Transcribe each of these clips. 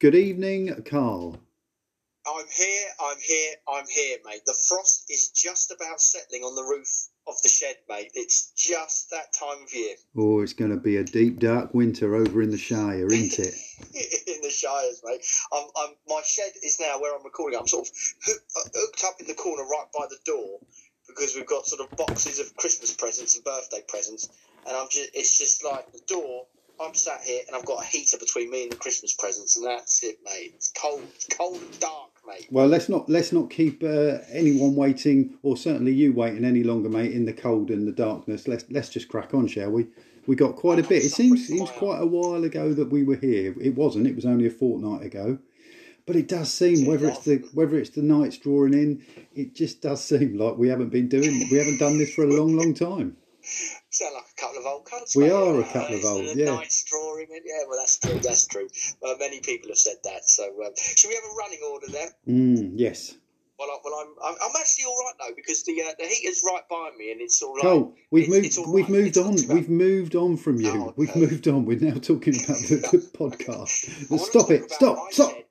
Good evening, Carl. I'm here, I'm here, I'm here, mate. The frost is just about settling on the roof of the shed, mate. It's just that time of year. Oh, it's going to be a deep, dark winter over in the Shire, isn't it? in the Shires, mate. I'm, I'm, my shed is now where I'm recording. I'm sort of uh, hooked up in the corner right by the door because we've got sort of boxes of Christmas presents and birthday presents, and I'm just it's just like the door. I'm sat here and I've got a heater between me and the Christmas presents, and that's it, mate. It's cold, it's cold and dark, mate. Well, let's not let's not keep uh, anyone waiting, or certainly you waiting any longer, mate, in the cold and the darkness. Let's let's just crack on, shall we? We got quite a bit. It seems seems quite a while ago that we were here. It wasn't. It was only a fortnight ago. But it does seem whether it's the whether it's the nights drawing in, it just does seem like we haven't been doing we haven't done this for a long, long time. Sound like a couple of old cunts. We mate. are a Uh, couple of old, yeah. Nights drawing in. Yeah, well, that's true. That's true. Uh, many people have said that. So, um, should we have a running order then? Mm, yes. Well, I, well, I'm, I'm actually all right though because the uh, the heater's right by me and it's all right. Cole, we've It's- moved. we've right. moved It's on. We've moved on from you. Oh, We've moved on. We're now talking about the, the podcast. Stop it! Stop! Stop! shed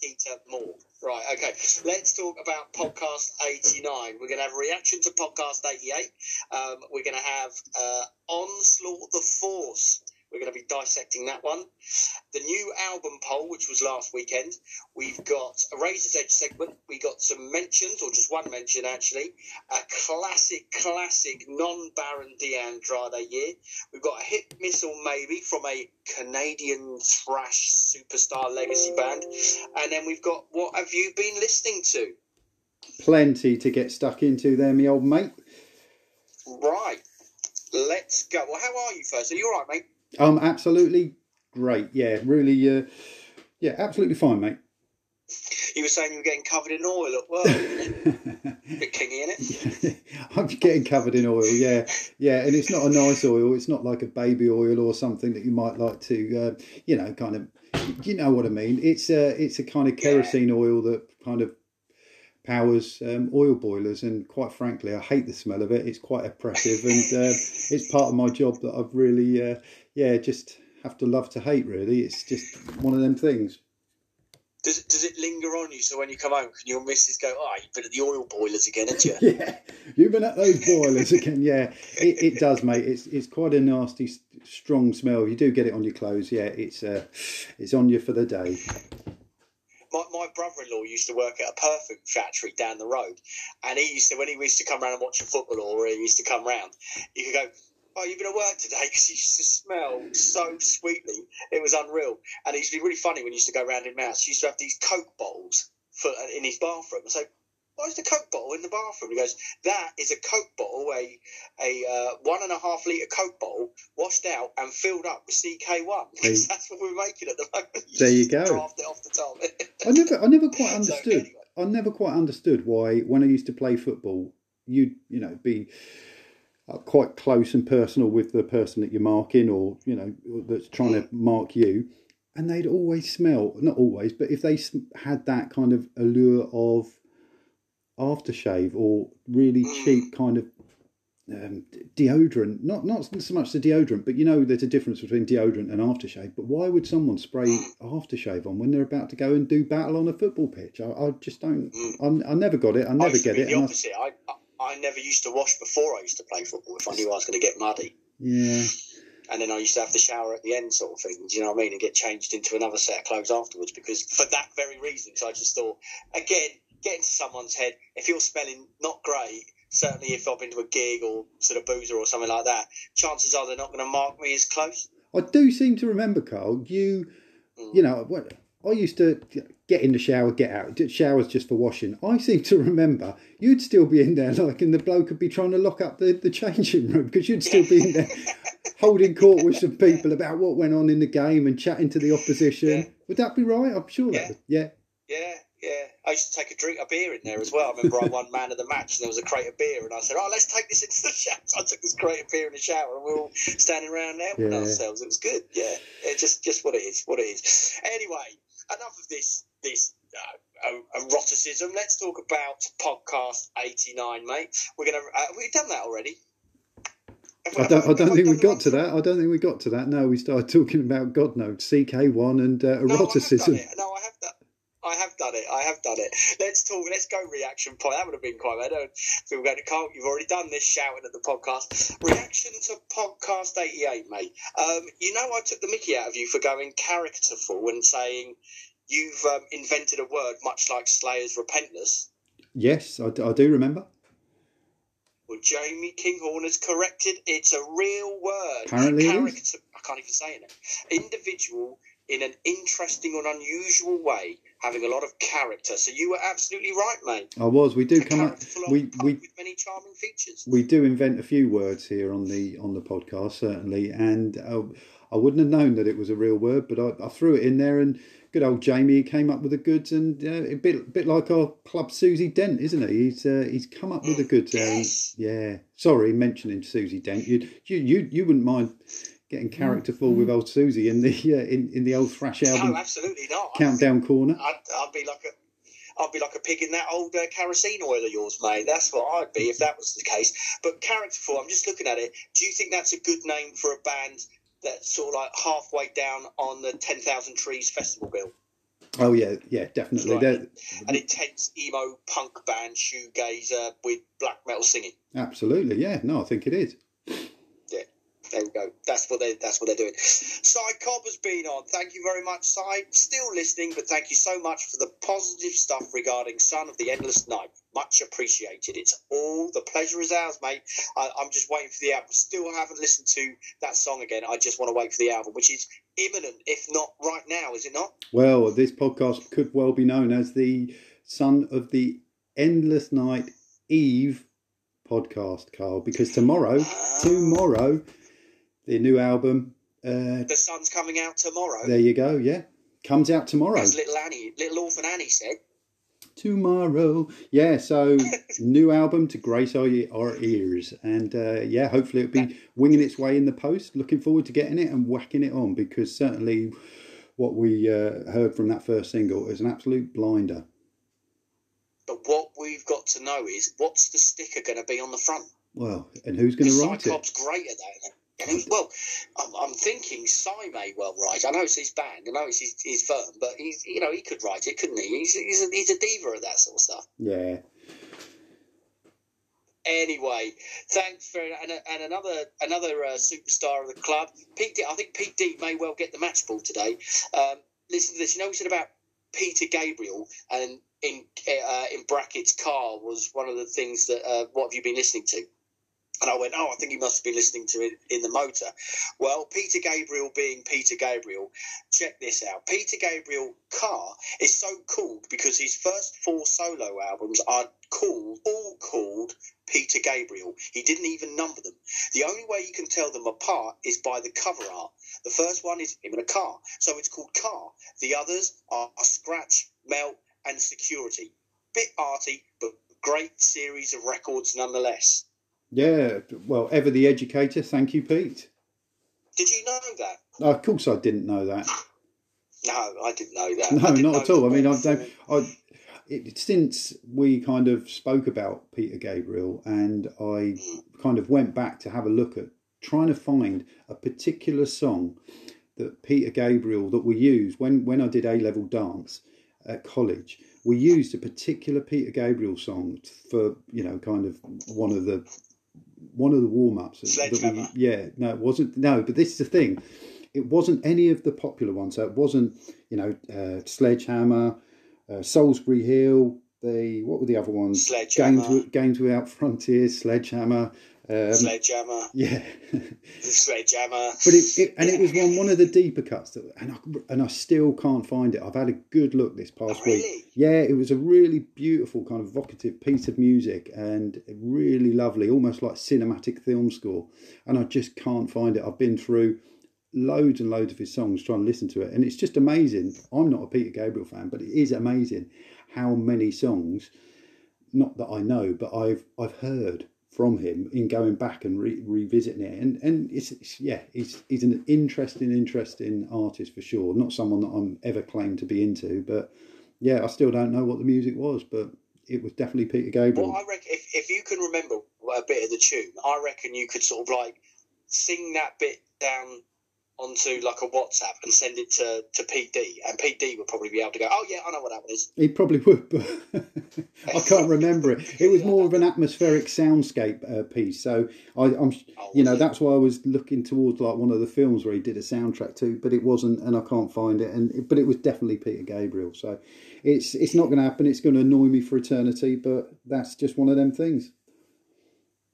Heater more. Right, okay. Let's talk about podcast 89. We're going to have a reaction to podcast 88. Um, we're going to have uh, Onslaught the Force. We're going to be dissecting that one. The new album poll, which was last weekend. We've got a Razor's Edge segment. We got some mentions, or just one mention actually. A classic, classic non-Baron D'Andrade year. We've got a hit missile maybe from a Canadian thrash superstar legacy band. And then we've got what have you been listening to? Plenty to get stuck into there, me old mate. Right. Let's go. Well, how are you first? Are you all right, mate? Um, absolutely great. Yeah, really. Uh, yeah, absolutely fine, mate. You were saying you were getting covered in oil at work. Bit kingy, innit? I'm getting covered in oil, yeah, yeah, and it's not a nice oil. It's not like a baby oil or something that you might like to, uh, you know, kind of, you know what I mean. It's a, it's a kind of kerosene oil that kind of powers um, oil boilers, and quite frankly, I hate the smell of it. It's quite oppressive, and uh, it's part of my job that I've really, uh, yeah, just have to love to hate. Really, it's just one of them things. Does it, does it linger on you so when you come home, can your missus go, oh, you've been at the oil boilers again, haven't you? yeah, you've been at those boilers again. Yeah, it, it does, mate. It's it's quite a nasty, strong smell. You do get it on your clothes. Yeah, it's uh, it's on you for the day. my, my brother-in-law used to work at a perfume factory down the road, and he used to when he used to come round and watch a football or he used to come round, you could go, "Oh, you've been at work today?" Because he used to smell so sweetly, it was unreal. And it used to be really funny when he used to go round in house. He used to have these Coke bottles for in his bathroom. And So. Why is the Coke bottle in the bathroom? He goes, that is a Coke bottle, a a uh, one and a half litre Coke bottle, washed out and filled up with CK1. Hey. That's what we're making at the moment. There you go. Draft it off the top. I never, I never quite So, understood. anyway. I never quite understood why, when I used to play football, you'd you know be uh, quite close and personal with the person that you're marking, or you know that's trying to mark you, and they'd always smell. Not always, but if they had that kind of allure of aftershave or really Mm. cheap kind of um, deodorant, not not so much the deodorant, but you know there's a difference between deodorant and aftershave. But why would someone spray aftershave on when they're about to go and do battle on a football pitch? I, I just don't. I, I never got it. I I never to get it. the opposite. I, I I never used to wash before I used to play football if I knew I was going to get muddy. yeah, And then I used to have the shower at the end, sort of thing. Do you know what I mean? And get changed into another set of clothes afterwards because for that very reason. So I just thought, again, get into someone's head. If you're smelling not great, certainly if I've been to a gig or sort of boozer or something like that, chances are they're not going to mark me as close. I do seem to remember, Carl. You, Mm. you know, I used to get in the shower, get out. Showers just for washing. I seem to remember you'd still be in there, like, and the bloke would be trying to lock up the, the changing room because you'd still be in there holding court with some people about what went on in the game and chatting to the opposition. Yeah. Would that be right? I'm sure Yeah. that. Would, yeah. Yeah, yeah. I used to take a drink of beer in there as well. I remember I won man of the match and there was a crate of beer and I said, Oh, let's take this into the shower. So I took this crate of beer in the shower and we were all standing around there with Yeah. ourselves. It was good. Yeah. It's just just what it is, what it is. Anyway, enough of this this uh, eroticism. Let's talk about podcast eighty nine, mate. We're gonna uh, have done that already? I don't, I don't think we got to that. I don't think we got to that. No, we started talking about God knows CK1 and uh, No, I have done it. No, I have done it. I have done it. Let's talk. Let's go reaction point. That would have been quite bad. I So we're going to Carl. You've already done this shouting at the podcast. Reaction to podcast eighty-eight, mate. Um, you know, I took the Mickey out of you for going characterful and saying you've um, invented a word much like Slayer's repentless. Yes, I, d- I do remember. Well, Jamie Kinghorn has corrected. It's a real word. Apparently. Character. I can't even say it. Individual in an interesting and unusual way, having a lot of character. So you were absolutely right, mate. I was. We do A come up. We we with many charming features. we do invent a few words here on the on the podcast certainly, and uh, I wouldn't have known that it was a real word, but I, I threw it in there, and good old Jamie came up with the goods, and uh, a bit bit like our club Susie Dent, isn't he? He's uh, he's come up with the goods. there. Yes. yeah. Sorry, mentioning Susie Dent, you you you you wouldn't mind getting characterful with old Susie in the uh, in in the old thrash album No, absolutely not. countdown corner. I'd, I'd be like a. I'd be like a pig in that old uh, kerosene oil of yours, mate. That's what I'd be if that was the case. But characterful, I'm just looking at it. Do you think that's a good name for a band that's sort of like halfway down on the 10,000 Trees festival bill? Oh yeah, yeah, definitely. Right. An intense emo punk band, shoegazer with black metal singing. Absolutely, yeah. No, I think it is. There we go. That's what they. That's what they're doing. Cy Cobb has been on. Thank you very much, Cy. Still listening, but thank you so much for the positive stuff regarding Son of the Endless Night. Much appreciated. It's all the pleasure is ours, mate. I, I'm just waiting for the album. Still haven't listened to that song again. I just want to wait for the album, which is imminent, if not right now. Is it not? Well, this podcast could well be known as the Son of the Endless Night Eve podcast, Carl, because tomorrow, ah. tomorrow, the new album, uh, The sun's coming out tomorrow. there you go, yeah, comes out tomorrow. As little Annie, little orphan Annie said. Tomorrow, yeah. So, new album to grace our, our ears, and uh, yeah, hopefully it'll be winging its way in the post. Looking forward to getting it and whacking it on because certainly what we uh, heard from that first single is an absolute blinder. But what we've got to know is what's the sticker going to be on the front? Well, and who's going to write it? Cobb's great at that. Isn't he? And who's, well, I'm, thinking Cy may well write. I know it's his band. I know it's his, his firm, but he's you know he could write it, couldn't he? He's he's a, he's a diva at that sort of stuff. Yeah. Anyway, thanks for and, and another another uh, superstar of the club, Pete. D, I think Pete D may well get the match ball today. Um, listen to this. You know we said about Peter Gabriel and in uh, in brackets car was one of the things that uh, what have you been listening to? And I went, oh, I think he must been listening to it in the motor. Well, Peter Gabriel being Peter Gabriel, check this out. Peter Gabriel Car is so called because his first four solo albums are called, all called Peter Gabriel. He didn't even number them. The only way you can tell them apart is by the cover art. The first one is him in a car, so it's called Car. The others are Scratch, Melt, and Security. Bit arty, but great series of records nonetheless. Yeah. Well, ever the educator. Thank you, Pete. Did you know that? Oh, of course, I didn't know that. No, I didn't know that. No, didn't at all. I mean, I've don't. I, it, since we kind of spoke about Peter Gabriel, and I kind of went back to have a look at trying to find a particular song that Peter Gabriel that we used when when I did A level dance at college. We used a particular Peter Gabriel song for you know kind of one of the one of the warm ups. Yeah, no, it wasn't. No, but this is the thing. It wasn't any of the popular ones. So it wasn't you know uh, Sledgehammer, uh, Solsbury Hill. The what were the other ones? Sledgehammer. Games, Games Without Frontiers, Sledgehammer. Um, Sledgehammer, yeah, Sledgehammer. but it, it and it was one one of the deeper cuts, that, and I and I still can't find it. I've had a good look this past Oh, really? week. Yeah, it was a really beautiful kind of evocative piece of music and really lovely, almost like cinematic film score. And I just can't find it. I've been through loads and loads of his songs trying to listen to it, and it's just amazing. I'm not a Peter Gabriel fan, but it is amazing how many songs, not that I know, but I've I've heard from him in going back and re- revisiting it, and and it's, it's yeah, he's he's an interesting, interesting artist for sure. Not someone that I'm ever claimed to be into, but yeah, I still don't know what the music was, but it was definitely Peter Gabriel. Well, I reckon if, if you can remember a bit of the tune, I reckon you could sort of like sing that bit down onto like a WhatsApp and send it to, to PD, and PD would probably be able to go, "Oh yeah, I know what that is." He probably would, but I can't remember it. It was more of an atmospheric soundscape uh, piece, so I, am Oh, you know, it? that's why I was looking towards like one of the films where he did a soundtrack to, but it wasn't, and I can't find it. And but it was definitely Peter Gabriel, so it's it's not going to happen. It's going to annoy me for eternity, but that's just one of them things.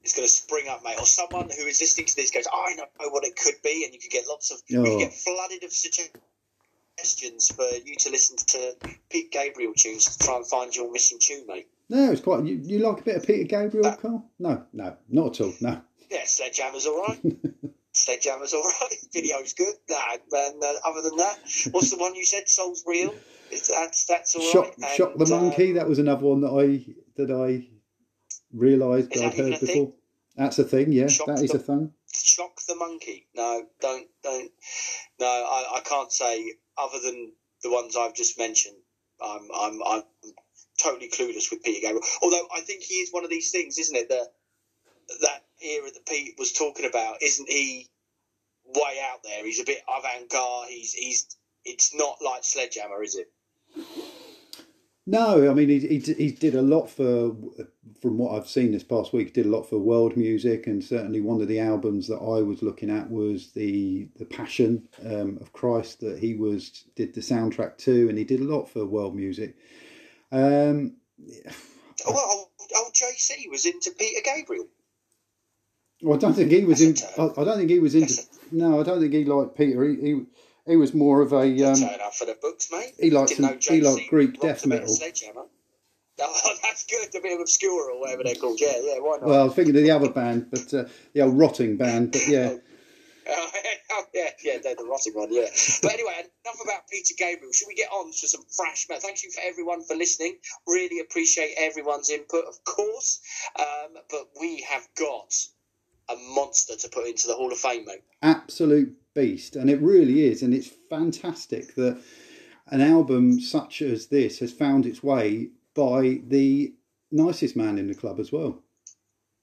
It's going to spring up, mate. Or someone who is listening to this goes, "I know what it could be," and you could get lots of, you Oh. could get flooded of suggestions for you to listen to Pete Gabriel tunes to try and find your missing tune, mate. No, it's quite. You, you like a bit of Peter Gabriel, That- Carl? No, no, not at all. No. Yeah, Sledgehammer's all right. Sledgehammer's all right. Video's good. Nah, and uh, other than that, what's the one you said? Soul's real. Is that's that's all right. Shock, And, shock the monkey. That was another one that I that I realised Is I'd heard before. thing? That's a thing. Yeah, Shock that is the- a thing. shock the monkey. No, don't, don't. No, I, I can't say other than the ones I've just mentioned. I'm, I'm, I'm totally clueless with Peter Gabriel. Although I think he is one of these things, isn't it? That that era that Pete was talking about, isn't he? Way out there. He's a bit avant-garde. He's, he's. It's not like Sledgehammer, is it? No, I mean he, he he did a lot for from what I've seen this past week. Did a lot for world music, and certainly one of the albums that I was looking at was the the Passion um, of Christ that he was did the soundtrack to, and he did a lot for world music. Um, Oh, well, old, old JC was into Peter Gabriel. well, I don't think he was in. I, I don't think he was into. No, I don't think he liked Peter. He he, he was more of a. Um, Turn up for the books, mate. he liked some, he liked Greek death a bit of metal. Oh, that's good. A bit of obscure or whatever they're called. Yeah, yeah. Why not? Well, I was thinking of the other band, but uh, the old rotting band. But yeah, Oh, yeah, yeah, they're the rotting one, yeah. But anyway, enough about Peter Gabriel. Should we get on to some fresh metal? Thank you for everyone for listening. Really appreciate everyone's input, of course. Um, but we have got a monster to put into the Hall of Fame, mate. absolute beast, and it really is, and it's fantastic that an album such as this has found its way by the nicest man in the club as well.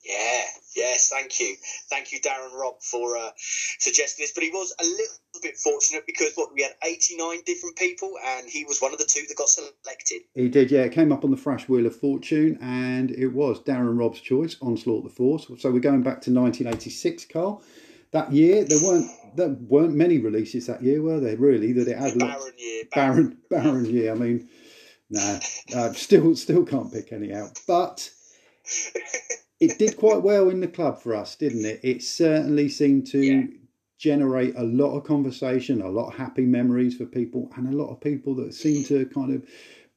Yeah, yes, thank you. Thank you, Darren Robb, for uh, suggesting this. But he was a little bit fortunate because what we had 89 different people, and he was one of the two that got selected. He did, yeah. It came up on the Thrash Wheel of Fortune, and it was Darren Robb's choice, Onslaught the Force. So we're going back to 1986, Carl. That year, there weren't there weren't many releases that year, were there? Really, that it had lots. Barren year. Barren, barren year. I mean, no, uh, still, still can't pick any out. But it did quite well in the club for us, didn't it? It certainly seemed to Yeah. generate a lot of conversation, a lot of happy memories for people, and a lot of people that seem to kind of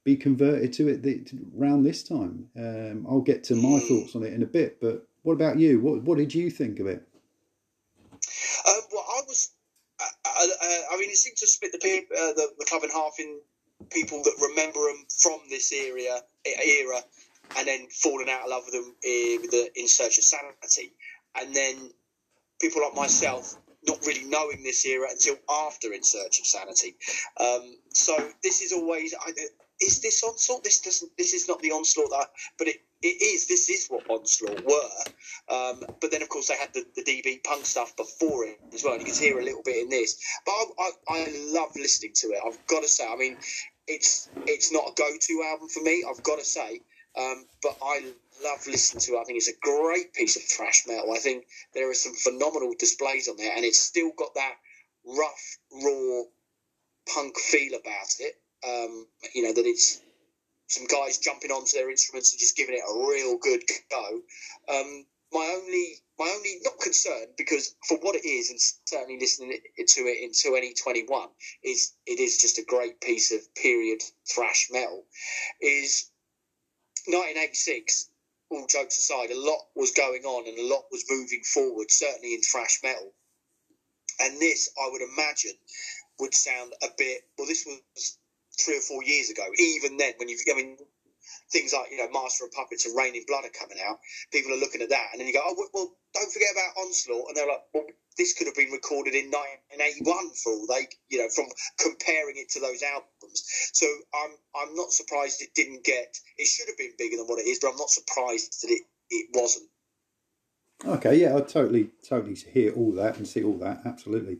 be converted to it th- around this time. Um, I'll get to my thoughts on it in a bit, but what about you? What what did you think of it? Um, well, I was. Uh, uh, uh, I mean, it seemed to split the, uh, the the club in half in people that remember them from this era, era, and then falling out of love with them uh, with the In Search of Sanity, and then people like myself not really knowing this era until after In Search of Sanity. Um, so this is always. Is this onslaught? This doesn't. This is not the onslaught that. But it, it is. This is what onslaught were. Um, but then, of course, they had the, the DB punk stuff before it as well. And you can hear a little bit in this. But I, I, I love listening to it. I've got to say. I mean, it's it's not a go-to album for me. I've got to say. Um, but I love listening to it. I think it's a great piece of thrash metal. I think there are some phenomenal displays on there, and it's still got that rough, raw punk feel about it. Um, you know that it's some guys jumping onto their instruments and just giving it a real good go. Um, my only, my only not concern because for what it is, and certainly listening to it in 2021 is it is just a great piece of period thrash metal. Is 1986. All jokes aside, a lot was going on and a lot was moving forward, certainly in thrash metal. And this, I would imagine, would sound a bit. Well, this was three or four years ago. Even then, when you've, I mean, things like you know, Master of Puppets and Reign in Blood are coming out. People are looking at that, and then you go, oh well don't forget about Onslaught, and they're like, well, this could have been recorded in 1981 for all they, you know, from comparing it to those albums. So I'm I'm not surprised it didn't get. It should have been bigger than what it is, but I'm not surprised that it it wasn't. Okay, yeah, I totally, totally hear all that and see all that. Absolutely.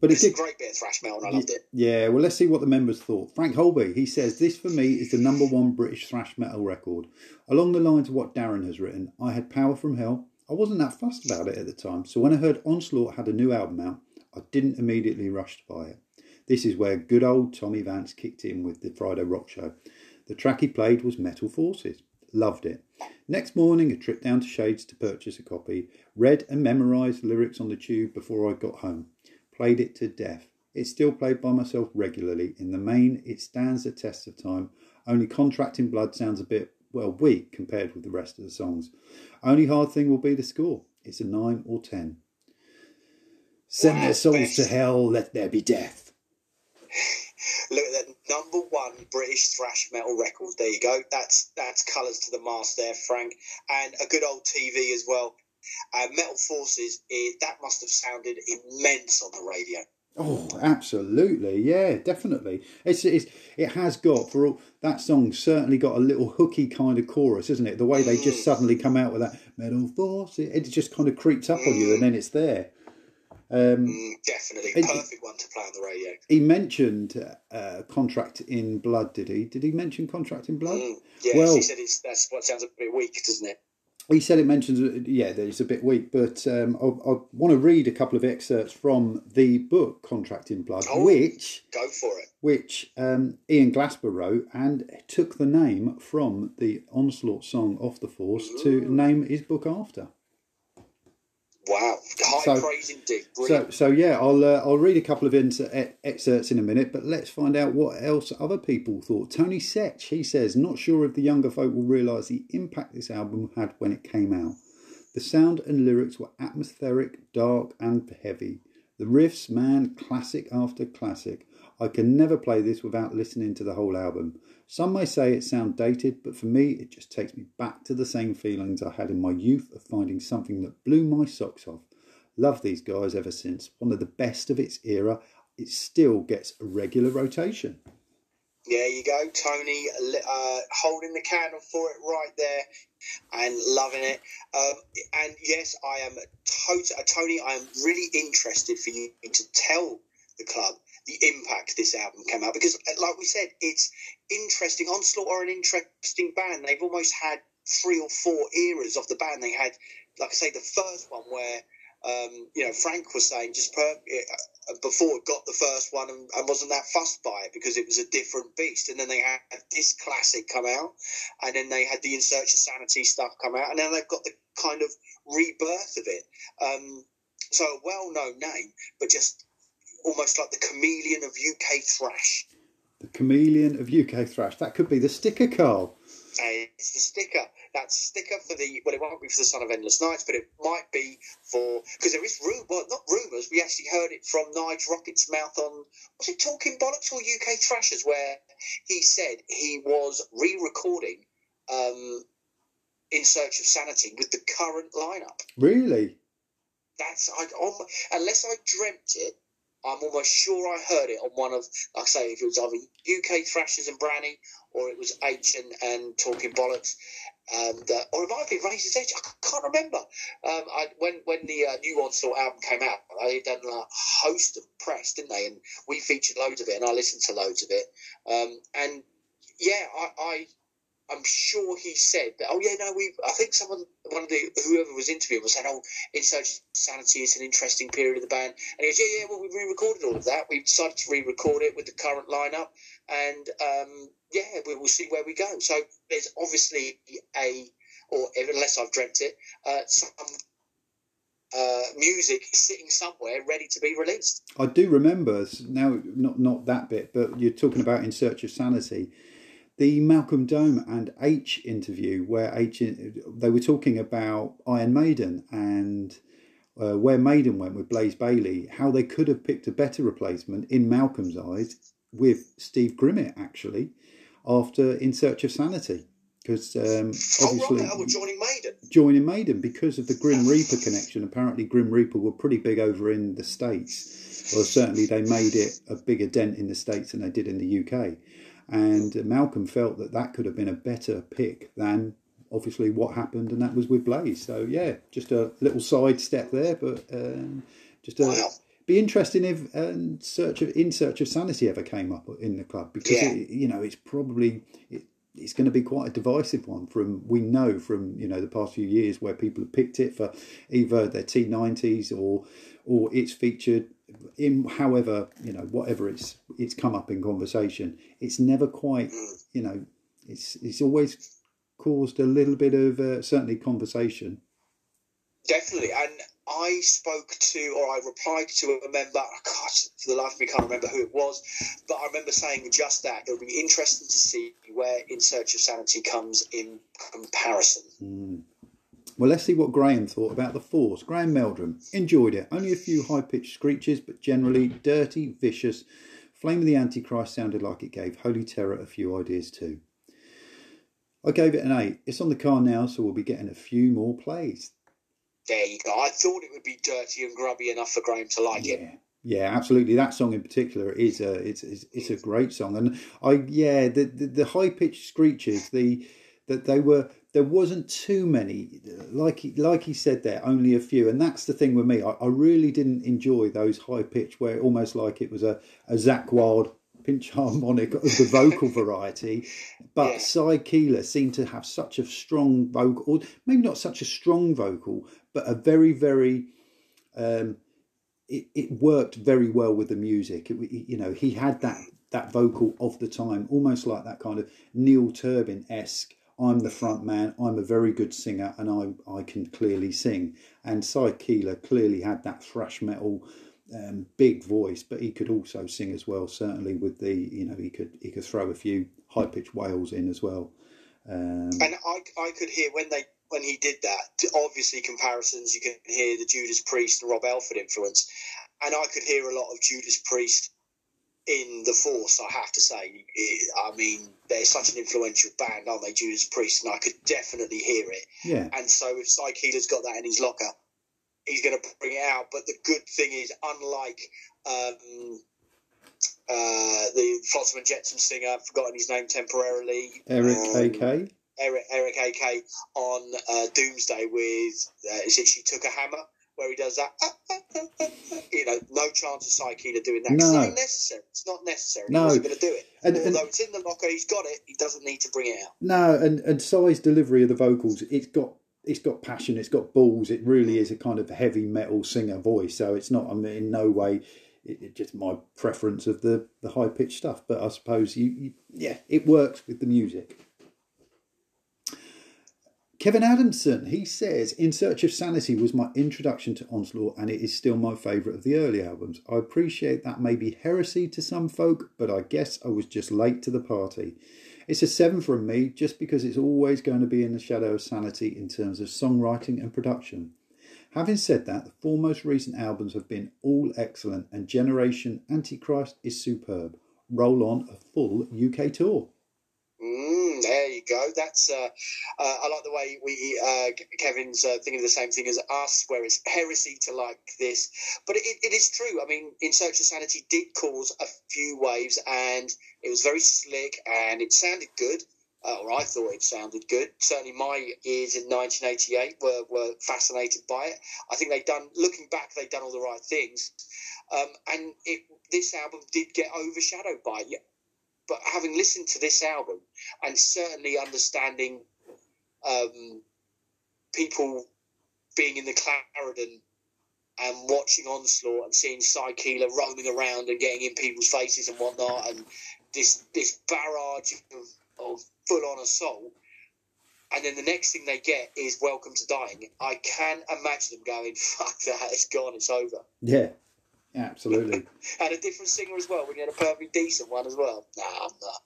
But it It's a great bit of thrash metal, and I loved it. Yeah, well, let's see what the members thought. Frank Holby, he says, This for me is the number one British thrash metal record. Along the lines of what Darren has written, I had Power from Hell. I wasn't that fussed about it at the time, so when I heard Onslaught had a new album out, I didn't immediately rush to buy it. This is where good old Tommy Vance kicked in with the Friday Rock Show. The track he played was Metal Forces. Loved it. Next morning, a trip down to Shades to purchase a copy. Read and memorised lyrics on the tube before I got home. Played it to death. It's still played by myself regularly. In the main, it stands the test of time. Only Contract in Blood sounds a bit, well, weak compared with the rest of the songs. Only hard thing will be the score. It's a 9 or 10. Send their souls to hell, let there be death. Look at that number one British thrash metal record. There you go. That's that's colours to the mast there, Frank, and a good old TV as well. Uh, metal Forces. It, that must have sounded immense on the radio. Oh, absolutely, yeah, definitely. It's, it's it has got for all that song certainly got a little hooky kind of chorus, isn't it? The way they just suddenly come out with that metal force, it, it just kind of creeps up on you, and then it's there. Um, Mm, definitely, It- perfect one to play on the radio. he mentioned uh, contract in blood, did he? Did he mention contract in blood? Mm, yes, Well- he said it's that's what sounds a bit weak, doesn't it? He said it mentions, yeah, that it's a bit weak, but um, I, I want to read a couple of excerpts from the book Contract in Blood, Oh. which Go for it. which um, Ian Glasper wrote and took the name from the Onslaught song Off the Force to name his book after. Wow, high So- praise indeed. So, Brilliant. so yeah, I'll uh, I'll read a couple of ins- excerpts in a minute, but let's find out what else other people thought. Tony Setch, he says, not sure if the younger folk will realise the impact this album had when it came out. The sound and lyrics were atmospheric, dark, and heavy. The riffs, man, classic after classic. I can never play this without listening to the whole album. Some may say it sounds dated, but for me, it just takes me back to the same feelings I had in my youth of finding something that blew my socks off. Love these guys ever since. One of the best of its era. It still gets a regular rotation. There you go, Tony, uh, holding the candle for it right there and loving it. Um, and yes, I am tot- uh, Tony. I am really interested for you to tell the club the impact this album came out because, uh, like we said, it's interesting. Onslaught are an interesting band. They've almost had three or four eras of the band. They had, like I say, the first one where. Um, you know, Frank was saying just per, uh, before got the first one and, and wasn't that fussed by it because it was a different beast. And then they had this classic come out, and then they had the In Search of Sanity stuff come out, and now they've got the kind of rebirth of it. Um, so a well-known name, but just almost like the chameleon of UK thrash. The chameleon of UK thrash. That could be the sticker, Carl. Uh, it's the sticker. That sticker for the well, it won't be for the Son of Endless Nights, but it might be for because there is rumor. Well, not rumours. We actually heard it from Nige Rockett's mouth on was it Talking Bollocks or UK Thrashers, where he said he was re-recording um, In Search of Sanity with the current lineup. Really? That's I on, unless I dreamt it. I'm almost sure I heard it on one of, like I say, if it was either UK Thrashers and Branny or it was H and, and Talking Bollocks, and uh, or it might be Razor's Edge. I can't remember. Um, I, when when the uh, new Onslaught album came out, they done a host of press, didn't they? And we featured loads of it, and I listened to loads of it. Um, and yeah, I, I I'm sure he said that. Oh yeah, no, we. I think someone, one of the whoever was interviewing was saying, "Oh, in Search of Sanity is an interesting period of the band." And he goes, "Yeah, yeah. Well, we re-recorded all of that. We decided to re-record it with the current lineup, and um, yeah, we will see where we go." So there's obviously a, or unless I've dreamt it, uh, some uh, music sitting somewhere ready to be released. I do remember now, not not that bit, but you're talking about in search of sanity. The Malcolm Dome and H interview, where H they were talking about Iron Maiden and uh, where Maiden went with Blaze Bayley, how they could have picked a better replacement in Malcolm's eyes with Steve Grimmett actually after In Search of Sanity because um, obviously oh, we're joining Maiden. joining Maiden because of the Grim Reaper connection. Apparently, Grim Reaper were pretty big over in the States, or certainly they made it a bigger dent in the States than they did in the UK. And Malcolm felt that that could have been a better pick than obviously what happened, and that was with Blaze. So, yeah, just a little side step there, but um, just a. Wow. be interesting if um, search of in search of sanity ever came up in the club because Yeah. it, you know it's probably it, it's going to be quite a divisive one from we know from you know the past few years where people have picked it for either their T90s or or it's featured in however you know whatever it's it's come up in conversation it's never quite you know it's it's always caused a little bit of uh, certainly conversation Definitely, and I spoke to, or I replied to a member. oh, God, for the life of me, can't remember who it was, but I remember saying just that. It'll be interesting to see where In Search of Sanity comes in comparison. Well, let's see what Graham thought about the Force. Graham Meldrum enjoyed it. Only a few high pitched screeches, but generally dirty, vicious. Flame of the Antichrist sounded like it gave Holy Terror a few ideas too. I gave it an 8. It's on the car now, so we'll be getting a few more plays. There you go. I thought it would be dirty and grubby enough for Graham to like it. Yeah, yeah, absolutely. That song in particular is a it's it's, it's a great song, and I yeah the the, the high pitched screeches the that they were there wasn't too many like he, like he said there only a few, and that's the thing with me. I, I really didn't enjoy those high pitch where almost like it was a a Zakk Wylde pinch harmonic of the vocal variety, but Yeah. Sy Keeler seemed to have such a strong vocal, or maybe not such a strong vocal, but a very very um, it, it worked very well with the music. It, you know, he had that that vocal of the time, almost like that kind of Neil Turbin esque. I'm the front man. I'm a very good singer, and I I can clearly sing. And Sy Keeler clearly had that thrash metal um, big voice, but he could also sing as well. Certainly with the you know he could he could throw a few high pitched wails in as well. Um, And I, I could hear when they when he did that. Obviously, comparisons you can hear the Judas Priest and Rob Halford influence, and I could hear a lot of Judas Priest in the Force. I have to say, I mean, they're such an influential band, aren't they, Judas Priest? And I could definitely hear it. yeah, And so if Sy Keeler's got that in his locker, he's going to bring it out. But the good thing is, unlike um, uh, the Flotsam and Jetsam singer, I've forgotten his name temporarily. Eric um, AK. Eric, Eric AK on uh, Doomsday with, uh, is it She Took a Hammer? Where he does that, you know, no chance of Keeler doing that. No. It's not necessary. It's not necessary. No. He wasn't going to do it. And- and- Although it's in the locker, he's got it. He doesn't need to bring it out. No, and and Sy's delivery of the vocals, it's got it's got passion, it's got balls. It really is a kind of heavy metal singer voice. So it's not. I mean, in no way, it, it just my preference of the the high pitched stuff. But I suppose you, you, yeah, it works with the music. Kevin Adamson, he says, In Search of Sanity was my introduction to Onslaught and it is still my favourite of the early albums. I appreciate that may be heresy to some folk, but I guess I was just late to the party. It's a seven from me just because it's always going to be in the shadow of sanity in terms of songwriting and production. Having said that, the four most recent albums have been all excellent and Generation Antichrist is superb. Roll on a full UK tour. Mm, there you go. That's uh, uh, I like the way we uh, Kevin's uh, thinking of the same thing as us, where it's heresy to like this, but it, it is true. I mean, In Search of Sanity did cause a few waves, and it was very slick, and it sounded good. Uh, or I thought it sounded good. Certainly, my ears in 1988 were, were fascinated by it. I think they've done, looking back, they've done all the right things. Um, and it, this album did get overshadowed by it but having listened to this album and certainly understanding um, people being in the Clarendon and watching Onslaught and seeing Sy Keeler roaming around and getting in people's faces and whatnot, and this this barrage of, of full on assault. And then the next thing they get is Welcome to Dying. I can imagine them going, fuck that, it's gone, it's over. Yeah, absolutely. And a different singer as well. We get a perfectly decent one as well. Nah, I'm not.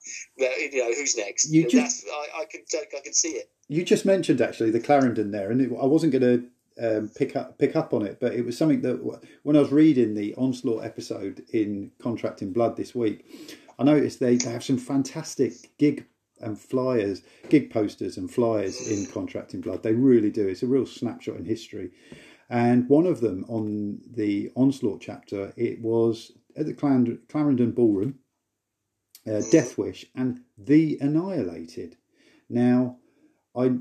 You know who's next? You just- I, I can I can see it. You just mentioned actually the Clarendon there, and it, I wasn't going to um, pick up pick up on it, but it was something that when I was reading the Onslaught episode in Contract in Blood this week, I noticed they, they have some fantastic gig and flyers, gig posters and flyers in Contract in Blood. They really do. It's a real snapshot in history. And one of them on the Onslaught chapter, it was at the Clarendon Ballroom, uh, Death Wish, and The Annihilated. Now, I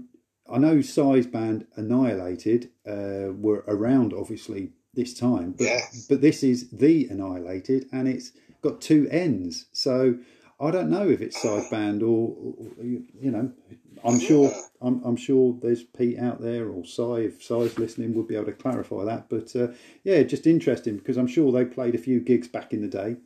I know Size Band Annihilated uh, were around, obviously, this time. But Yeah. but this is the Annihilated, and it's got two ends. So I don't know if it's sideband or, or you you know. I'm sure. I'm, I'm sure there's Pete out there or Si if Si's listening would be able to clarify that. But uh, yeah, just interesting because I'm sure they played a few gigs back in the day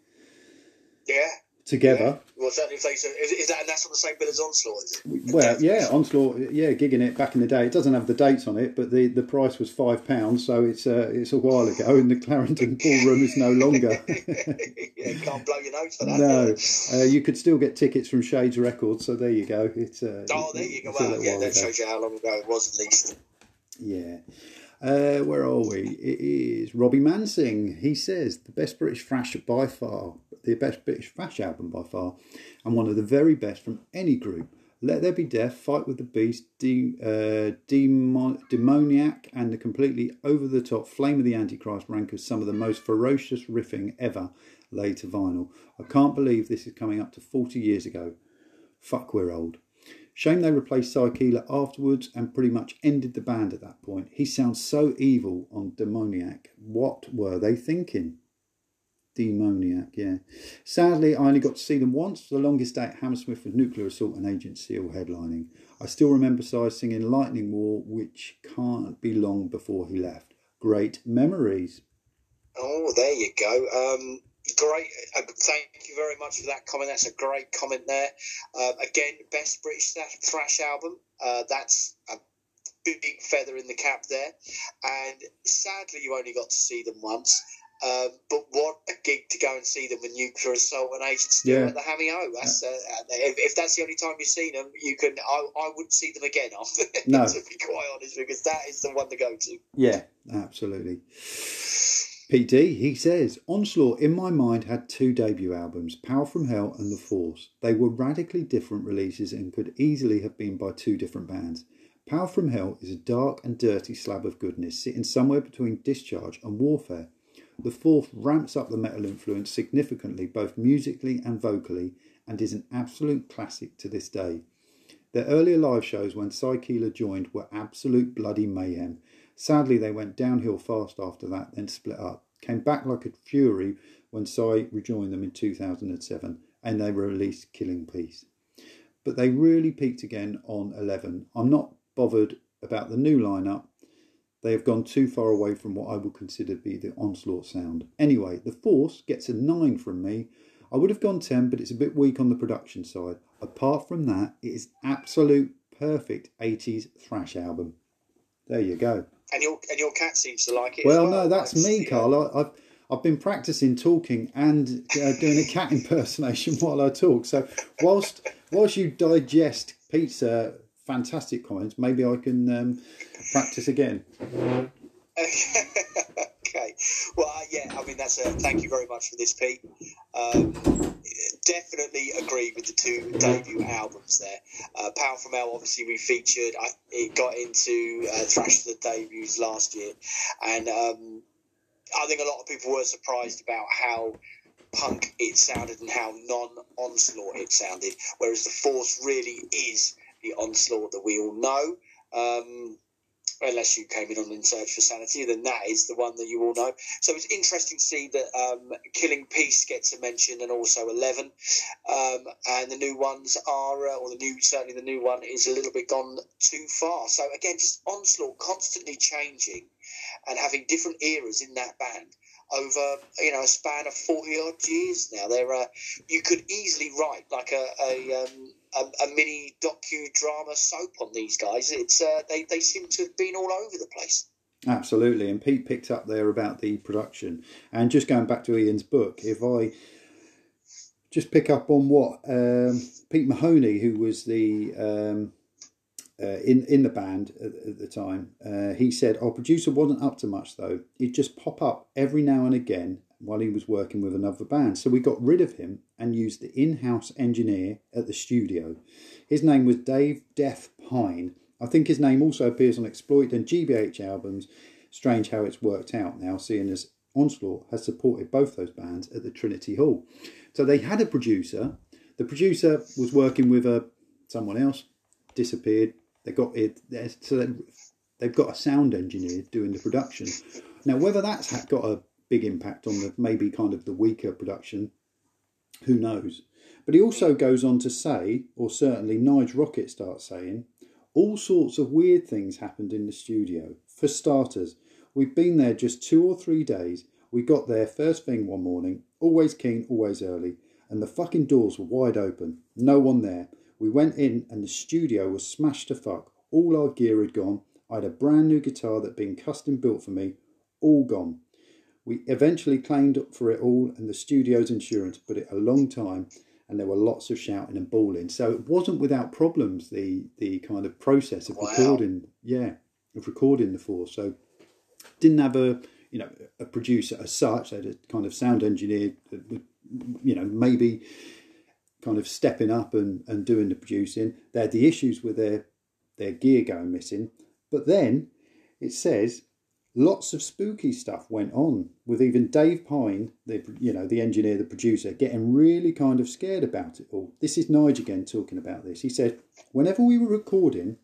Yeah. Together. Well, certainly is, is that and that's on the same bill as Onslaught, is it? Well, yeah, Onslaught, yeah, gigging it back in the day. It doesn't have the dates on it, but the, the price was five pounds, so it's uh, it's a while ago, and the Clarendon Ballroom is no longer. yeah, you can't blow your nose for that. no, uh, you could still get tickets from Shades Records, so there you go. It's uh, Oh, there you go. Well, yeah, that ago. shows you how long ago it was, at least. Yeah. Uh, where are we? It is Robbie Mansing. He says the best British thrash by far, the best British thrash album by far, and one of the very best from any group. Let There Be Death, Fight with the Beast, De- uh, Demon- Demoniac, and the completely over the top Flame of the Antichrist rank as some of the most ferocious riffing ever laid to vinyl. I can't believe this is coming up to 40 years ago. Fuck, we're old. Shame they replaced Keeler afterwards and pretty much ended the band at that point. He sounds so evil on Demoniac. What were they thinking? Demoniac, yeah. Sadly, I only got to see them once for the longest day at Hammersmith with Nuclear Assault and Agent Steel headlining. I still remember Sy singing Lightning War, which can't be long before he left. Great memories. Oh, there you go. Um, great. Uh, thank you very much for that comment. That's a great comment there. Uh, again, best British thrash, thrash album. Uh, that's a big feather in the cap there. And sadly, you only got to see them once. Um, but what a gig to go and see them with Nuclear Assault and Agent Steel Yeah. at the Hammy O. That's uh, if, if that's the only time you've seen them, you can. I, I wouldn't see them again after. No. to be quite honest, because that is the one to go to. Yeah, absolutely. PD, he says, Onslaught in my mind had two debut albums, Power from Hell and The Force. They were radically different releases and could easily have been by two different bands. Power from Hell is a dark and dirty slab of goodness sitting somewhere between Discharge and Warfare. The Force ramps up the metal influence significantly, both musically and vocally, and is an absolute classic to this day. Their earlier live shows when Sy joined were absolute bloody mayhem. Sadly, they went downhill fast after that, then split up. Came back like a fury when Sy rejoined them in 2007, and they released Killing Peace. But they really peaked again on 11. I'm not bothered about the new lineup. They have gone too far away from what I would consider to be the onslaught sound. Anyway, The Force gets a 9 from me. I would have gone 10, but it's a bit weak on the production side. Apart from that, it is absolute perfect 80s thrash album. There you go. And your and your cat seems to like it. Well, well. no, that's That's- me, yeah. Carl. I, I've I've been practicing talking and uh, doing a cat impersonation while I talk. So whilst whilst you digest uh, fantastic comments, maybe I can um, practice again. okay. Well, uh, yeah. I mean, that's a thank you very much for this, Pete. Um, definitely agree with the two debut albums there. Uh, Power from Hell, obviously, we featured. I, it got into uh, Thrash the debuts last year, and um, I think a lot of people were surprised about how punk it sounded and how non-onslaught it sounded. Whereas the Force really is the onslaught that we all know. Um, unless you came in on In Search for Sanity, then that is the one that you all know. So it's interesting to see that um, Killing Peace gets a mention and also Eleven, um, and the new ones are, uh, or the new certainly the new one is a little bit gone too far. So again, just Onslaught constantly changing and having different eras in that band over you know a span of forty odd years now. They're uh, you could easily write like a a, um, a, a mini docudrama soap on these guys. It's uh, they they seem to have been all over the place. Absolutely, and Pete picked up there about the production, and just going back to Ian's book, if I just pick up on what um, Pete Mahoney, who was the um, uh, in in the band at, at the time, uh, he said our producer wasn't up to much though. He'd just pop up every now and again while he was working with another band. So we got rid of him and used the in-house engineer at the studio. His name was Dave Death Pine. I think his name also appears on Exploit and GBH albums. Strange how it's worked out now, seeing as Onslaught has supported both those bands at the Trinity Hall. So they had a producer. The producer was working with a someone else, disappeared. They got it. So they- they've got a sound engineer doing the production. Now, whether that's got a big impact on the maybe kind of the weaker production, who knows? But he also goes on to say, or certainly Nige Rockett starts saying, all sorts of weird things happened in the studio. For starters, we've been there just two or three days. We got there first thing one morning, always keen, always early, and the fucking doors were wide open. No one there. We went in and the studio was smashed to fuck. All our gear had gone. I had a brand new guitar that'd been custom built for me, all gone. We eventually claimed up for it all and the studio's insurance, but it a long time and there were lots of shouting and bawling. So it wasn't without problems, the the kind of process of Wow. recording yeah, of recording the Force. So didn't have a you know a producer as such, they had a kind of sound engineer that would you know, maybe kind of stepping up and, and doing the producing. They had the issues with their their gear going missing. But then it says lots of spooky stuff went on with even Dave Pine, the you know the engineer, the producer, getting really kind of scared about it all. This is Nige again talking about this. He said, whenever we were recording,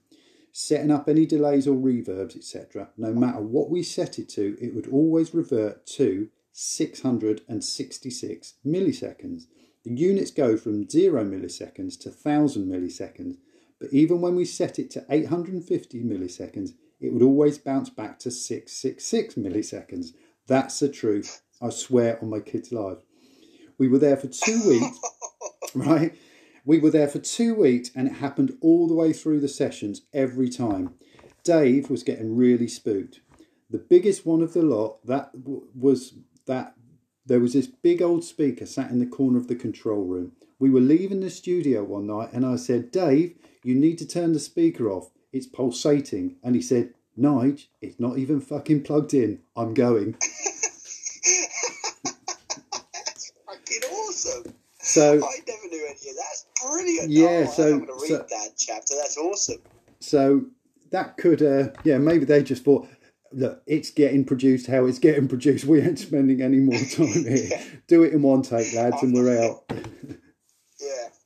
setting up any delays or reverbs, etc., no matter what we set it to, it would always revert to 666 milliseconds. The units go from 0 milliseconds to 1000 milliseconds, but even when we set it to 850 milliseconds, it would always bounce back to 666 milliseconds. That's the truth. I swear on my kid's life. We were there for two weeks, right? We were there for two weeks and it happened all the way through the sessions every time. Dave was getting really spooked. The biggest one of the lot that w- was that there was this big old speaker sat in the corner of the control room. We were leaving the studio one night and I said, Dave, you need to turn the speaker off. It's pulsating. And he said, Nige, it's not even fucking plugged in. I'm going. Fucking awesome. So I never knew any of that. That's brilliant. Yeah, oh, so- I'm going to read so- that chapter. That's awesome. So that could, uh, yeah, maybe they just thought, look, it's getting produced how it's getting produced. We ain't spending any more time here. Do it in one take, lads, and we're out.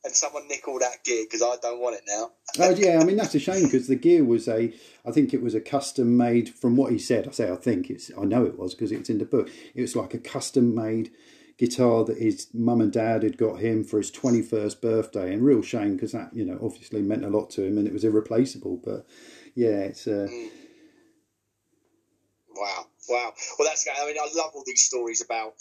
And someone nick all that gear because I don't want it now. Oh yeah, I mean that's a shame because the gear was a, I think it was a custom made. From what he said, I say I think it's, I know it was because it's in the book. It was like a custom made guitar that his mum and dad had got him for his twenty first birthday, and real shame because that you know obviously meant a lot to him and it was irreplaceable. But yeah, it's uh, Wow, wow. Well, that's. I mean, I love all these stories about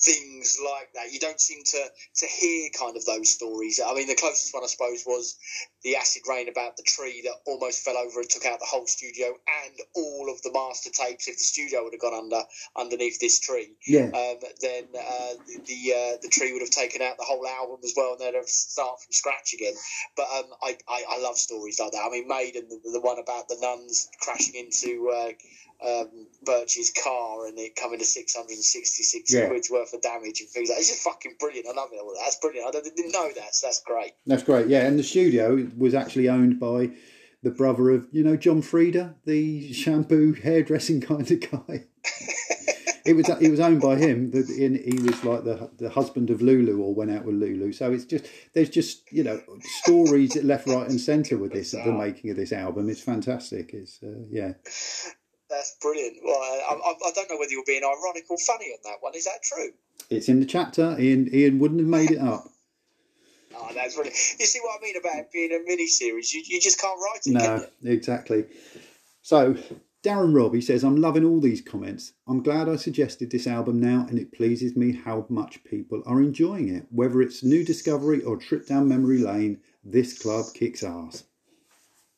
things like that. You don't seem to to hear kind of those stories. I mean, the closest one I suppose was the acid rain about the tree that almost fell over and took out the whole studio and all of the master tapes. If the studio would have gone under underneath this tree, yeah, um, then uh, the the, uh, the tree would have taken out the whole album as well, and they'd have start from scratch again. But um, I, I I love stories like that. I mean, Maiden, the, the one about the nuns crashing into. Uh, um, Birch's car and it coming to 666 Yeah. quid's worth of damage and things like that. It's just fucking brilliant. I love it all. That's brilliant. I didn't know that, so that's great. that's great. Yeah, and the studio was actually owned by the brother of you know John Frieda, the shampoo hairdressing kind of guy. it was it was owned by him. In, he was like the the husband of Lulu, or went out with Lulu. So it's just there's just you know stories left, right, and centre with this the making of this album. It's fantastic. It's uh, yeah. That's brilliant. Well, I, I, I don't know whether you're being ironic or funny on that one. Is that true? It's in the chapter. Ian Ian wouldn't have made it up. Oh, that's brilliant. You see what I mean about it being a mini series? You, you just can't write it, can No, you? exactly. So, Darren Robb, he says, I'm loving all these comments. I'm glad I suggested this album now, and it pleases me how much people are enjoying it. Whether it's new discovery or trip down memory lane, this club kicks ass.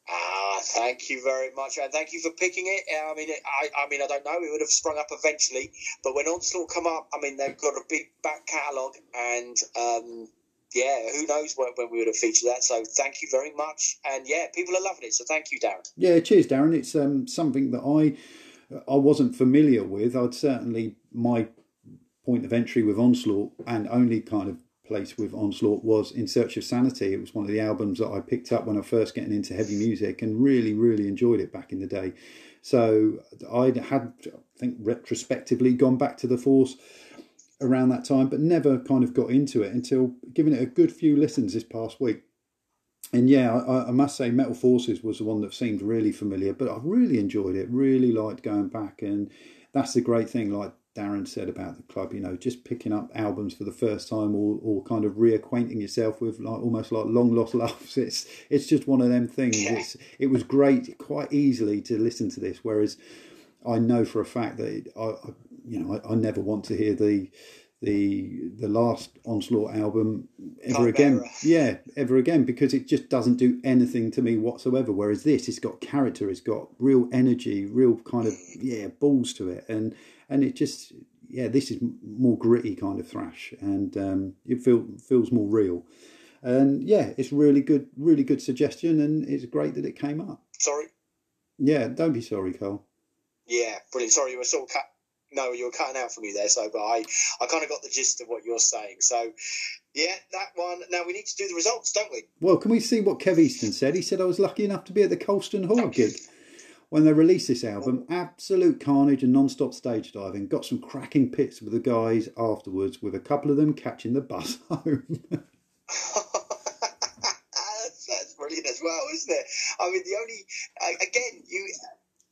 Ah, thank you very much, and thank you for picking it. I mean, I, I mean, I don't know. It would have sprung up eventually, but when Onslaught come up, I mean, they've got a big back catalogue, and um, yeah, who knows when, when we would have featured that. So thank you very much, and yeah, people are loving it. So thank you, Darren. Yeah, cheers, Darren. It's um, something that I I wasn't familiar with. I'd certainly my point of entry with Onslaught and only kind of place with Onslaught was In Search of Sanity. It was one of the albums that I picked up when I first getting into heavy music and really, really enjoyed it back in the day. So I had, I think, retrospectively gone back to the Force around that time, but never kind of got into it until giving it a good few listens this past week. And yeah, I, I must say, Metal Forces was the one that seemed really familiar, but I really enjoyed it. Really liked going back and that's the great thing. Like Darren said about the club, you know, just picking up albums for the first time or, or kind of reacquainting yourself with like almost like long lost loves. It's it's just one of them things. It's, it was great quite easily to listen to this, whereas I know for a fact that I, I you know I, I never want to hear the the the last onslaught album ever again. yeah ever again because it just doesn't do anything to me whatsoever. Whereas this it's got character it's got real energy real kind of yeah balls to it. And and it just yeah this is more gritty kind of thrash and um, it feel, feels more real and yeah it's really good really good suggestion and it's great that it came up sorry yeah don't be sorry Carl yeah brilliant sorry you were sort of cut no, you were cutting out for me there. So, but I, I kind of got the gist of what you're saying. So, yeah, that one. Now we need to do the results, don't we? Well, can we see what Kev Easton said? He said I was lucky enough to be at the Colston Hall gig when they released this album. Absolute carnage and non-stop stage diving. Got some cracking pits with the guys afterwards, with a couple of them catching the bus home. that's, that's brilliant as well, isn't it? I mean, the only again you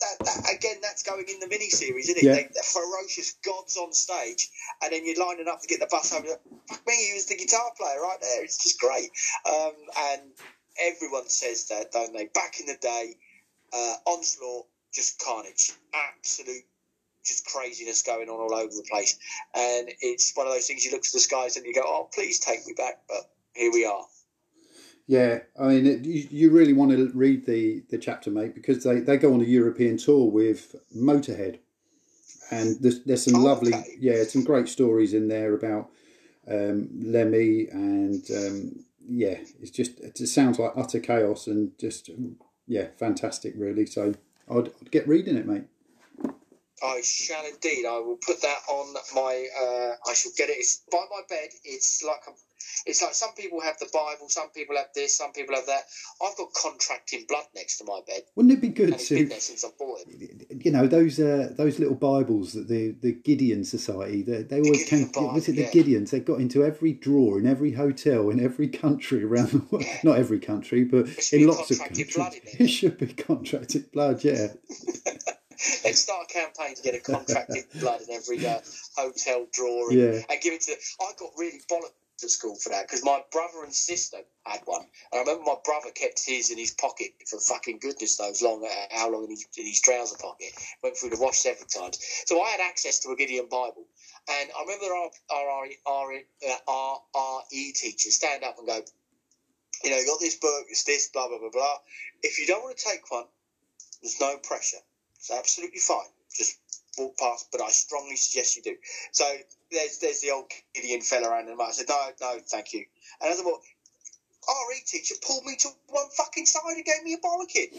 that, that, again, that's going in the mini series, isn't it? Yeah. They, they're ferocious gods on stage, and then you're lining up to get the bus home. Fuck me, he was the guitar player right there. It's just great. Um, and everyone says that, don't they? Back in the day, uh, Onslaught, just carnage, absolute. Just craziness going on all over the place, and it's one of those things. You look to the skies and you go, "Oh, please take me back," but here we are. Yeah, I mean, it, you, you really want to read the, the chapter, mate, because they, they go on a European tour with Motorhead, and there's, there's some Oh, lovely, okay. yeah, some great stories in there about um, Lemmy, and um, yeah, it's just it sounds like utter chaos and just yeah, fantastic, really. So I'd, I'd get reading it, mate. I shall indeed. I will put that on my. Uh, I shall get it. It's by my bed. It's like a, it's like some people have the Bible, some people have this, some people have that. I've got Contract in Blood next to my bed, Wouldn't it be good it's been there since I bought it. You know, those uh, those little Bibles that the the Gideon Society they, they always came. Bible, Was it the yeah. Gideons? They got into every drawer in every hotel in every country around the world. Yeah. Not every country, but in lots of countries. blood in it. It should be Contract in Blood. Yeah, Let's start a campaign to get a contracted blood in every uh, hotel drawer and, Yeah. and give it to. I got really bollocked at school for that because my brother and sister had one. And I remember my brother kept his in his pocket for fucking goodness knows long, uh, how long in his, in his trouser pocket. Went through the wash several times. So I had access to a Gideon Bible. And I remember our, our, our, our, our RE teacher stand up and go, you know, you got this book, it's this, blah, blah, blah, blah. If you don't want to take one, there's no pressure. It's absolutely fine. Just walk past, but I strongly suggest you do. So there's there's the old Gideon fella around and I said, no, no, thank you. And I thought, oh, well, RE teacher pulled me to one fucking side and gave me a bollocking.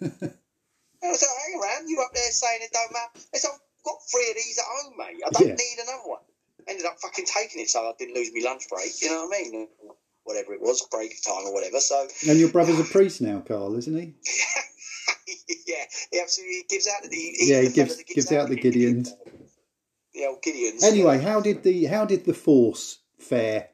and I said, hang around, you up there saying it don't matter. I said, I've got three of these at home, mate. I don't Yeah. need another one. Ended up fucking taking it so I didn't lose my lunch break. You know what I mean? Whatever it was, break time or whatever. So and your brother's a priest now, Carl, isn't he? yeah, he absolutely gives out the. Yeah, he the fella gives- gives out the Gideon- Gideons. The old Gideons. Anyway, how did the how did the Force fare?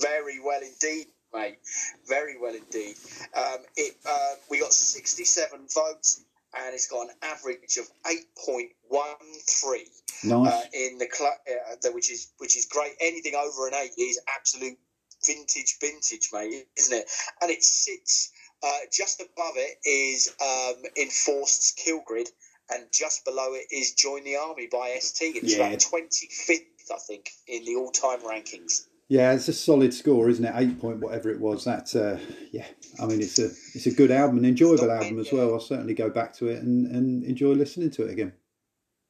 very well indeed, mate. Very well indeed. Um, it uh, we got sixty-seven votes, and it's got an average of eight point one three Nice. uh, in the cl- uh, the- which is which is great. Anything over an eight is absolute vintage, vintage, mate, isn't it? And it sits uh, just above it is um, Enforced's Kill Grid, and just below it is Join the Army by ST. It's Yeah. about twenty fifth, I think, in the all time rankings. Yeah, it's a solid score, isn't it? Eight point whatever it was. That's uh, yeah. I mean, it's a it's a good album, an enjoyable album as yeah. well. I'll certainly go back to it and, and enjoy listening to it again.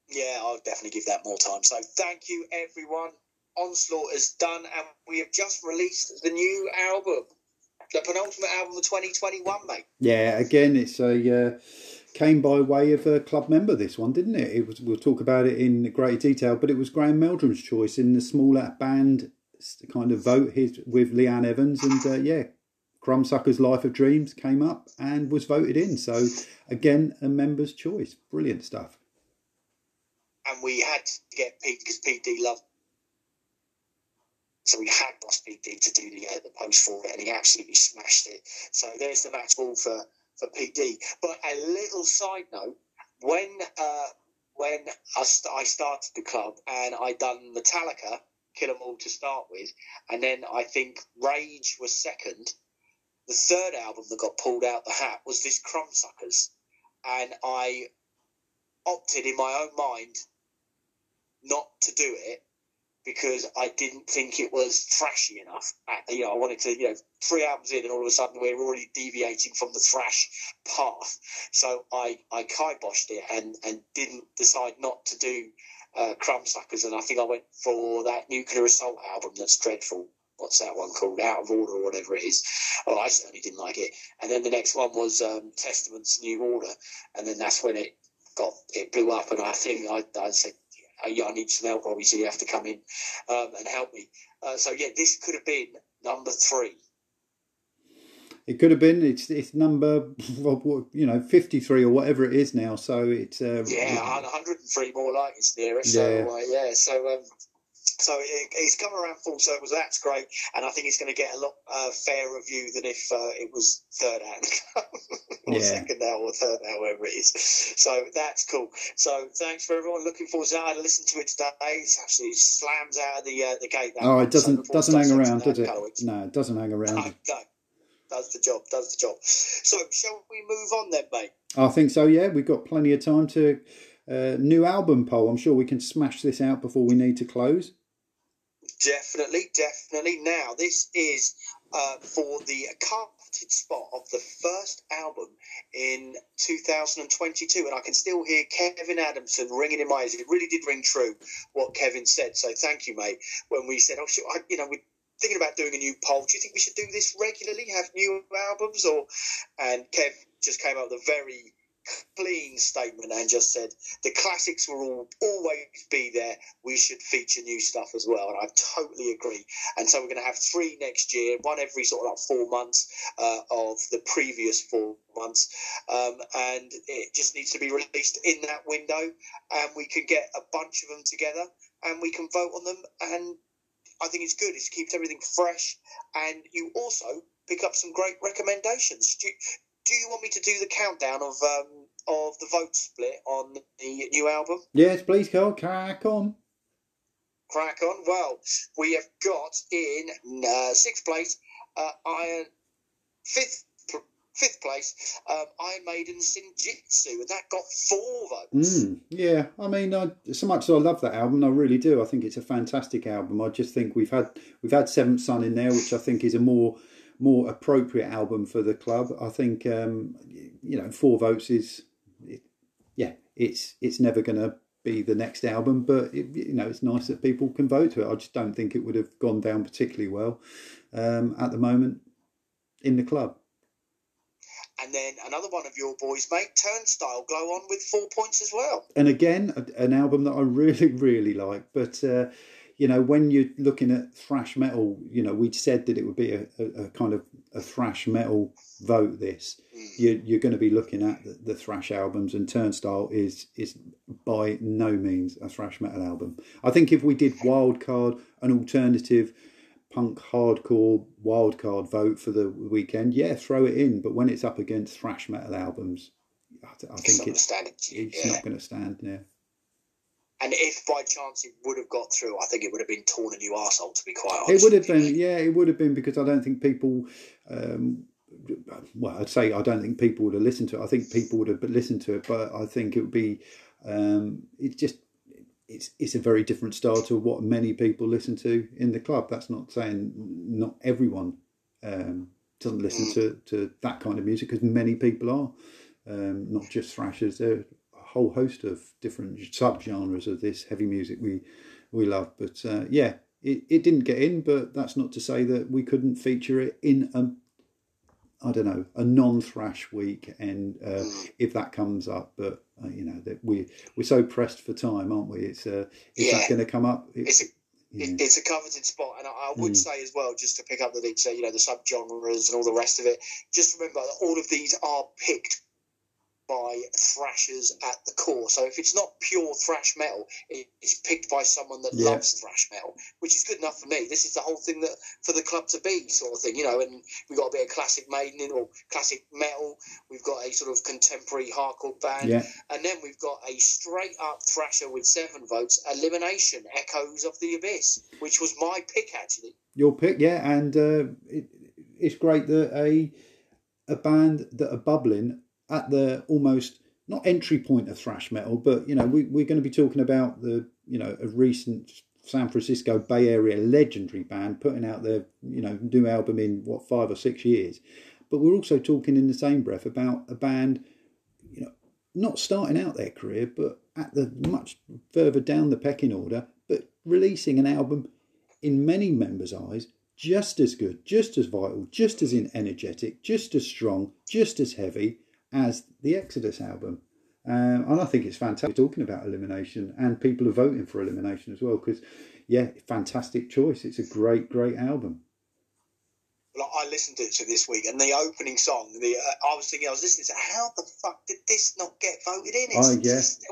Yeah, I'll definitely give that more time. So thank you, everyone. Onslaught is done, and we have just released the new album, the penultimate album of 2021, mate. Yeah, again, it's a uh, came by way of a club member. This one, didn't it? It was. We'll talk about it in greater detail, but it was Graham Meldrum's choice in the smaller band kind of vote his with Leanne Evans, and uh, yeah, Crumbsucker's Life of Dreams came up and was voted in. So again, a member's choice. Brilliant stuff. And we had to get Pete because Pete D loved. So we had Boss Pete D to do the, uh, the post for it, and he absolutely smashed it. So there's the match ball for, for Pete D. But a little side note when uh, when I, st- I started the club and I done Metallica, Kill 'Em All to start with, and then I think Rage was second. The third album that got pulled out the hat was this Crumbsuckers, and I opted in my own mind not to do it because I didn't think it was thrashy enough. You know, I wanted to, you know, three albums in, and all of a sudden we're already deviating from the thrash path. So I I kiboshed it and and didn't decide not to do uh, Crumbsuckers, and I think I went for that Nuclear Assault album that's dreadful. What's that one called? Out of Order or whatever it is. Oh, I certainly didn't like it. And then the next one was um, Testament's New Order, and then that's when it got it blew up, and I think I, I said I need some help, obviously, you have to come in um, and help me. Uh, so, yeah, this could have been number three. It could have been. It's it's number you know fifty three or whatever it is now. So it's uh, yeah, one hundred and three more like it's nearer. So yeah, uh, yeah. So um, so it's come around full circle. So that's great, and I think it's going to get a lot uh, fairer review than if uh, it was third out or yeah. second out or third out, whatever it is. So that's cool. So thanks for everyone. Looking forward to that. I listened to it today. It absolutely slams out of the uh, the gate. oh, it doesn't so doesn't hang around, does it? No, it doesn't hang around. No, no, does the job. Does the job. So shall we move on then, mate? I think so. Yeah, we've got plenty of time to. Uh, new album poll. I'm sure we can smash this out before we need to close. Definitely, definitely. Now, this is uh, for the carpeted spot of the first album in 2022, and I can still hear Kevin Adamson ringing in my ears. It really did ring true what Kevin said. So, thank you, mate. When we said, "Oh, shit, I, you know, we're thinking about doing a new poll. Do you think we should do this regularly? Have new albums?" Or and Kev just came up with a very clean statement and just said the classics will all, always be there. We should feature new stuff as well, and I totally agree. And so we're going to have three next year, one every sort of like four months uh, of the previous four months, um, and it just needs to be released in that window, and we can get a bunch of them together, and we can vote on them. And I think it's good. It keeps everything fresh, and you also pick up some great recommendations. Do you, do you want me to do the countdown of um, of the vote split on the new album? Yes, please, Carl. Crack on. Crack on. Well, we have got in uh, sixth place uh, Iron, fifth fifth place um, Iron Maiden Senjutsu, and that got four votes. Mm, yeah, I mean, I, so much as I love that album, I really do. I think it's a fantastic album. I just think we've had we've had Seventh Son in there, which I think is a more more appropriate album for the club. I think um, you know four votes is it's it's never going to be the next album, but it, you know it's nice that people can vote to it. I just don't think it would have gone down particularly well um, at the moment in the club. And then another one of your boys, mate, Turnstile, glow on with four points as well. And again, an album that I really, really like, but. Uh, you know, when you're looking at thrash metal, you know, we'd said that it would be a, a, a kind of a thrash metal vote. This mm. you're, you're going to be looking at the, the, thrash albums, and Turnstile is is by no means a thrash metal album. I think if we did Wildcard, an alternative punk hardcore wildcard vote for the weekend, yeah, throw it in. But when it's up against thrash metal albums, I, I think it's, it's, it's yeah. not going to stand. Yeah. And if by chance it would have got through, I think it would have been torn a new arsehole, to be quite honest. It would have been, yeah, it would have been because I don't think people, um, well, I'd say I don't think people would have listened to it. I think people would have listened to it, but I think it would be, um, it's just, it's it's a very different style to what many people listen to in the club. That's not saying not everyone um, doesn't listen mm. to, to that kind of music because many people are, um, not just thrashers. There whole host of different subgenres of this heavy music we we love. But uh, yeah, it, it didn't get in, but that's not to say that we couldn't feature it in a I don't know a non-thrash week, and uh, if that comes up, but uh, you know that we we're so pressed for time, aren't we? It's uh, is yeah. that going to come up? It, it's a yeah. it's a coveted spot, and I, would mm. say as well, just to pick up the say you know the subgenres and all the rest of it. Just remember that all of these are picked by thrashers at the core. So if it's not pure thrash metal, it's picked by someone that Yeah. loves thrash metal, which is good enough for me. This is the whole thing that for the club to be, sort of thing, you know. And we've got a bit of classic Maiden or classic metal. We've got a sort of contemporary hardcore band, Yeah, and then we've got a straight up thrasher with seven votes, Elimination, Echoes of the Abyss, which was my pick actually. your pick. Yeah, and uh, it, it's great that a a band that are bubbling at the almost not entry point of thrash metal, but you know we we're going to be talking about the you know a recent San Francisco Bay Area legendary band putting out their you know new album in what five or six years, but we're also talking in the same breath about a band you know not starting out their career, but at the much further down the pecking order, but releasing an album in many members' eyes just as good, just as vital, just as in energetic, just as strong, just as heavy as the Exodus album. Um, and I think it's fantastic talking about elimination, and people are voting for elimination as well because, yeah, fantastic choice. It's a great, great album. Like, I listened to it this week, and the opening song, the uh, I was thinking, I was listening to, how the fuck did this not get voted in? It's Oh, yeah. just,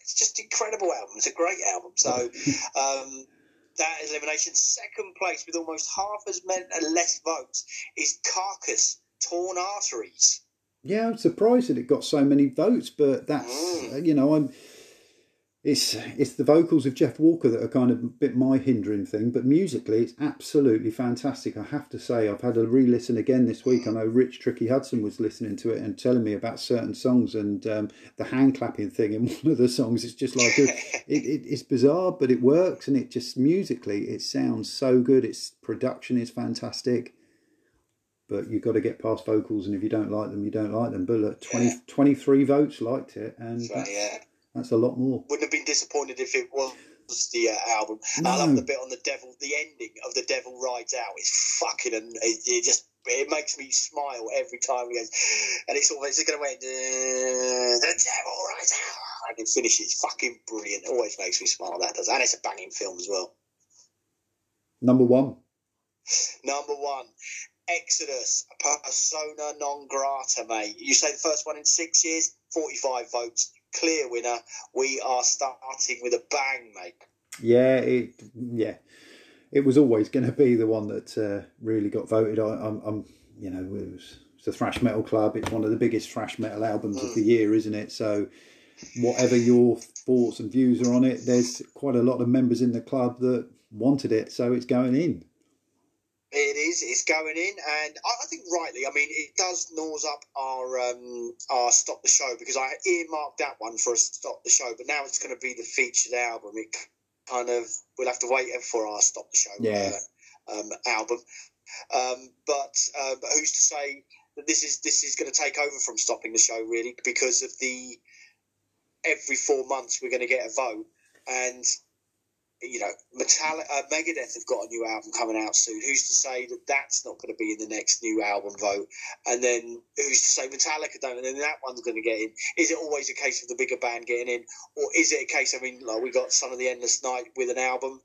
it's just incredible album. It's a great album. So um, that is elimination. Second place with almost half as many less votes is Carcass Torn Arteries. Yeah, I'm surprised that it got so many votes, but that's Mm. uh, you know I'm. It's it's the vocals of Jeff Walker that are kind of a bit my hindering thing, but musically it's absolutely fantastic. I have to say I've had a re-listen again this week. I know Rich Tricky Hudson was listening to it and telling me about certain songs and um, the hand clapping thing in one of the songs. It's just like it, it, it's bizarre, but it works, and it just musically it sounds so good. Its production is fantastic but you've got to get past vocals, and if you don't like them, you don't like them. But look, 20, Yeah. 23 votes liked it, and So that's, yeah, that's a lot more. wouldn't have been disappointed if it was the uh, album. I love the bit on the devil, the ending of the devil rides out. It's fucking and it, it just. It makes me smile every time he goes, and it's always going to. "Uh, The devil rides out, and it finishes. Fucking brilliant. Always makes me smile. That does, and it's a banging film as well. Number one. Number one, Exodus, persona non grata, mate. You say the first one in six years, 45 votes, clear winner. We are starting with a bang, mate. Yeah, it yeah, it was always going to be the one that uh, really got voted. I, I'm, I'm, you know, it was it's a thrash metal club. It's one of the biggest thrash metal albums of the year, isn't it? So, whatever your thoughts and views are on it, there's quite a lot of members in the club that wanted it, so it's going in. It is. It's going in, and I, I think rightly. I mean, it does nose up our um, our stop the show because I earmarked that one for a stop the show, but now it's going to be the featured album. It kind of we'll have to wait for our stop the show Yeah. uh, um, album. Um, but uh, but who's to say that this is this is going to take over from stopping the show really because of the every four months we're going to get a vote and you know, Metallica, uh, Megadeth have got a new album coming out soon. Who's to say that that's not going to be in the next new album vote? And then who's to say Metallica don't? And then that one's going to get in. Is it always a case of the bigger band getting in, or is it a case? I mean, like we got Son of the Endless Night with an album.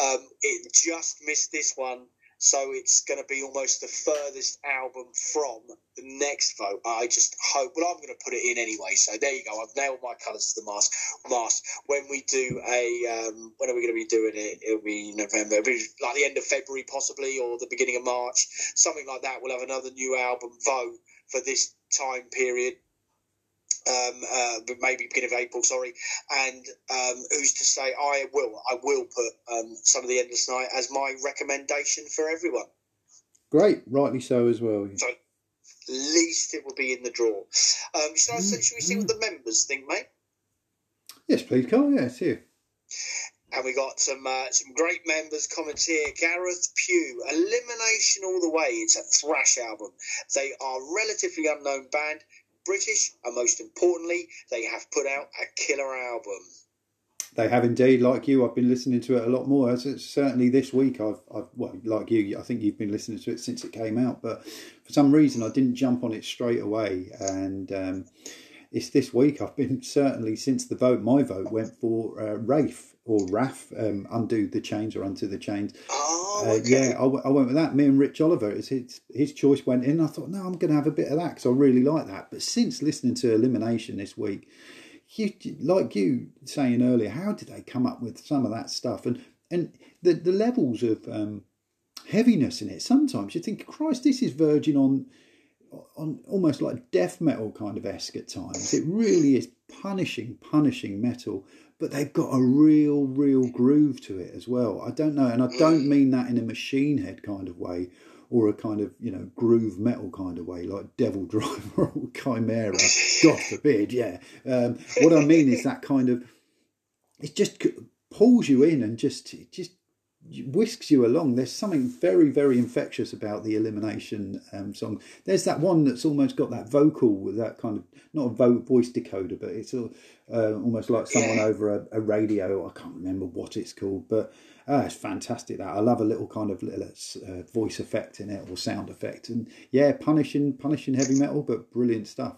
Um, it just missed this one. So it's going to be almost the furthest album from the next vote. I just hope. Well, I'm going to put it in anyway. So there you go. I've nailed my colours to the mask. Mask. When we do a, um, when are we going to be doing it? It'll be November. It'll be like the end of February, possibly, or the beginning of March, something like that. We'll have another new album vote for this time period. Um, uh, but maybe beginning of April, sorry. And um, who's to say I will? I will put um, some of the Endless Night as my recommendation for everyone. Great, rightly so as well. At least it will be in the draw. Um, should, I, should we see what the members think, mate? Yes, please, Carl. see you. And we got some uh, some great members comments here. Gareth Pugh, Elimination All the Way. It's a thrash album. They are relatively unknown band, British, and most importantly, they have put out a killer album. They have indeed, like you. I've been listening to it a lot more. As certainly this week, I've, I've, well, like you, I think you've been listening to it since it came out. But for some reason, I didn't jump on it straight away. And um, it's this week. I've been certainly since the vote. My vote went for uh, Rafe or Raf, um, undo the chains or undo the chains. Oh, Oh, Uh, yeah, I, w- I went with that. Me and Rich Oliver, it's his, his choice went in. I thought, no, I'm going to have a bit of that because I really like that. But since listening to Elimination this week, you, like you saying earlier, how did they come up with some of that stuff? And and the the levels of um, heaviness in it. Sometimes you think, Christ, this is verging on on almost like death metal kind of esque at times. It really is punishing, punishing metal, but they've got a real, real groove to it as well. I don't know, and I don't mean that in a machine head kind of way or a kind of you know groove metal kind of way, like Devil Driver or Chimaira. God forbid, yeah. Um, what I mean is that kind of it just pulls you in and just just whisks you along. There's something very, very infectious about the Elimination um, song. There's that one that's almost got that vocal with that kind of not a vo- voice decoder, but it's uh, almost like someone Yeah. over a, a radio. I can't remember what it's called, but ah, it's fantastic. That I love a little kind of little uh, voice effect in it or sound effect, and yeah, punishing, punishing heavy metal, but brilliant stuff.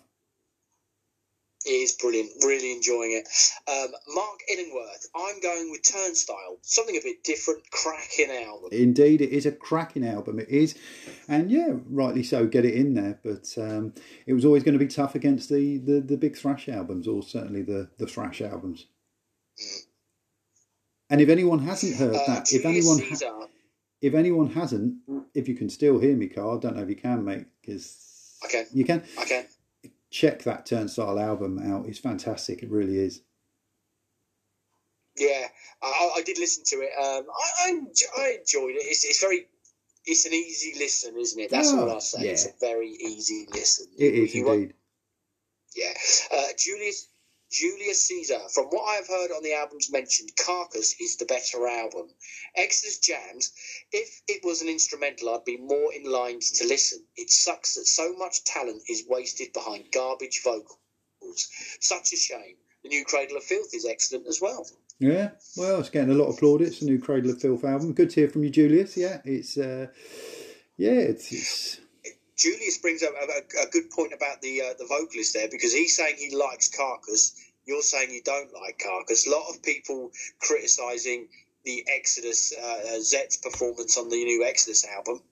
It is brilliant. Really enjoying it. Um, Mark Illingworth. I'm going with Turnstile. Something a bit different. Cracking album. Indeed, it is a cracking album. It is, and yeah, rightly so. Get it in there, but um, it was always going to be tough against the, the, the big thrash albums, or certainly the the thrash albums. And if anyone hasn't heard Uh, that, if anyone ha- if anyone hasn't, if you can still hear me, Carl, I don't know if you can, mate, because Okay. you can Okay. Check that Turnstile album out. It's fantastic. It really is. Yeah, I, I- did listen to it. Um, I, I, I enjoyed it. It's, it's very, it's an easy listen, isn't it? That's Oh, all I'll say. It's a very easy listen. It is You indeed. Yeah, uh, Julius Julius Caesar. From what I've heard on the albums mentioned, Carcass is the better album. Exodus Jams. If it was an instrumental, I'd be more in line to listen. It sucks that so much talent is wasted behind garbage vocals. Such a shame. The new Cradle of Filth is excellent as well. Yeah, well, it's getting a lot of plaudits. The new Cradle of Filth album. Good to hear from you, Julius. Yeah, it's uh, yeah, it's, it's Julius brings up a, a, good point about the uh, the vocalist there because he's saying he likes Carcass. You're saying you don't like Carcass. A lot of people criticising the Exodus uh, uh, Zet's performance on the new Exodus album,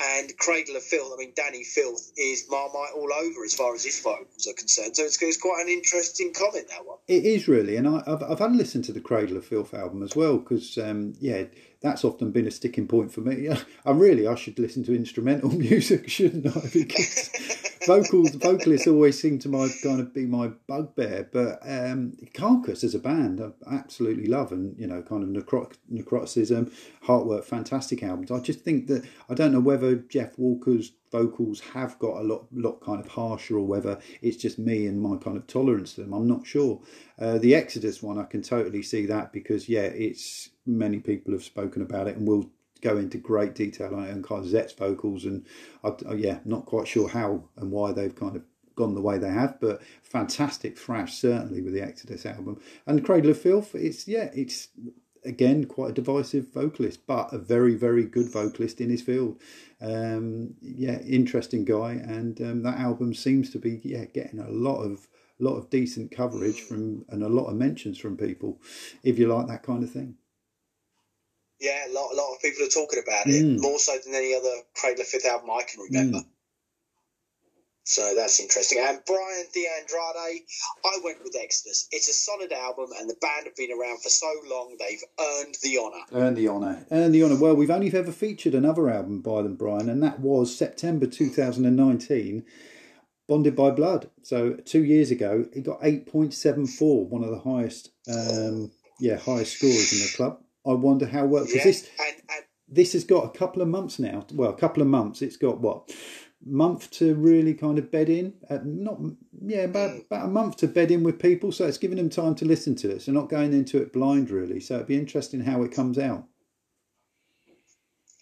and Cradle of Filth. I mean, Dani Filth is Marmite all over as far as his vocals are concerned. So it's, it's quite an interesting comment that one. It is really, and I, I've I've had to the Cradle of Filth album as well because um, yeah, that's often been a sticking point for me. I really I should listen to instrumental music, shouldn't I? Because vocals vocalists always seem to my kind of be my bugbear. But um, Carcass as a band, I absolutely love, and you know, kind of necro- necroticism, Heartwork, fantastic albums. I just think that I don't know whether Jeff Walker's vocals have got a lot lot kind of harsher or whether it's just me and my kind of tolerance to them. I'm not sure. Uh, the Exodus one, I can totally see that because yeah, it's many people have spoken about it and we'll go into great detail on it and kind of Zet's vocals and I, I- yeah, not quite sure how and why they've kind of gone the way they have, but fantastic thrash certainly with the Exodus album and Cradle of Filth. It's yeah, it's again quite a divisive vocalist, but a very very good vocalist in his field. Um, yeah, interesting guy, and um, that album seems to be yeah getting a lot of lot of decent coverage from and a lot of mentions from people if you like that kind of thing. Yeah, a lot, a lot of people are talking about it Mm. more so than any other Cradle of Filth album I can remember. Mm. So that's interesting. And Brian De Andrade, I went with Exodus. It's a solid album, and the band have been around for so long, they've earned the honour. Earn the honour. Earn the honour. Well, we've only ever featured another album by them, Brian, and that was September 2019, Bonded by Blood. So two years ago, it got 8.74, one of the highest, um, yeah, highest scores in the club. I wonder how well, because Yeah, this, and, and this has got a couple of months now. Well, a couple of months. It's got what month to really kind of bed in. Uh, not yeah, about about a month to bed in with people. So it's giving them time to listen to it. So not going into it blind really. So it'd be interesting how it comes out.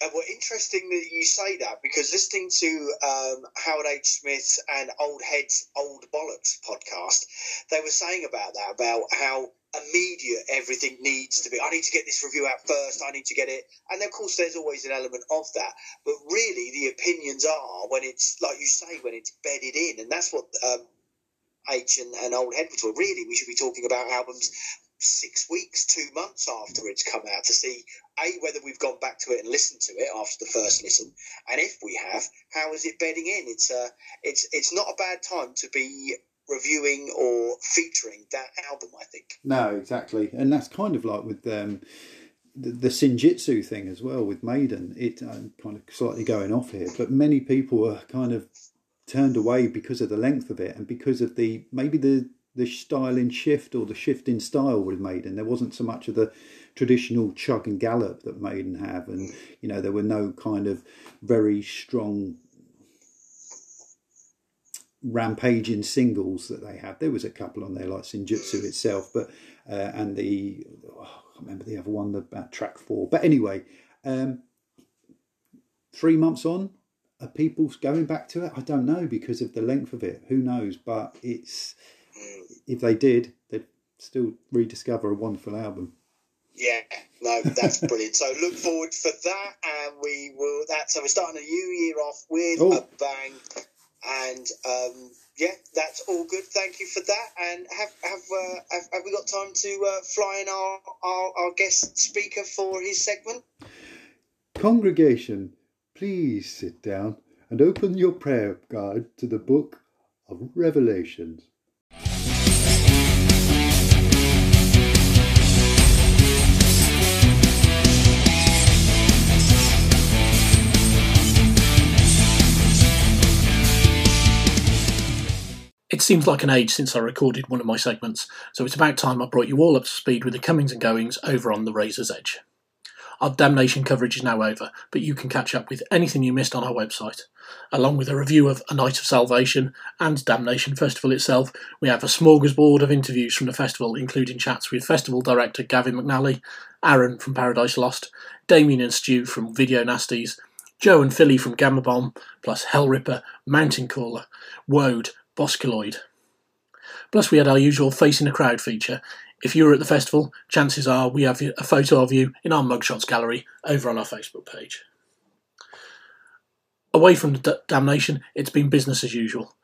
Uh, well, interesting that you say that because listening to um, Howard H. Smith and Old Heads, Old Bollocks podcast, they were saying about that, about how immediate everything needs to be. I need to get this review out first. I need to get it. And of course, there's always an element of that. But really, the opinions are when it's, like you say, when it's bedded in. And that's what um, H and, and Old Head were Really, we should be talking about albums six weeks, two months after it's come out to see a whether we've gone back to it and listened to it after the first listen, and if we have, how is it bedding in? It's uh, it's it's not a bad time to be reviewing or featuring that album. I think. No, exactly, and that's kind of like with um, the, the Senjutsu thing as well with Maiden. It I'm kind of slightly going off here, but many people are kind of turned away because of the length of it and because of the maybe the the styling shift or the shift in style with Maiden. There wasn't so much of the traditional chug and gallop that Maiden have, and you know there were no kind of very strong rampaging singles that they had. There was a couple on there like Senjutsu itself, but uh, and the oh, I can't remember the other one about track four. But anyway, um, three months on, are people going back to it? I don't know because of the length of it. Who knows? But it's if they did, they'd still rediscover a wonderful album. Yeah, no, that's brilliant. So look forward for that, and we will. That so we're starting a new year off with oh. a bang, and um, yeah, that's all good. Thank you for that. And have have uh, have, have, we got time to uh, fly in our, our our guest speaker for his segment? Congregation, please sit down and open your prayer guide to the book of Revelations. It seems like an age since I recorded one of my segments, so it's about time I brought you all up to speed with the comings and goings over on the Razor's Edge. Our Damnation coverage is now over, but you can catch up with anything you missed on our website. Along with a review of A Night of Salvation and Damnation Festival itself, we have a smorgasbord of interviews from the festival, including chats with festival director Gavin McInally, Aaron from Paradise Lost, Damien and Stu from Video Nasties, Joe and Philly from Gama Bomb, plus Hellripper, Mountain Caller, Woad, Boss Keloid. Plus, we had our usual Facing the Crowd feature. If you were at the festival, chances are we have a photo of you in our mugshots gallery over on our Facebook page. Away from the damnation, it's been business as usual.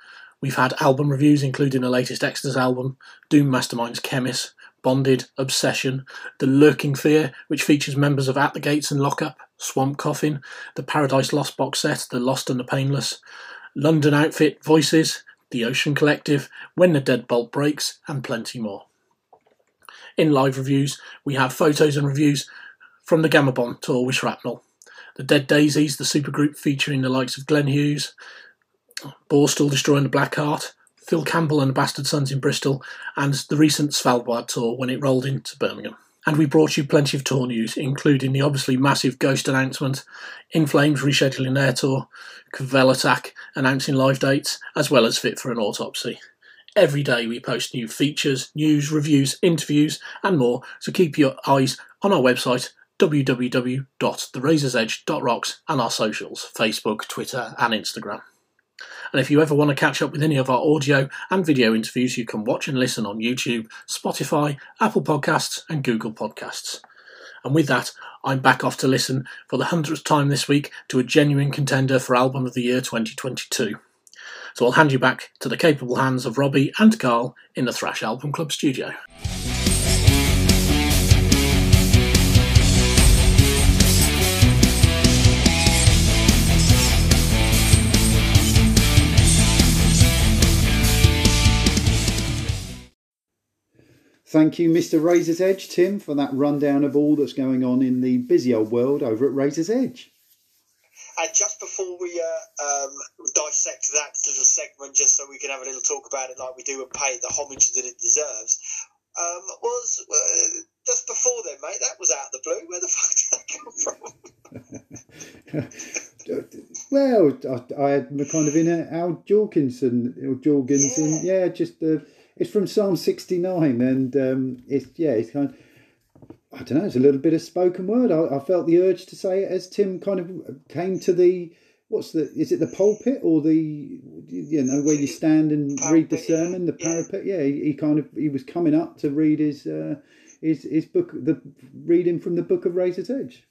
We've had album reviews, including the latest Exodus album, Doom Mastermind's Chemist, Bonded, Obsession, The Lurking Fear, which features members of At the Gates and Lockup, Swamp Coffin, the Paradise Lost box set, The Lost and the Painless, London Outfit Voices, the Ocean Collective, When the Deadbolt Breaks, and plenty more. In live reviews, we have photos and reviews from the Gama Bomb tour with Shrapnel, the Dead Daisies, the supergroup featuring the likes of Glenn Hughes, Borstal destroying the Black Heart, Phil Campbell and the Bastard Sons in Bristol, and the recent Svalbard tour when it rolled into Birmingham. And we brought you plenty of tour news, including the obviously massive Ghost announcement, In Flames rescheduling their tour, Cavell Attack announcing live dates, as well as Fit for an Autopsy. Every day we post new features, news, reviews, interviews, and more, so keep your eyes on our website www.therazorsedge.rocks and our socials Facebook, Twitter, and Instagram. And if you ever want to catch up with any of our audio and video interviews, you can watch and listen on YouTube, Spotify, Apple Podcasts, and Google Podcasts. And with that, I'm back off to listen for the hundredth time this week to a genuine contender for Album of the Year 2022. So I'll hand you back to the capable hands of Robbie and Carl in the Thrash Album Club studio. Thank you, Mr. Razor's Edge, Tim, for that rundown of all that's going on in the busy old world over at Razor's Edge. And just before we uh, um, dissect that little segment, just so we can have a little talk about it like we do and pay it the homage that it deserves, um, was uh, just before then, mate. That was out of the blue. Where the fuck did that come from? well, I, I, had kind of in a Al Jourgensen, or Jorgensen, yeah, yeah just the. Uh, it's from Psalm 69, and um, it's yeah, it's kind. Of, I don't know. It's a little bit of spoken word. I, I, felt the urge to say it as Tim kind of came to the what's the is it the pulpit or the you know where you stand and read the sermon the parapet yeah he, he, kind of he was coming up to read his uh, his his book the reading from the book of razor's edge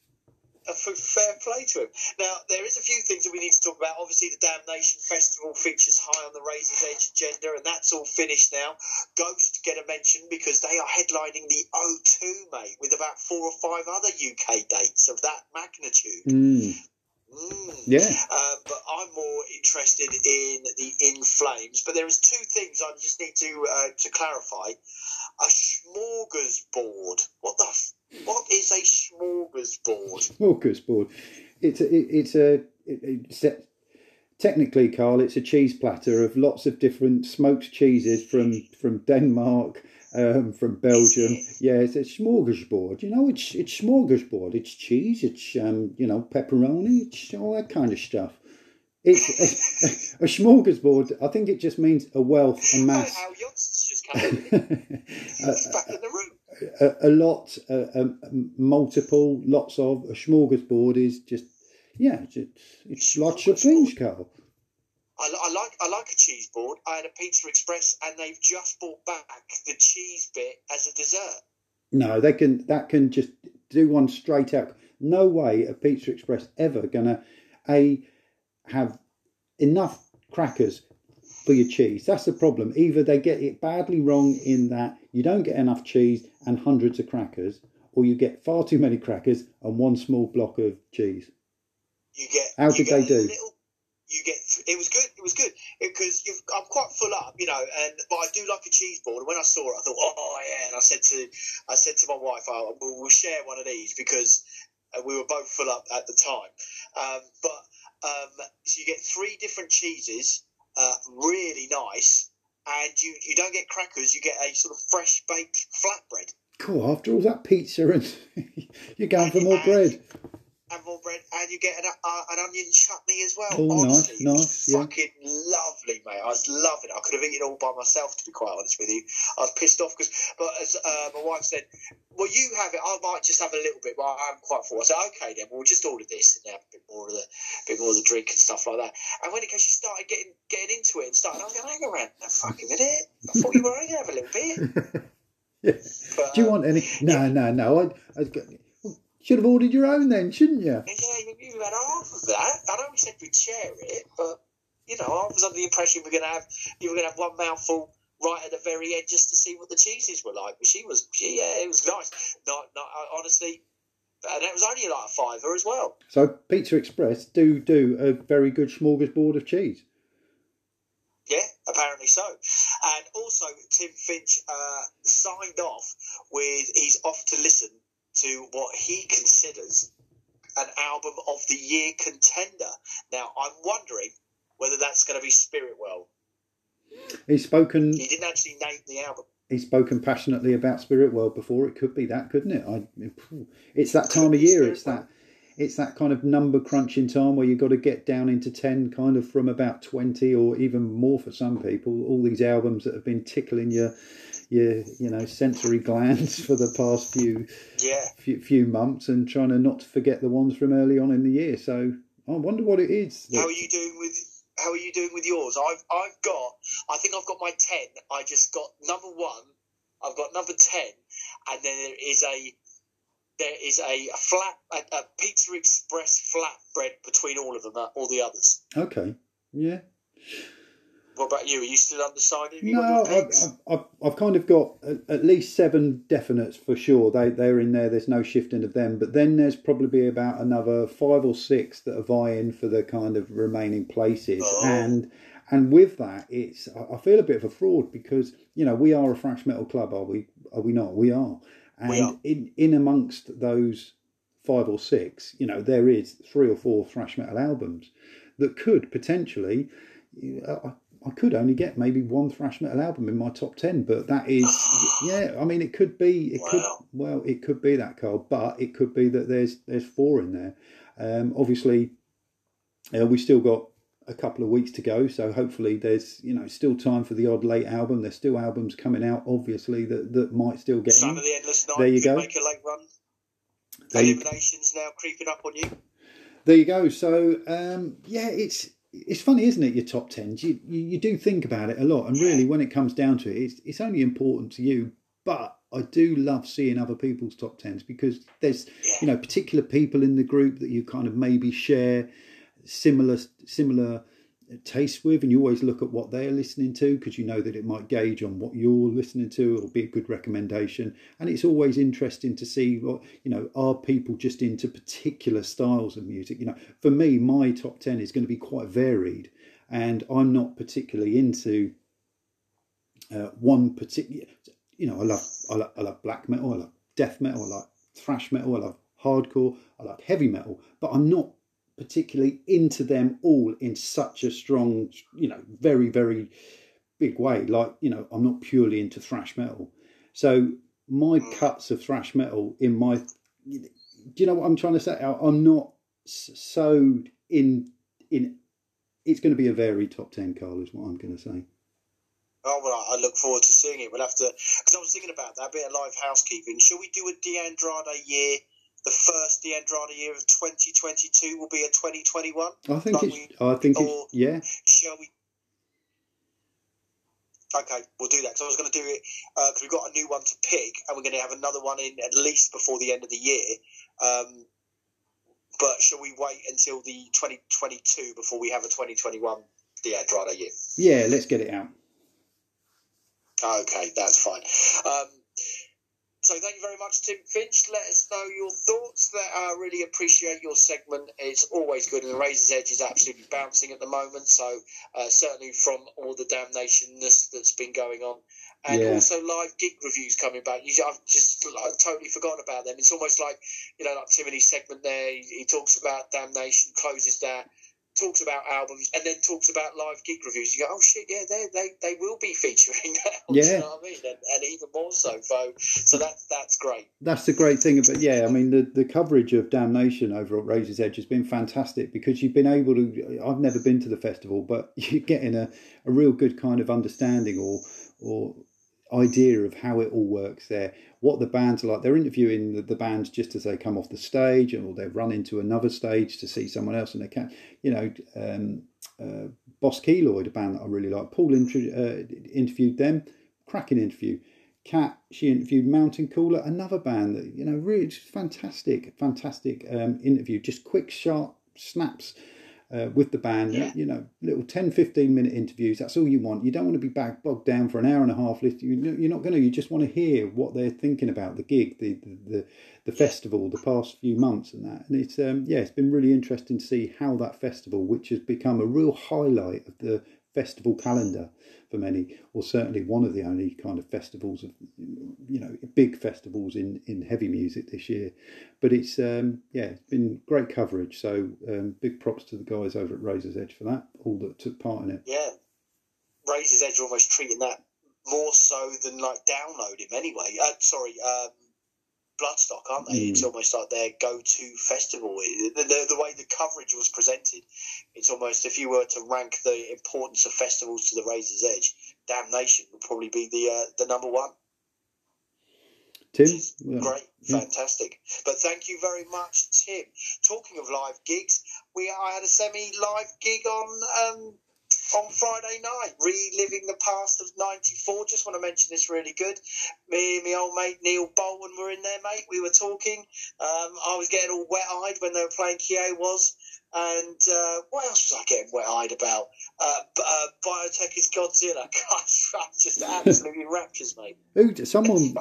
fair play to him. Now, there is a few things that we need to talk about. Obviously, the Damnation Festival features high on the Razor's Edge agenda, and that's all finished now. Ghost get a mention because they are headlining the O2, mate, with about four or five other UK dates of that magnitude. Mm. Mm. Yeah. Um, but I'm more interested in the In Flames. But there is two things I just need to uh, to clarify. A smorgasbord. What the? F- what is a smorgasbord? Smorgasbord. It's a, it, it's a it, it's a, technically, Carl. It's a cheese platter of lots of different smoked cheeses from from Denmark, um, from Belgium. Yeah, it's a smorgasbord. You know, it's it's smorgasbord. It's cheese. It's um, you know, pepperoni. It's all that kind of stuff. It's a, a, smorgasbord. I think it just means a wealth, a mass. Al Johnson's just come in. He's back in the room. a, a lot, uh, um, multiple, lots of. A smorgasbord is just, yeah, it's, it's lots of things, Carl. I, I like I like a cheese board. I had a Pizza Express, and they've just brought back the cheese bit as a dessert. No, they can. That can just do one straight out. No way a Pizza Express ever gonna a have enough crackers for your cheese. That's the problem. Either they get it badly wrong in that you don't get enough cheese and hundreds of crackers, or you get far too many crackers and one small block of cheese. You get How you did get they do? Little, you get it was good. It was good because I'm quite full up, you know, and but I do like a cheese board. And when I saw it, I thought, oh yeah. And I said to I said to my wife, oh, we'll, we'll share one of these because uh, we were both full up at the time. Um, but um, so you get three different cheeses, uh, really nice, and you you don't get crackers. You get a sort of fresh baked flatbread. Cool. After all that pizza and you're going for more And- bread. And more bread, and you get an, uh, an onion chutney as well. Oh, nice, Honestly, nice, yeah. Fucking lovely, mate. I was loving it. I could have eaten it all by myself, to be quite honest with you. I was pissed off because, but as uh, my wife said, well, you have it. I might just have a little bit, but I am quite full. I said, okay, then we'll just order this and have a bit more of the, bit more of the drink and stuff like that. And when it came, she started getting getting into it and started. I was going, hang around a fucking minute. I thought you were only have a little bit. Yeah. But, Do you want any? No, no, no. I, I was go- well, should have ordered your own then, shouldn't you? Yeah, you, you had half of that. I know we said we'd share it, but you know, I was under the impression we are gonna have you were gonna have one mouthful right at the very end just to see what the cheeses were like. But she was, she, yeah, it was nice. Not, not uh, honestly, and it was only like a fiver as well. So Pizza Express do do a very good smorgasbord of cheese. Yeah, apparently so. And also, Tim Finch uh, signed off with he's off to listen to what he considers an album of the year contender. Now, I'm wondering whether that's going to be Spirit World. He's spoken. He didn't actually name the album. He's spoken passionately about Spirit World before. It could be that, couldn't it? I, it's that time of year. It's that. It's that kind of number crunching time where you've got to get down into ten, kind of from about twenty or even more for some people. All these albums that have been tickling your, your, you know, sensory glands for the past few Yeah. few, few months, and trying to not forget the ones from early on in the year. So I wonder what it is. that- How are you doing with? How are you doing with yours? I've I've got. I think I've got my ten. I just got number one. I've got number ten, and then there is a there is a, a flat a, a Pizza Express flatbread between all of them, uh, all the others. Okay. Yeah. What about you? Are you still undecided? You No, I've? I've, I've, kind of got at, least seven definites for sure. They they're in there. There's no shifting of them. But then there's probably about another five or six that are vying for the kind of remaining places. Oh. And and with that, it's I I feel a bit of a fraud because you know we are a thrash metal club, are we? Are we not? We are. And We are. in in amongst those five or six, you know, there is three or four thrash metal albums that could potentially. I, I could only get maybe one thrash metal album in my top ten, but that is, yeah. I mean, it could be, it could, well, it could be that Carl, but it could be that there's there's four in there. Um, obviously, uh, we still got a couple of weeks to go, so hopefully there's you know still time for the odd late album. There's still albums coming out, obviously that that might still get Son in. of the Endless Night. There you go. Make a late run. There you- Eliminations now creeping up on you. There you go. So um, yeah, it's it's funny, isn't it? Your top tens. You, you you do think about it a lot, and really, when it comes down to it, it's it's only important to you. But I do love seeing other people's top tens because there's you know particular people in the group that you kind of maybe share similar similar taste with and you always look at what they're listening to because you know that it might gauge on what you're listening to or be a good recommendation. And it's always interesting to see what you know are people just into particular styles of music? You know for me my top 10 is going to be quite varied and i'm not particularly into uh, one particular you know I love, I love i love black metal i love death metal i like thrash metal i love hardcore i like heavy metal but i'm not particularly into them all in such a strong, you know, very, very big way. Like, you know, I'm not purely into thrash metal. So my mm. cuts of thrash metal in my, do you know what I'm trying to say? I'm not so in, in, it's going to be a very top 10, Carl, is what I'm going to say. Oh, well, I look forward to seeing it. We'll have to, because I was thinking about that bit of live housekeeping. Shall we do a De DeAndrade year the first De Andrade year of 2022 will be a 2021? I think like it's, we, I think it's, yeah. Shall we? Okay, we'll do that because I was going to do it because uh, we've got a new one to pick and we're going to have another one in at least before the end of the year. Um, but shall we wait until the 2022 before we have a 2021 De Andrade year? Yeah, let's get it out. Okay, that's fine. Um, so thank you very much, Tim Finch. Let us know your thoughts. That I really appreciate your segment. It's always good, and the Razor's Edge is absolutely bouncing at the moment. So uh, certainly from all the damnationness that's been going on, and yeah. also live gig reviews coming back. You, I've just I've totally forgotten about them. It's almost like you know, like Timothy's segment there. He, he talks about damnation, closes that talks about albums and then talks about live gig reviews. You go, oh shit, yeah, they they, they will be featuring. Yeah, you know I mean, and, and, even more so. So so that's that's great. That's the great thing about yeah. I mean, the the coverage of Damnation over at Razor's Edge has been fantastic because you've been able to. I've never been to the festival, but you're getting a, a real good kind of understanding or or idea of how it all works there, what the bands are like. They're interviewing the, the bands just as they come off the stage, or they've run into another stage to see someone else, and they can, you know, um, uh, Boss Keloid, a band that I really like. Paul uh, interviewed them, cracking interview. Cat, she interviewed Mountain Caller, another band that you know really fantastic, fantastic um, interview. Just quick, sharp snaps uh, with the band. Yeah. You know, little 10, 15 minute interviews. That's all you want. You don't want to be back bogged down for an hour and a half. List. You're not going to. You just want to hear what they're thinking about the gig, the the, the, the festival, the past few months, and that. And it's um, yeah, it's been really interesting to see how that festival, which has become a real highlight of the festival calendar for many, or certainly one of the only kind of festivals of, you know, big festivals in, in heavy music this year. But it's, um, yeah, it's been great coverage. So um, big props to the guys over at Razor's Edge for that, all that took part in it. Yeah. Razor's Edge are almost treating that more so than like download him anyway. Uh, sorry, um, Bloodstock, aren't they? Mm. It's almost like their go-to festival. The, the, the, way the coverage was presented, it's almost if you were to rank the importance of festivals to the Razor's Edge, Damnation would probably be the uh, the number one. Tim, yeah. great, fantastic. But thank you very much, Tim. Talking of live gigs, we I had a semi-live gig on um, on Friday night, reliving the past of '94. Just want to mention this really good. Me and my old mate Neil Bolton were in there, mate. We were talking. Um, I was getting all wet-eyed when they were playing Kaiowas. And uh, what else was I getting wet-eyed about? Uh, uh, Biotech is Godzilla. Gosh, just absolutely raptures, mate. Who? Someone.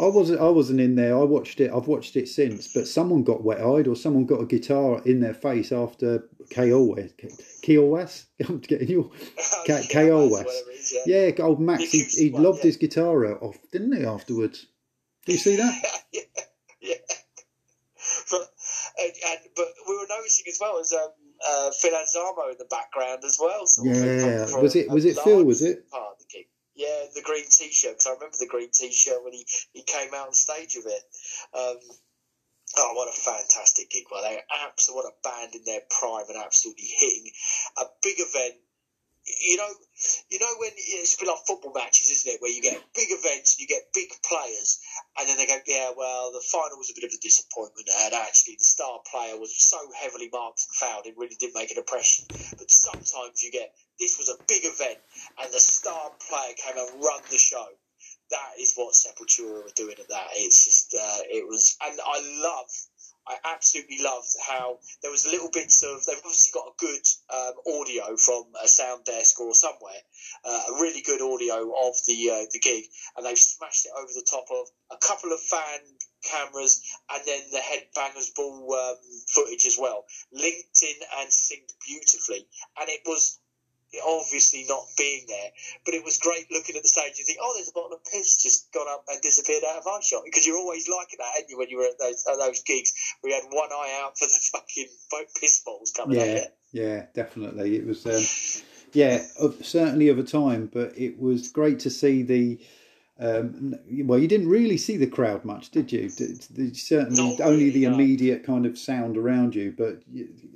I wasn't. I wasn't in there. I watched it. I've watched it since. But someone got wet-eyed, or someone got a guitar in their face after KOS. KOS. I'm getting you. KOS. Yeah. yeah, old Max. He, he one, lobbed yeah. his guitar out off, didn't he? Afterwards. Do you see that? yeah. yeah. But and, and, but we were noticing as well as um, uh, Phil Anselmo in the background as well. Yeah, was it was it Phil? Was it part of the gig? Yeah, the green T-shirt because I remember the green T-shirt when he, he came out on stage with it. Um, oh, what a fantastic gig! Well, they absolutely what a band in their prime and absolutely hitting a big event you know, you know when it's been like football matches, isn't it? Where you get big events and you get big players, and then they go, yeah, well, the final was a bit of a disappointment, and actually the star player was so heavily marked and fouled, it really did make an impression. But sometimes you get this was a big event, and the star player came and run the show. That is what Sepultura were doing at that. It's just uh, it was, and I love. I absolutely loved how there was little bits of. They've obviously got a good um, audio from a sound desk or somewhere, uh, a really good audio of the uh, the gig, and they've smashed it over the top of a couple of fan cameras and then the headbangers ball um, footage as well, linked in and synced beautifully, and it was obviously not being there. But it was great looking at the stage. You think, oh, there's a bottle of piss just gone up and disappeared out of eye shot because you're always liking that, aren't you, when you were at those, at those gigs where you had one eye out for the fucking boat piss balls coming yeah. Yeah, definitely. It was, um, yeah, certainly of a time, but it was great to see the. Um, well, you didn't really see the crowd much, did you? Certainly, Not only the no. immediate kind of sound around you. But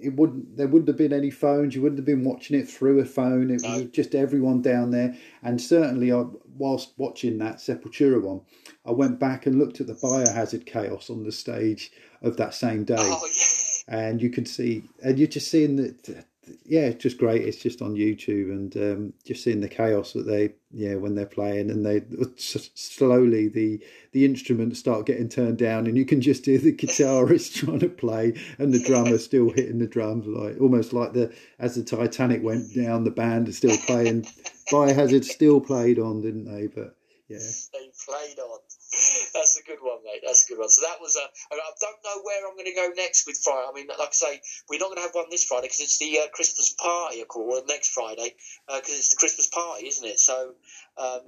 it wouldn't. There wouldn't have been any phones. You wouldn't have been watching it through a phone. It was just everyone down there. And certainly, I, whilst watching that Sepultura one, I went back and looked at the Biohazard chaos on the stage of that same day Oh, yeah. and you can see, and you're just seeing that. Yeah, it's just great. It's just on YouTube, and um, just seeing the chaos that they, yeah, when they're playing, and they slowly the the instruments start getting turned down, and you can just hear the guitarist trying to play, and the drummer still hitting the drums, like almost like the as the Titanic went down, the band is still playing. Biohazard still played on, didn't they? But yeah, they played on. A good one, mate. That's a good one. So that was a. I don't know where I'm going to go next with Friday. I mean, like I say, we're not going to have one this Friday because it's the uh, Christmas party, of course, next Friday because it's the Christmas party, isn't it? So. Um,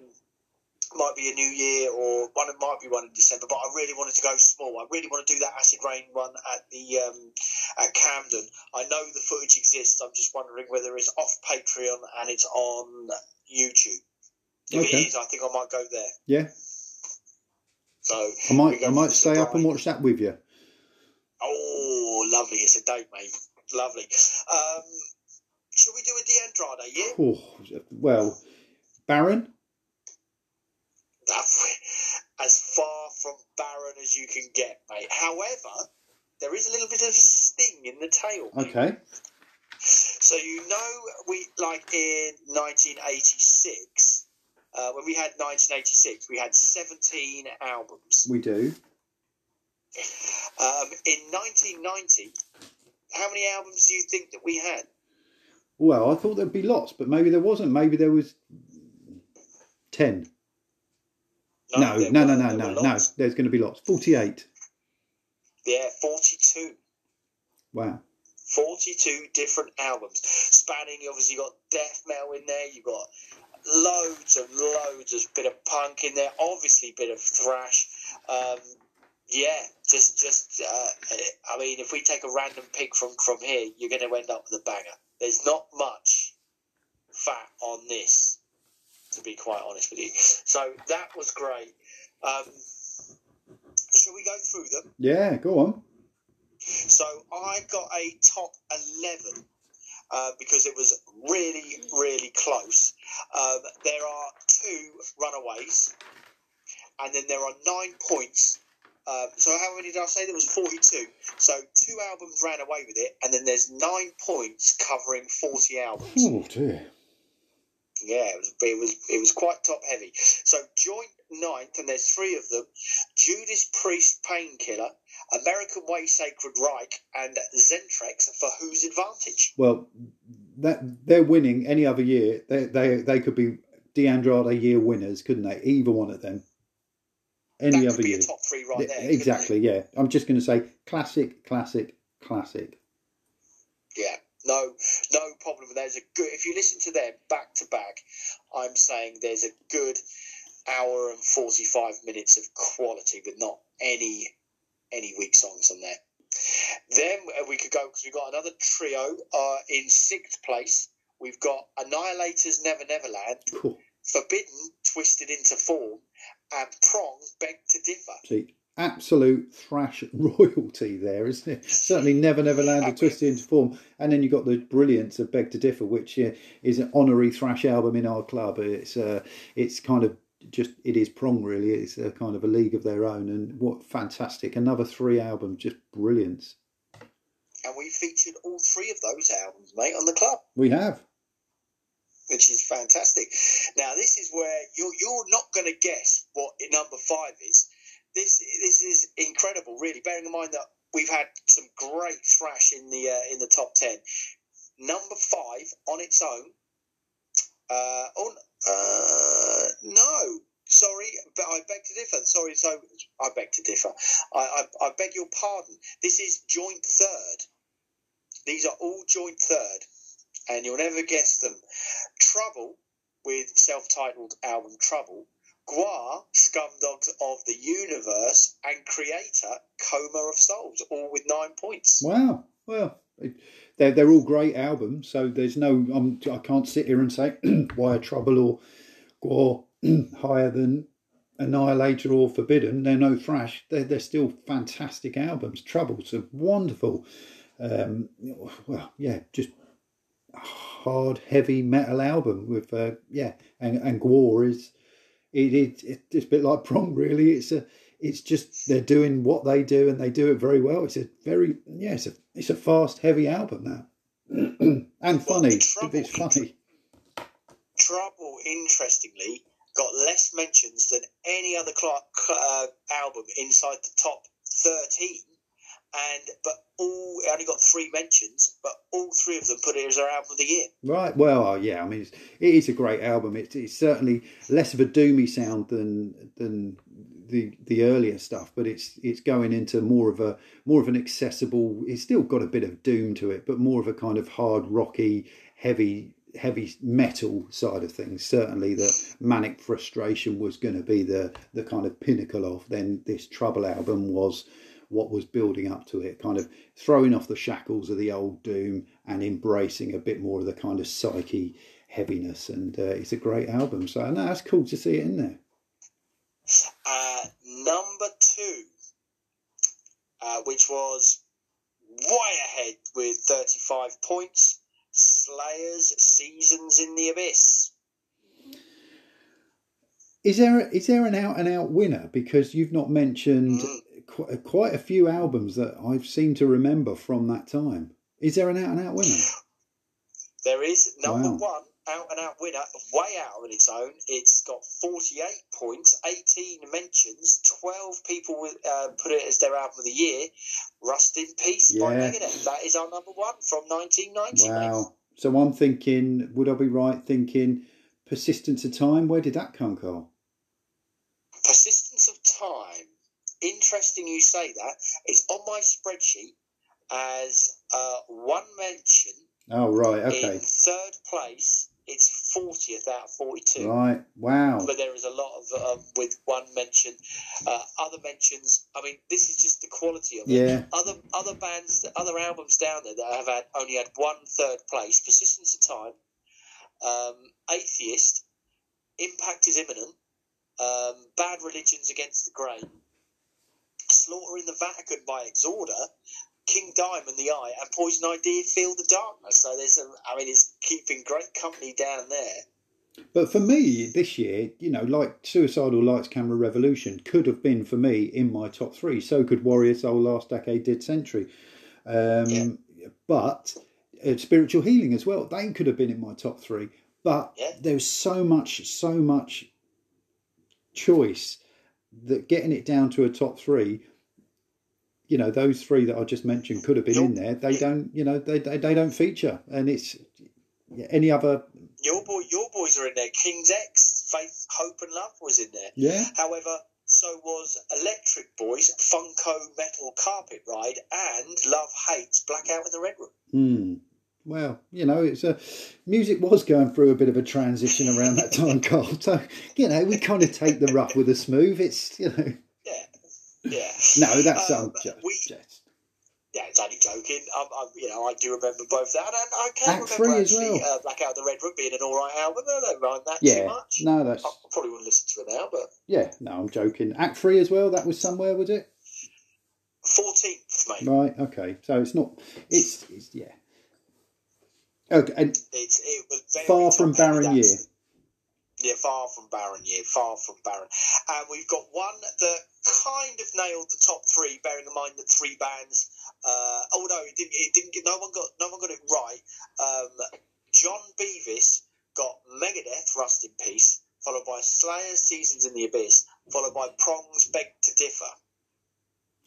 might be a new year or one it might be one in December, but I really wanted to go small. I really want to do that acid rain one at the um, at Camden. I know the footage exists. I'm just wondering whether it's off Patreon and it's on YouTube. If Okay. it is, I think I might go there. yeah. So I might I might stay up and watch that with you. Oh, lovely! It's a date, mate. Lovely. Um, shall we do a D'Andrade? Yeah. Oh, well, Baron. As far from barren as you can get, mate. However, there is a little bit of a sting in the tail. Okay. So you know, we like in 1986. Uh, when we had 1986, we had 17 albums. We do. Um, in 1990, how many albums do you think that we had? Well, I thought there'd be lots, but maybe there wasn't. Maybe there was ten. No, there no, no, no, there no, no. There's going to be lots. Forty-eight. Yeah, 42. Wow. 42 different albums spanning you obviously got death metal in there you've got loads and loads. Of bit of punk in there obviously bit of thrash. Um, yeah just just uh, i mean if we take a random pick from from here you're going to end up with a banger. There's not much fat on this to be quite honest with you. So that was great. Um, shall we go through them? Yeah, go on. so I got a top 11 uh, because it was really, really close. Um, there are two runaways, and then there are nine points. Um, so how many did I say? There was 42. So two albums ran away with it, and then there's nine points covering 40 albums. Oh dear. Yeah, it was, it was it was quite top heavy. So joint ninth, and there's three of them: Judas Priest, Painkiller, American Way, Sacred Reich, and Xentrix. For whose advantage? Well, that they're winning any other year. They they they could be D'Andrade year winners, couldn't they? Either one of them. Any other could be year. a top three right Yeah, there. exactly. Yeah. I'm just going to say classic, classic, classic. Yeah. No, no problem. There's a good. If you listen to them back to back, I'm saying there's a good hour and forty-five minutes of quality, with not any any weak songs on there. Then uh, we could go because we've got another trio uh, in sixth place. We've got Annihilators, Never Neverland, Cool. Forbidden, Twisted into Form, and Prong, Beg to Differ. See, absolute thrash royalty there, isn't it? Certainly never, never landed twisted into form. And then you've got the brilliance of Beg to Differ, which uh, is an honorary thrash album in our club. It's uh, it's kind of just it is prong really. It's a kind of a league of their own, and what fantastic! Another three albums, just brilliance. And we featured all three of those albums, mate, on the club. We have. which is fantastic. Now, this is where you're you're not going to guess what number five is. This this is incredible, really. Bearing in mind that we've had some great thrash in the uh, in the top ten. Number five on its own. Uh, on uh, no, sorry, but I beg to differ. Sorry, so I beg to differ. I, I, I beg your pardon. This is joint third. These are all joint third, and you'll never guess them. Trouble with self-titled album Trouble. GWAR, Scumdogs of the Universe, and Kreator, Coma of Souls, all with nine points. Wow. Well, they're, they're all great albums, so there's no, I'm, I can't sit here and say why are Trouble or GWAR higher than Annihilator or Forbidden. They're no thrash. They're, they're still fantastic albums. Trouble's a wonderful, um, well, yeah, just hard, heavy metal album with, uh, yeah, and, and GWAR is, it, it, it's a bit like Prong, really. It's a, it's just they're doing what they do and they do it very well. It's a very yeah, it's a it's a fast, heavy album now, and funny. Trouble, it's funny. Trouble, interestingly, got less mentions than any other Clark uh, album inside the top thirteen and but all it only got three mentions, but all three of them put it as their album of the year. Right. Well, uh, yeah. I mean, it's, it is a great album. It's, it's certainly less of a doomy sound than than the the earlier stuff, but it's it's going into more of a more of an accessible. It's still got a bit of doom to it, but more of a kind of hard rocky, heavy heavy metal side of things. Certainly, the manic frustration was going to be the the kind of pinnacle of. Then this Trouble album was what was building up to it, kind of throwing off the shackles of the old doom and embracing a bit more of the kind of psyche heaviness. And uh, it's a great album. So no, that's cool to see it in there. Number two, uh, which was way ahead with 35 points, Slayers Seasons in the Abyss. Is there is there an out and out winner? Because you've not mentioned mm quite, quite a few albums that I've seem to remember from that time. Is there an out and out winner? There is number wow. one out and out winner, way out on its own. It's got 48 points, 18 mentions, 12 people uh, put it as their album of the year. Rust in Peace yeah. by Megadeth. That is our number one from 1990. Wow. Mate. So I'm thinking, would I be right thinking Persistence of Time? Where did that come, Carl? Persistence of Time interesting you say that. It's on my spreadsheet as uh, one mention. Oh right, okay. In third place, it's fortieth out of forty-two. Right, wow. But there is a lot of um, with one mention. Uh, other mentions. I mean, this is just the quality of it. Yeah. Other other bands, other albums down there that have had only had one third place. Persistence of Time, um, Atheist, Impact is imminent. Um, Bad Religions Against the Grain, Slaughter in the Vatican by Exhorder, King Diamond, The Eye, and Poison Idea, Feel the Darkness. So there's, a, I mean, it's keeping great company down there. But for me this year, you know, like Suicidal Lights Camera Revolution could have been for me in my top three. So could Warrior Soul Last Decade Dead Century. Um, yeah. But uh, Spiritual Healing as well. They could have been in my top three. But yeah. there's so much, so much choice that getting it down to a top three, you know, those three that I just mentioned could have been in there. They don't, you know, they, they, they don't feature, and it's any other. Your boy, your boys are in there. King's X, Faith, Hope, and Love was in there. Yeah. However, so was Electric Boys, Funko Metal Carpet Ride, and Love Hates Blackout in the Red Room. Hmm. Well, you know, it's a music was going through a bit of a transition around that time, Carl. So you know, we kind of take the rough with the smooth. It's you know. Yeah. No, that's um, just, we, just. Yeah, it's only joking. I, I, you know, I do remember both that, and I can Act remember actually well. uh, Blackout the Red Room being an all right album. I don't mind that yeah, too much. No, that's. I probably wouldn't listen to it now, but yeah, no, I'm joking. Act Three as well. That was somewhere, was it? Fourteenth, mate. Right. Okay. So it's not. It's, it's yeah. Okay, and it's, it was far from barren year. Yeah, far from barren year, far from barren. And we've got one that kind of nailed the top three, bearing in mind the three bands. Uh, oh no, it didn't. It didn't. Get, no one got. No one got it right. Um, John Beavis got Megadeth, Rust in Peace, followed by Slayer, Seasons in the Abyss, followed by Prongs, Beg to Differ.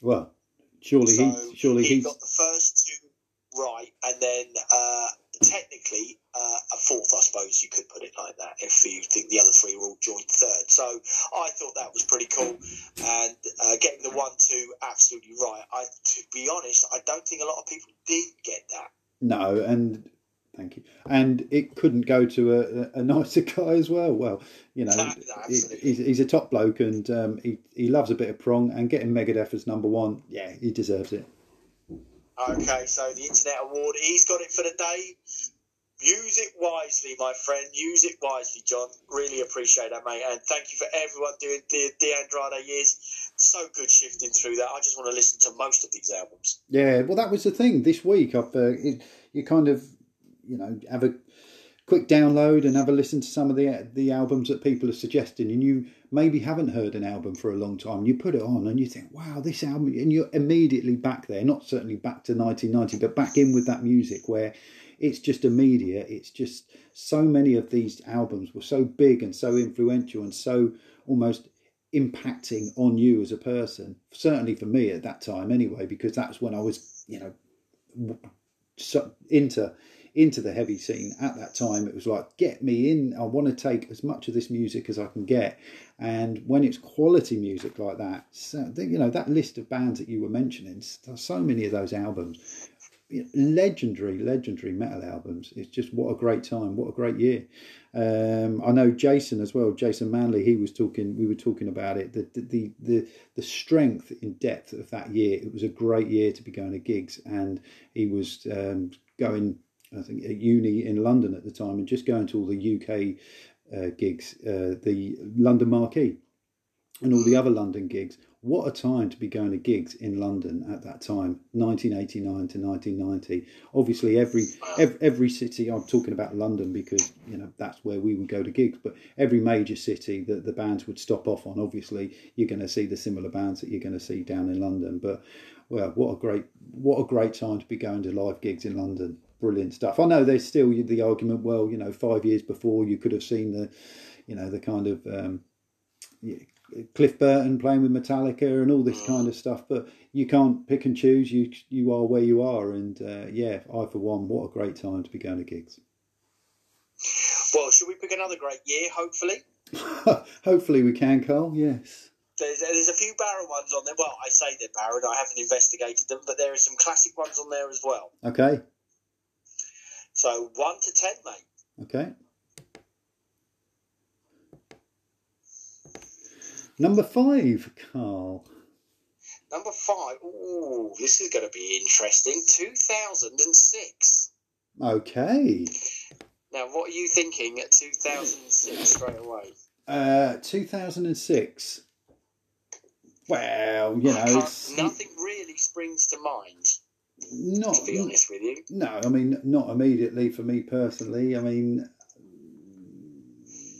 Well, surely so he surely he he's got the first two right, and then uh, technically uh, a fourth, I suppose you could put it like that, if you think the other three were all joint third. So I thought that was pretty cool, and uh, getting the one two absolutely right. I, to be honest, I don't think a lot of people did get that. no, and thank you. And it couldn't go to a, a nicer guy as well. Well, you know, No, no, he- he's, he's a top bloke, and um, he he loves a bit of prong, and getting Megadeth as number one, yeah, he deserves it. Okay, so the Internet Award, he's got it for the day. Use it wisely, my friend. Use it wisely, John. Really appreciate that, mate. And thank you for everyone doing the De Andrade years. So good shifting through that. I just want to listen to most of these albums. Yeah, well, that was the thing this week. I've uh, it, you kind of you know have a quick download and have a listen to some of the the albums that people are suggesting, and you maybe haven't heard an album for a long time. You put it on and you think, wow, this album, and you're immediately back there. Not certainly back to 1990, but back in with that music where it's just immediate. It's just so many of these albums were so big and so influential and so almost impacting on you as a person. Certainly for me at that time, anyway, because that's when I was, you know, into into the heavy scene at that time. It was like, get me in. I want to take as much of this music as I can get. And when it's quality music like that, so, you know, that list of bands that you were mentioning, so many of those albums legendary, legendary metal albums. It's just what a great time, what a great year. Um, I know Jason as well, Jason Manley. He was talking. We were talking about it. The the the the strength in depth of that year. It was a great year to be going to gigs, and he was um, going. I think at uni in London at the time, and just going to all the UK uh, gigs, uh, the London Marquee and all the other London gigs. What a time to be going to gigs in London at that time, 1989 to 1990. Obviously, every every, every city. I'm talking about London because you know that's where we would go to gigs. But every major city that the bands would stop off on, obviously, you're going to see the similar bands that you're going to see down in London. But well, what a great what a great time to be going to live gigs in London. Brilliant stuff. I know there's still the argument. Well, you know, five years before you could have seen the, you know, the kind of um, Cliff Burton playing with Metallica and all this kind of stuff, but you can't pick and choose. You you are where you are, and uh, yeah, I for one, what a great time to be going to gigs. Well, should we pick another great year, hopefully? Hopefully, we can, Carl. Yes. There's, there's a few Barrow ones on there. Well, I say they're Barrow, I haven't investigated them, but there are some classic ones on there as well. Okay. So, 1 to 10, mate. Okay. Number five, Carl. Number 5. Ooh, this is going to be interesting. 2006. Okay. Now, what are you thinking at 2006 straight away? Uh, 2006. Well, you know, nothing really springs to mind, not. to be honest with you. No, I mean, not immediately for me personally. I mean,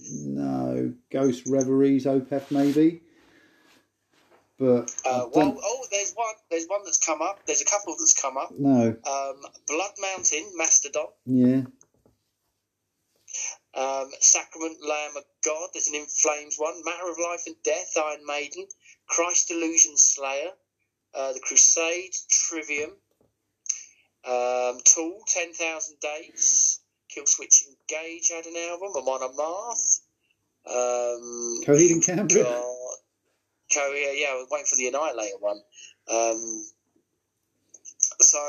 no, Ghost Reveries, Opeth maybe. But Uh, well, oh, there's one. There's one that's come up. There's a couple that's come up. no, Um, Blood Mountain, Mastodon. yeah, Um, Sacrament, Lamb of God. There's an In Flames one. Matter of Life and Death, Iron Maiden. Christ Illusion Slayer. Uh, the Crusade, Trivium. Um, Tool, 10,000 Days. Killswitch Engage had an album. Amon Amarth. Um, Coheed and Cambria. God. Co- yeah, yeah, was waiting for the Annihilator one. Um, so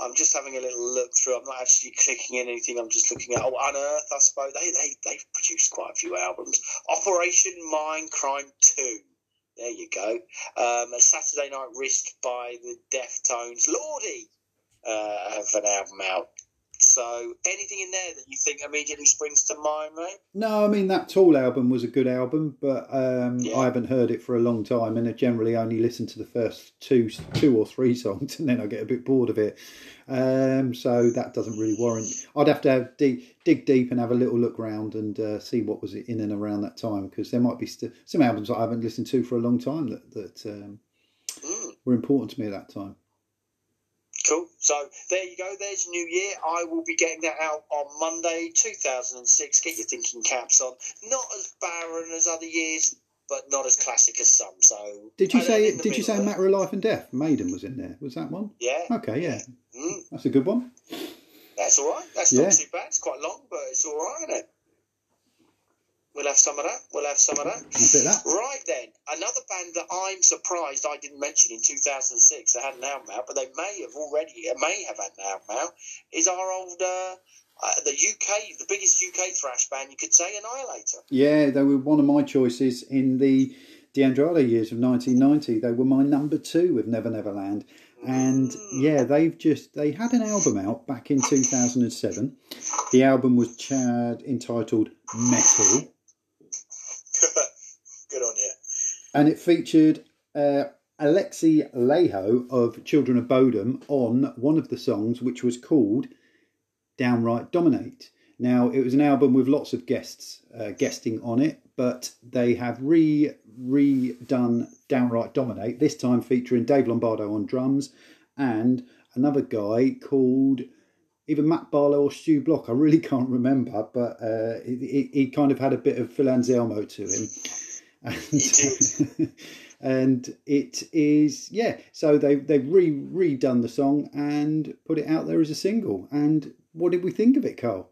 I'm just having a little look through. I'm not actually clicking in anything. I'm just looking at oh, Unearth. I suppose they they they've produced quite a few albums. Operation Mind Crime Two. There you go. Um, a Saturday Night Wrist by the Deftones. Lordi uh, have an album out. So anything in there that you think immediately springs to mind, mate? No, I mean that Tool album was a good album, but um, Yeah. I haven't heard it for a long time, and I generally only listen to the first two, two or three songs, and then I get a bit bored of it. Um, so that doesn't really warrant. I'd have to have deep, dig deep and have a little look round and uh, see what was in and around that time, because there might be st- some albums I haven't listened to for a long time that that um, Mm. were important to me at that time. Cool. So there you go. There's New Year. I will be getting that out on Monday, 2006. Get your thinking caps on. Not as barren as other years, but not as classic as some. So Did you say? Did you say Matter of Life and Death? Maiden was in there. Was that one? Yeah, Okay, yeah, mm, that's a good one. that's all right. That's Yeah. not too bad. It's quite long, but it's all right, isn't it? We'll have some of that. We'll have some of that. A bit of that. Right then, another band that I'm surprised I didn't mention in 2006. They had an album out, but they may have already, uh, may have had an album out. Is our old, uh, uh, the UK, the biggest UK thrash band you could say, Annihilator. Yeah, they were one of my choices in the DeAndrade years of 1990. They were my number two with Never Never Land. And yeah, they've just they had an album out back in 2007. The album was Chad entitled Metal, Good on you. And it featured uh, Alexi Laiho of Children of Bodom on one of the songs, which was called Downright Dominate. Now, it was an album with lots of guests uh, guesting on it, but they have re redone Downright Dominate, this time featuring Dave Lombardo on drums and another guy called either Matt Barlow or Stu Block. I really can't remember, but uh, he, he kind of had a bit of Phil Anselmo to him. And, and it is yeah. So they they've re redone the song and put it out there as a single. And what did we think of it, Carl?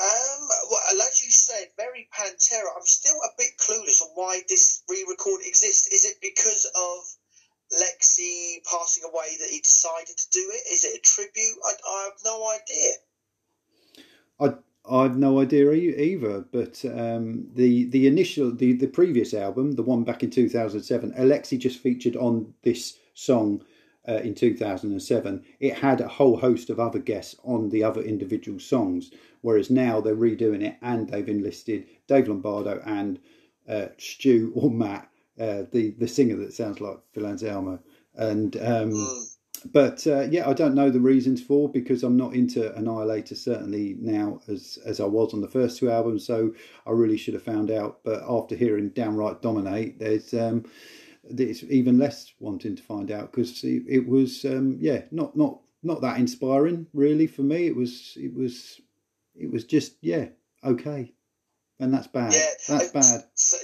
Um, well, as you said, very Pantera. I'm still a bit clueless on why this re-record exists. Is it because of Lexi passing away that he decided to do it? Is it a tribute? I, I have no idea. I I've no idea either, but um, the the initial the the previous album, the one back in two thousand seven, Alexi just featured on this song uh, in two thousand and seven. It had a whole host of other guests on the other individual songs, whereas now they're redoing it and they've enlisted Dave Lombardo and uh, Stu or Matt, uh, the the singer that sounds like Phil Anselmo, and. Um, Mm. But uh, yeah, I don't know the reasons for because I'm not into Annihilator certainly now as as I was on the first two albums. So I really should have found out. But after hearing Downright Dominate, there's um, it's even less wanting to find out because it, it was um, yeah not not not that inspiring really for me. It was it was it was just yeah okay, and that's bad. Yeah, that's bad. So,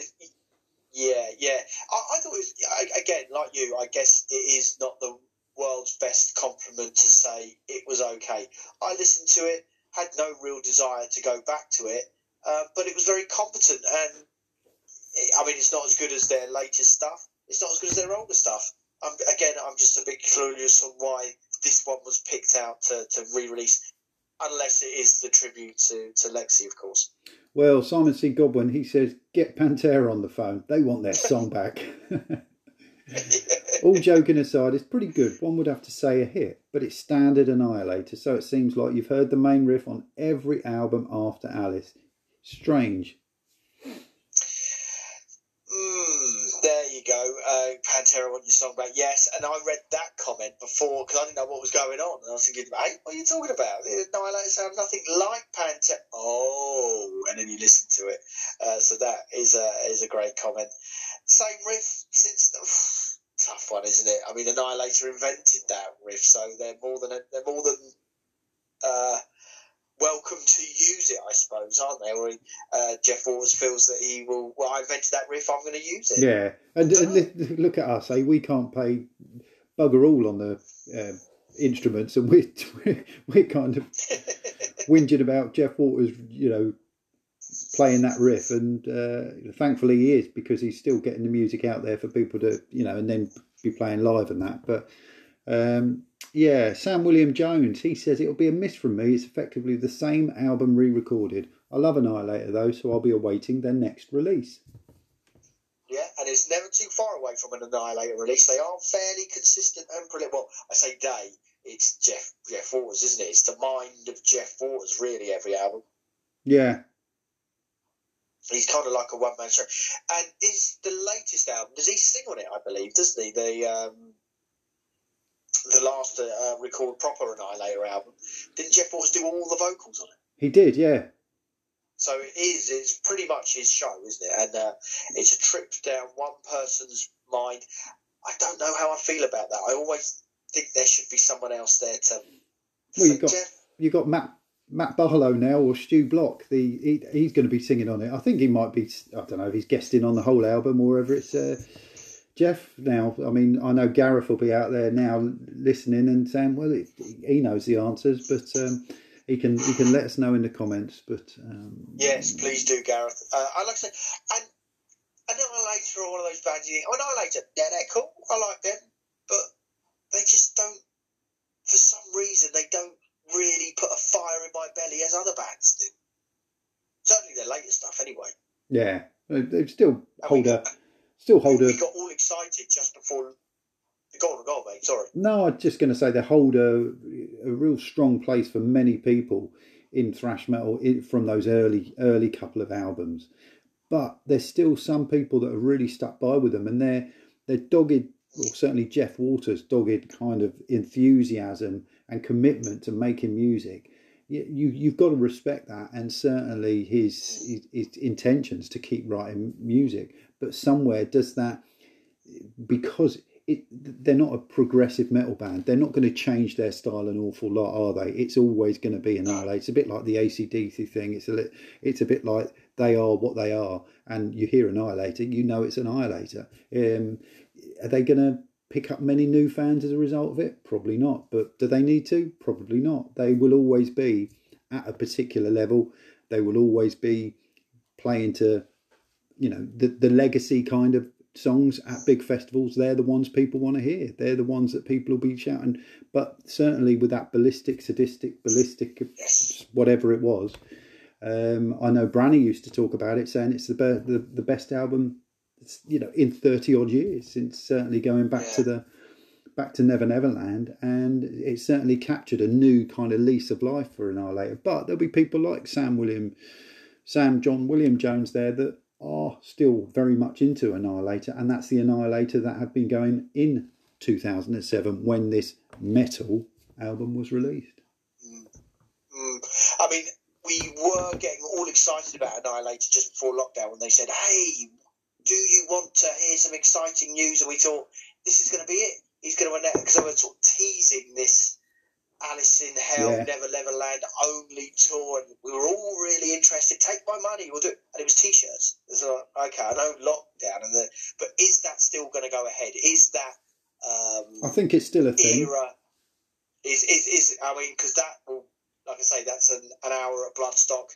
yeah, yeah. I, I thought it was I, again, like you. I guess it is not the world's best compliment to say it was okay. I listened to it, had no real desire to go back to it, uh, but it was very competent. And it, I mean, it's not as good as their latest stuff. It's not as good as their older stuff. Um, again, I'm just a bit clueless on why this one was picked out to, to re-release, unless it is the tribute to, to Lexi, of course. Well, Simon C. Godwin, he says, get Pantera on the phone. They want their song back. All joking aside, it's pretty good. One would have to say a hit, but it's standard Annihilator, so it seems like you've heard the main riff on every album after Alice. Strange. Mm, there you go. Uh, Pantera want your song back. Yes, and I read that comment before because I didn't know what was going on. And I was thinking, hey, what are you talking about? Annihilator sound nothing like Pantera. Oh, and then you listen to it. Uh, so that is a, is a great comment. Same riff since the. Tough one, isn't it? I mean, Annihilator invented that riff, so they're more than they're more than uh, welcome to use it, I suppose, aren't they? Or uh, Jeff Waters feels that he will. Well, I invented that riff. I'm going to use it. Yeah, and, and look at us, eh? We can't play bugger all on the uh, instruments, and we're, we're, we're kind of whinging about Jeff Waters, you know, playing that riff, and uh, thankfully he is because he's still getting the music out there for people to, you know, and then be playing live and that. But um, yeah, Sam William Jones, he says it'll be a miss from me. It's effectively the same album re-recorded. I love Annihilator though, so I'll be awaiting their next release. Yeah, and it's never too far away from an Annihilator release. They are fairly consistent and brilliant. Well, I say they, it's Jeff Jeff Waters, isn't it? It's the mind of Jeff Waters, really, every album. Yeah, He's kind of like a one man show. And is the latest album, does he sing on it, I believe, doesn't he? The um, the last uh, record proper Annihilator album. Didn't Jeff Waters do all the vocals on it? he did. Yeah, So it is. It's pretty much his show, isn't it? And uh, it's a trip down one person's mind. I don't know how I feel about that. I always think there should be someone else there to. Well, you've got Jeff. you've got Matt Matt Barlow now or Stu Block. The he, he's going to be singing on it. I think he might be. I don't know if he's guesting on the whole album or whether it's uh, Jeff now. I mean, I know Gareth will be out there now listening and saying, well, it, he knows the answers, but um, he can he can let us know in the comments. But um, Yes, please do, Gareth. Uh, I like to say, and Annihilator are one of those bands you think, oh, Annihilator, yeah, they're cool. I like them, but they just don't. For some reason, they don't really put a fire in my belly as other bands do. Certainly their later stuff, anyway. yeah, they still hold a still hold a. we got all excited just before. Go on, go on, mate. Sorry. No, I'm just going to say they hold a, a real strong place for many people in thrash metal from those early early couple of albums. But there's still some people that have really stuck by with them, and they're they're dogged. Well, certainly Jeff Waters' dogged kind of enthusiasm and commitment to making music. You, you you've got to respect that, and certainly his, his his intentions to keep writing music. But somewhere does that because it, they're not a progressive metal band. They're not going to change their style an awful lot, are they? It's always going to be Annihilate. It's a bit like the ACDC thing. It's a li- it's a bit like they are what they are, and you hear Annihilator, you know it's Annihilator. Um, are they going to pick up many new fans as a result of it? Probably not. But do they need to? Probably not. They will always be at a particular level. They will always be playing to, you know, the the legacy kind of songs at big festivals. They're the ones people want to hear. They're the ones that people will be shouting. But certainly with that ballistic, sadistic, ballistic, whatever it was. Um, I know Branny used to talk about it, saying it's the be- the, the best album, you know, in thirty odd years since certainly going back to the back to Never Neverland, and it certainly captured a new kind of lease of life for Annihilator. But there'll be people like Sam William, Sam John William Jones there that are still very much into Annihilator, and that's the Annihilator that had been going in 2007 when this metal album was released. Mm. I mean, we were getting all excited about Annihilator just before lockdown when they said, "Hey, do you want to hear some exciting news?" And we thought this is going to be it. He's going to announce because they were sort of teasing this Alice in Hell, Yeah. Never Neverland only tour, and we were all really interested. Take my money, we'll do it. And it was T-shirts. It's like, okay, I know lockdown, and the, but is that still going to go ahead? Is that um, I think it's still a thing. era is is, is I mean because that will like I say that's an, an hour at Bloodstock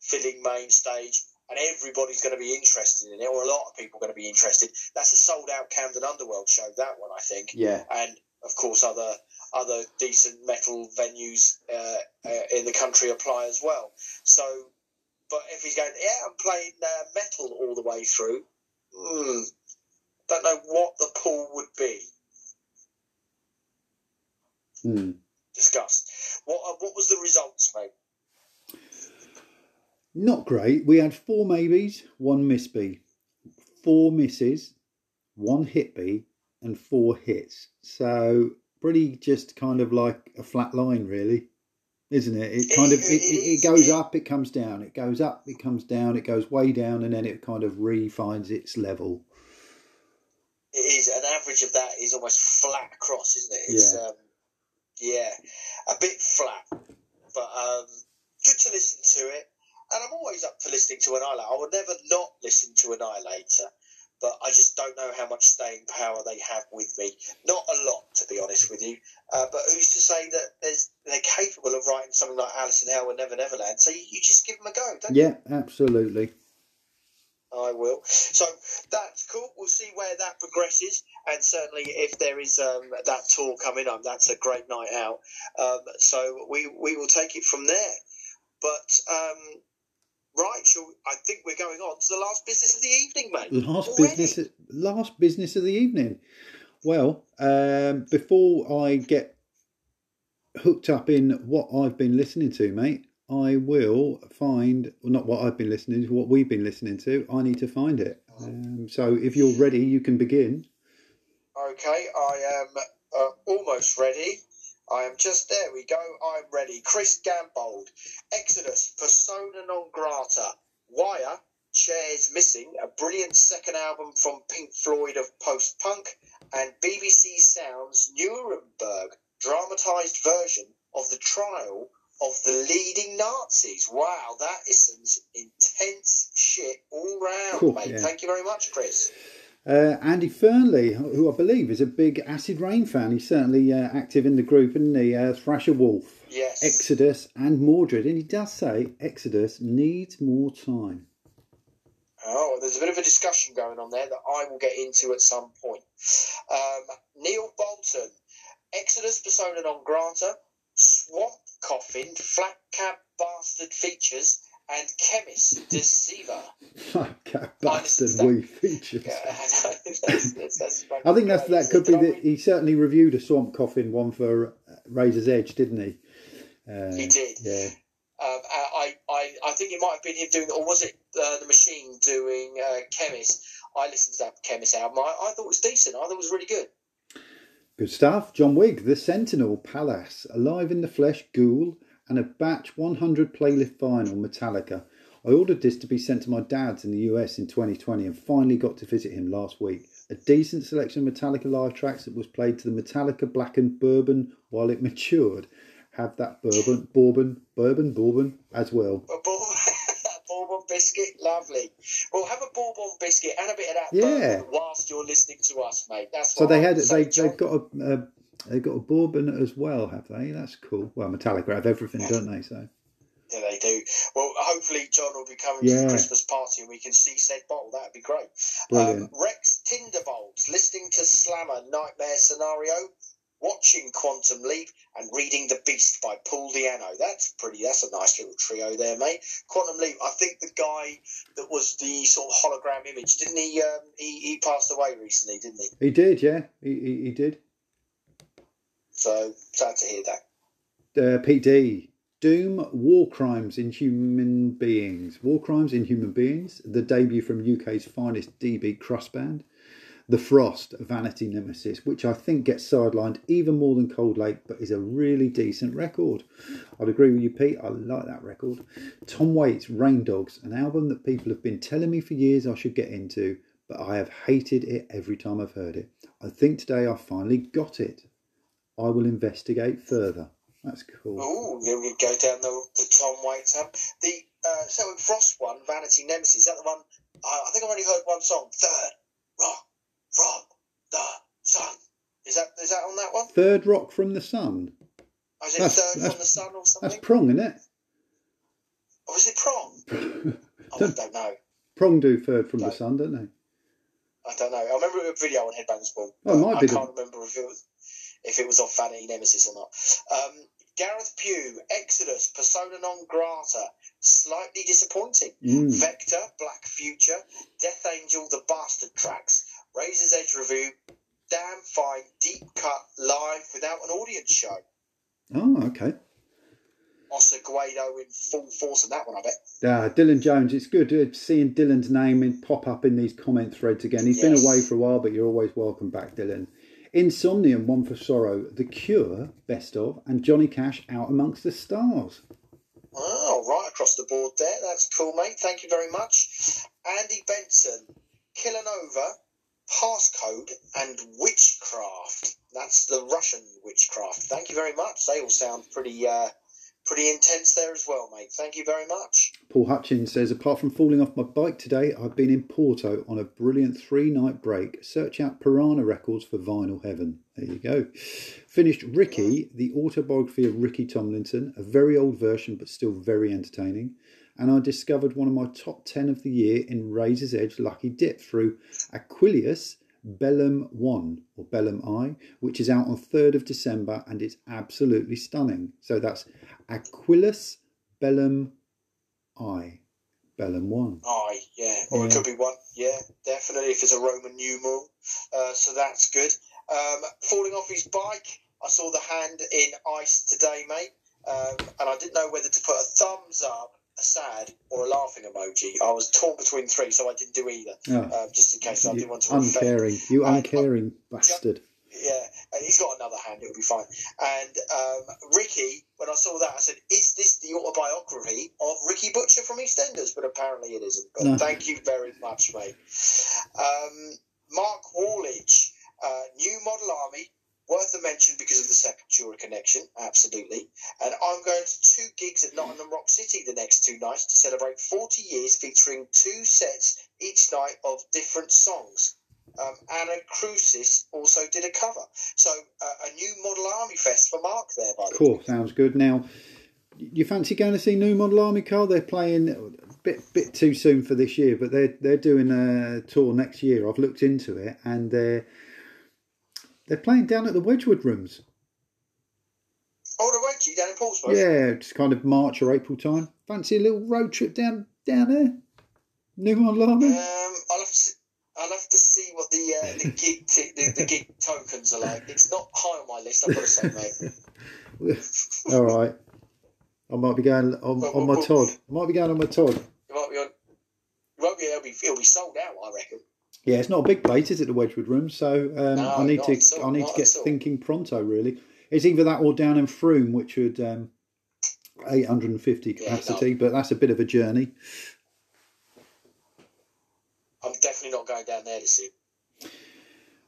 filling main stage and everybody's going to be interested in it or a lot of people are going to be interested that's a sold out Camden Underworld show that one I think Yeah. and of course other other decent metal venues uh, uh, in the country apply as well so but if he's going yeah I'm playing uh, metal all the way through hmm, don't know what the pull would be Hmm. discussed. What uh, what was the results, mate? Not great. We had four maybes, one miss bee, four misses, one hit bee, and four hits. So pretty just kind of like a flat line, really, isn't it? It kind of it, it, it goes up, it comes down, it goes up, it comes down, it goes way down, and then it kind of refines its level. It is an average of that is almost flat across, isn't it? It's Yeah. um, yeah, a bit flat, but um, good to listen to it. And I'm always up for listening to Annihilator. I would never not listen to Annihilator, but I just don't know how much staying power they have with me. Not a lot, to be honest with you. Uh, but who's to say that there's, they're capable of writing something like Alice in Hell and Never Neverland? So you, you just give them a go, don't you? Yeah, absolutely. I will. So that's cool. We'll see where that progresses, and certainly if there is um, that tour coming up, that's a great night out. Um, so we we will take it from there. But um, right, shall I think we're going on to the last business of the evening, mate. Last Already? business, last business of the evening. Well, um, before I get hooked up in what I've been listening to, mate, I will find well, not what I've been listening to, what we've been listening to. I need to find it. Um, so if you're ready, you can begin. Okay, I am uh, almost ready. I am just there. We go. I'm ready. Chris Gambold, Exodus, Persona non grata, Wire, Chairs Missing, a brilliant second album from Pink Floyd of post punk, and BBC Sound's Nuremberg dramatised version of the trial of the leading Nazis. Wow, that is some intense shit all round, Cool, mate. yeah. Thank you very much, Chris. Uh, Andy Fernley, who I believe is a big Acid Rain fan, he's certainly uh, active in the group, isn't he? Uh, Thrasher Wolf, Yes. Exodus, and Mordred. And he does say Exodus needs more time. Oh, there's a bit of a discussion going on there that I will get into at some point. Um, Neil Bolton, Exodus persona non grata, swamp coffin, flat cap bastard features, and chemist deceiver. A bastard wee features. Yeah, that's, that's, that's I think that's that could be the. He certainly reviewed a Swamp Coffin one for uh, Razor's Edge, didn't he? Uh, He did. Yeah. Um, I, I, I think it might have been him doing, or was it uh, the machine doing uh, Chemist? I listened to that Chemist album. I, I thought it was decent. I thought it was really good. Good stuff. John Wigg, The Sentinel, Palace, Alive in the Flesh, Ghoul, and a batch 100 playlist vinyl, Metallica. I ordered this to be sent to my dad's in the US in 2020 and finally got to visit him last week. A decent selection of Metallica live tracks that was played to the Metallica blackened bourbon while it matured. Have that bourbon, bourbon, bourbon, bourbon as well. Bourbon, bourbon biscuit, lovely. Well, have a bourbon biscuit and a bit of that Yeah. whilst you're listening to us, mate. That's So they I had They they've got a uh, they've got a bourbon as well, have they? That's cool. Well, Metallica have everything, don't they? So Yeah, they do. Well, hopefully John will be coming to the Christmas party and we can see said bottle. That'd be great. Um, Rex Tinderbolt, listening to Slammer Nightmare Scenario, watching Quantum Leap, and reading The Beast by Paul Di'Anno. That's pretty. That's a nice little trio there, mate. Quantum Leap. I think the guy that was the sort of hologram image, didn't he? Um, he he passed away recently, didn't he? He did, yeah, he he, he did. So sad to hear that. Uh, Pete D. Doom War Crimes in Human Beings. War Crimes in Human Beings, the debut from UK's finest DB crust band. The Frost, Vanity Nemesis, which I think gets sidelined even more than Cold Lake, but is a really decent record. I'd agree with you, Pete. I like that record. Tom Waits, Rain Dogs, an album that people have been telling me for years I should get into, but I have hated it every time I've heard it. I think today I finally got it. I will investigate further. That's cool. Oh, then we go down the, the Tom Waits one. The uh, Celtic Frost one, Vanity Nemesis. Is that the one? I, I think I've only heard one song. Third rock from the sun. Is that is that on that one? Third Rock from the Sun. Is it That's- third that's- from the sun or something? That's? Prong, isn't it? or is it prong? Oh, I Don't- know. Prong do Third from the Sun, don't they? I don't know. I remember a video on Headbangers Ball. Oh, it might I be the- can't remember if it was if it was off Vanity Nemesis or not. Um, Gareth Pugh, Exodus, Persona Non Grata, slightly disappointing. Mm. Vektor, Black Future, Death Angel, The Bastard Tracks, Razor's Edge Review, Damn Fine, Deep Cut, Live without an audience show. Oh, okay. Osegueda in full force in that one, I bet. Ah, Dylan Jones. It's good uh, seeing Dylan's name in, pop up in these comment threads again. He's been away for a while, but you're always welcome back, Dylan. Insomnium, One for Sorrow, The Cure, Best of, and Johnny Cash, Out Amongst the Stars. Oh, right across the board there. That's cool, mate. Thank you very much. Andy Benson, Killanova, Passcode, and Witchcraft. That's the Russian Witchcraft. Thank you very much. They all sound pretty, uh, pretty intense there as well, mate. Thank you very much. Paul Hutchins says, apart from falling off my bike today, I've been in Porto on a brilliant three night break. Search out Piranha Records for Vinyl Heaven. There you go. Finished Ricky, the autobiography of Ricky Tomlinson, a very old version but still very entertaining. And I discovered one of my top 10 of the year in Razor's Edge Lucky Dip through Aquilus Bellum 1 or Bellum I, which is out on 3rd of December and it's absolutely stunning. So that's Aquilus Bellum I. Bellum 1. Aye, yeah. Or it could be one. Yeah, definitely if it's a Roman numeral. Uh, so that's good. Um, falling off his bike. I saw the hand in ice today, mate. Um, and I didn't know whether to put a thumbs up, a sad, or a laughing emoji. I was torn between three, so I didn't do either. Oh, Uh, just in case I you didn't want to offend. uncaring. You I- uncaring bastard. Yeah, and he's got another hand. It'll be fine. And um, Ricky, when I saw that, I said, "Is this the autobiography of Ricky Butcher from EastEnders?" But apparently it isn't. But No. thank you very much, mate. Um, Mark Wallage, Uh, new Model Army, worth a mention because of the Sepultura connection, absolutely. And I'm going to two gigs at Nottingham Rock City the next two nights to celebrate 40 years, featuring two sets each night of different songs. Um, Anna Crucis also did a cover. So uh, a new Model Army Fest for Mark there, by the Cool, sounds good. Now, you fancy going to see New Model Army, Carl? They're playing a bit bit too soon for this year, but they're they're doing a tour next year. I've looked into it, and they're they're playing down at the Wedgwood Rooms. Oh, the Wedgie down in Portsmouth. Yeah, it's kind of March or April time. Fancy a little road trip down down there? New Model Army. Um, I'll have to. See, I'll have to see what the uh, the gig t- the, the gig tokens are like. It's not high on my list. I've got to say, mate. All right. I might be going on, on my Todd. I might be going on my Todd. You might be on. Won't be. It'll be. It'll be sold out. I reckon. Yeah, it's not a big place, is it, the Wedgwood Room? So um, No, I need to all, I need to get thinking pronto. Really, it's either that or down in Frome, which would um, 850 Yeah, capacity, but that's a bit of a journey. I'm definitely not going down there to see.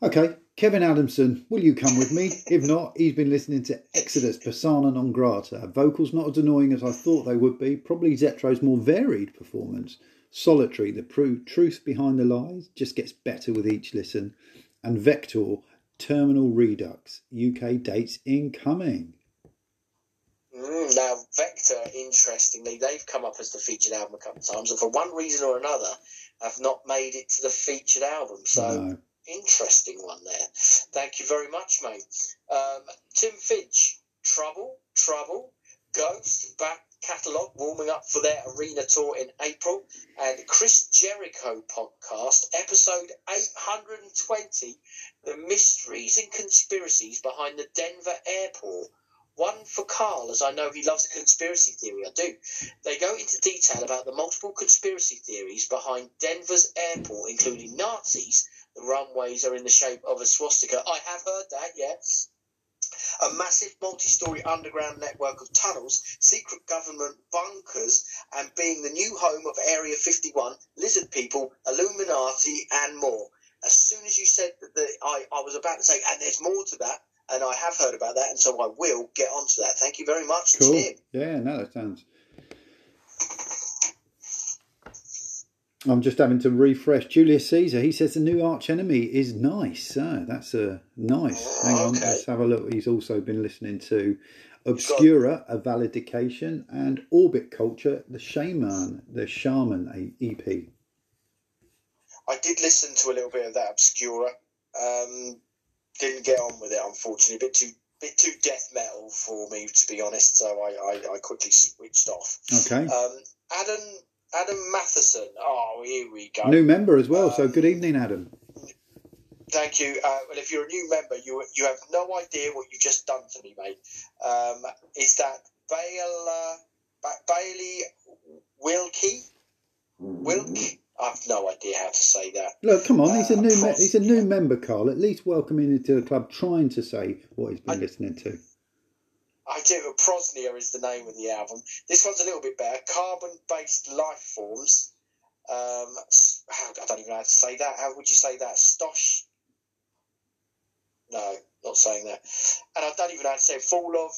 Okay, Kevin Adamson, will you come with me? If not, he's been listening to Exodus Persona non grata. Vocals not as annoying as I thought they would be. Probably Zetro's more varied performance. Solitary, the pru- truth behind the lies, just gets better with each listen. And Vektor, Terminal Redux, UK dates incoming. Mm, now, Vektor, interestingly, they've come up as the featured album a couple of times, and for one reason or another, have not made it to the featured album. So, No. interesting one there. Thank you very much, mate. Um, Tim Finch, Trouble, Trouble, Ghost, back catalogue warming up for their arena tour in April, and Chris Jericho podcast, episode 820 The Mysteries and Conspiracies Behind the Denver Airport. One for Carl, as I know he loves a conspiracy theory. I do. They go into detail about the multiple conspiracy theories behind Denver's airport, including Nazis. The runways are in the shape of a swastika. I have heard that, yes. A massive multi story underground network of tunnels, secret government bunkers, and being the new home of Area 51, lizard people, Illuminati, and more. As soon as you said that, the, I, I was about to say, and there's more to that, and I have heard about that, and so I will get onto that. Thank you very much, Cool. Tim. Yeah, no, that sounds. I'm just having to refresh. Julius Caesar, he says the new arch enemy is nice. Ah, that's a nice. Hang on, Okay. let's have a look. He's also been listening to Obscura, a Valediction, and Orbit Culture, the Shaman, the Shaman a- EP. I did listen to a little bit of that Obscura. Um, didn't get on with it, unfortunately. A bit too, bit too death metal for me, to be honest. So I, I, I quickly switched off. Okay. Um, Adam, Adam Matheson. Oh, here we go. New member as well, so good evening, Adam. Thank you. Uh, well, if you're a new member, you you have no idea what you've just done to me, mate. Um, is that uh, Ba- Bailey Wilkie? Wilk? I've no idea how to say that. Look, come on, he's a Uh, new me- he's a new member, Carl. At least welcome him into the club, trying to say what he's been I- listening to. I do. Prosnia is the name of the album. This one's a little bit better. Carbon-based life forms. Um, I don't even know how to say that. How would you say that? Stosh? No, not saying that. And I don't even know how to say it. Full of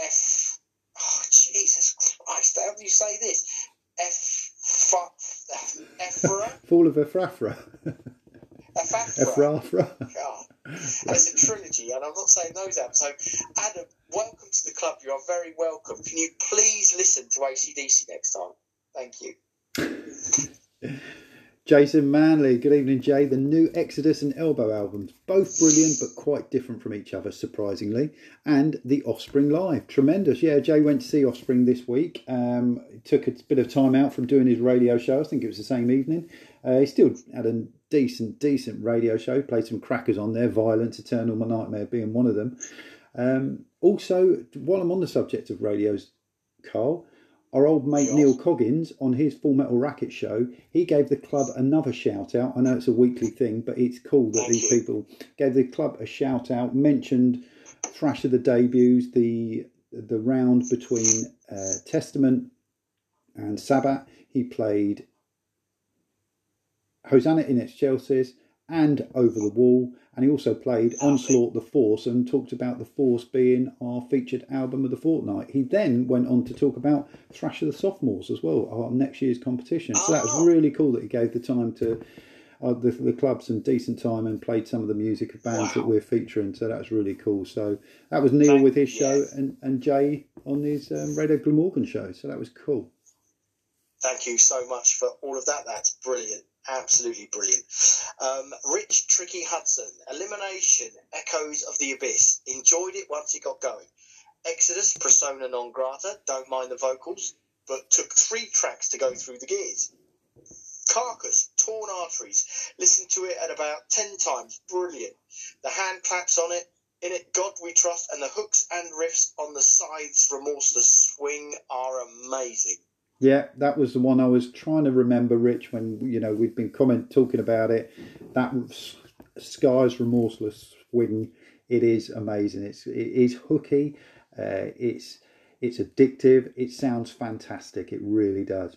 F. Oh, Jesus Christ! How do you say this? F. F. Ephra. Full of. Ephraphra. God. And it's a trilogy, and I'm not saying those out. So, Adam, welcome to the club. You are very welcome. Can you please listen to ACDC next time? Thank you. Jason Manley, good evening, Jay. The new Exodus and Elbow albums, both brilliant but quite different from each other, surprisingly. And the Offspring Live, tremendous. Yeah, Jay went to see Offspring this week. Um, took a bit of time out from doing his radio show. I think it was the same evening. Uh, he still had a decent, decent radio show. Played some crackers on there. Violence, Eternal My Nightmare being one of them. Um, also, while I'm on the subject of radios, Carl, our old mate Neil Coggins on his Full Metal Racket show, he gave the club another shout out. I know it's a weekly thing, but it's cool that these people gave the club a shout out, mentioned Thrash of the debuts, the the round between uh, Testament and Sabbat. He played Hosanna in Excelsis and Over the Wall. And he also played Onslaught the Force and talked about the Force being our featured album of the fortnight. He then went on to talk about Thrash of the Sophomores as well, our next year's competition. So that was Oh. really cool that he gave the time to uh, the, the club some decent time and played some of the music of bands that we're featuring. So that was really cool. So that was Neil with his show yes. and, and Jay on his um, Radio Glamorgan show. So that was cool. Thank you so much for all of that. That's brilliant. Absolutely brilliant. Um, Rich Tricky Hudson, Elimination, Echoes of the Abyss. Enjoyed it once it got going. Exodus, Persona Non Grata, don't mind the vocals, but took three tracks to go through the gears. Carcass, Torn Arteries, listened to it at about 10 times. Brilliant. The hand claps on it, in it, God We Trust, and the hooks and riffs on the Scythe's, Remorseless Swing are amazing. Yeah, that was the one I was trying to remember, Rich, when you know we'd been comment talking about it. That Scythe's remorseless swing, it is amazing. It's it is hooky. Uh, it's it's addictive. It sounds fantastic. It really does.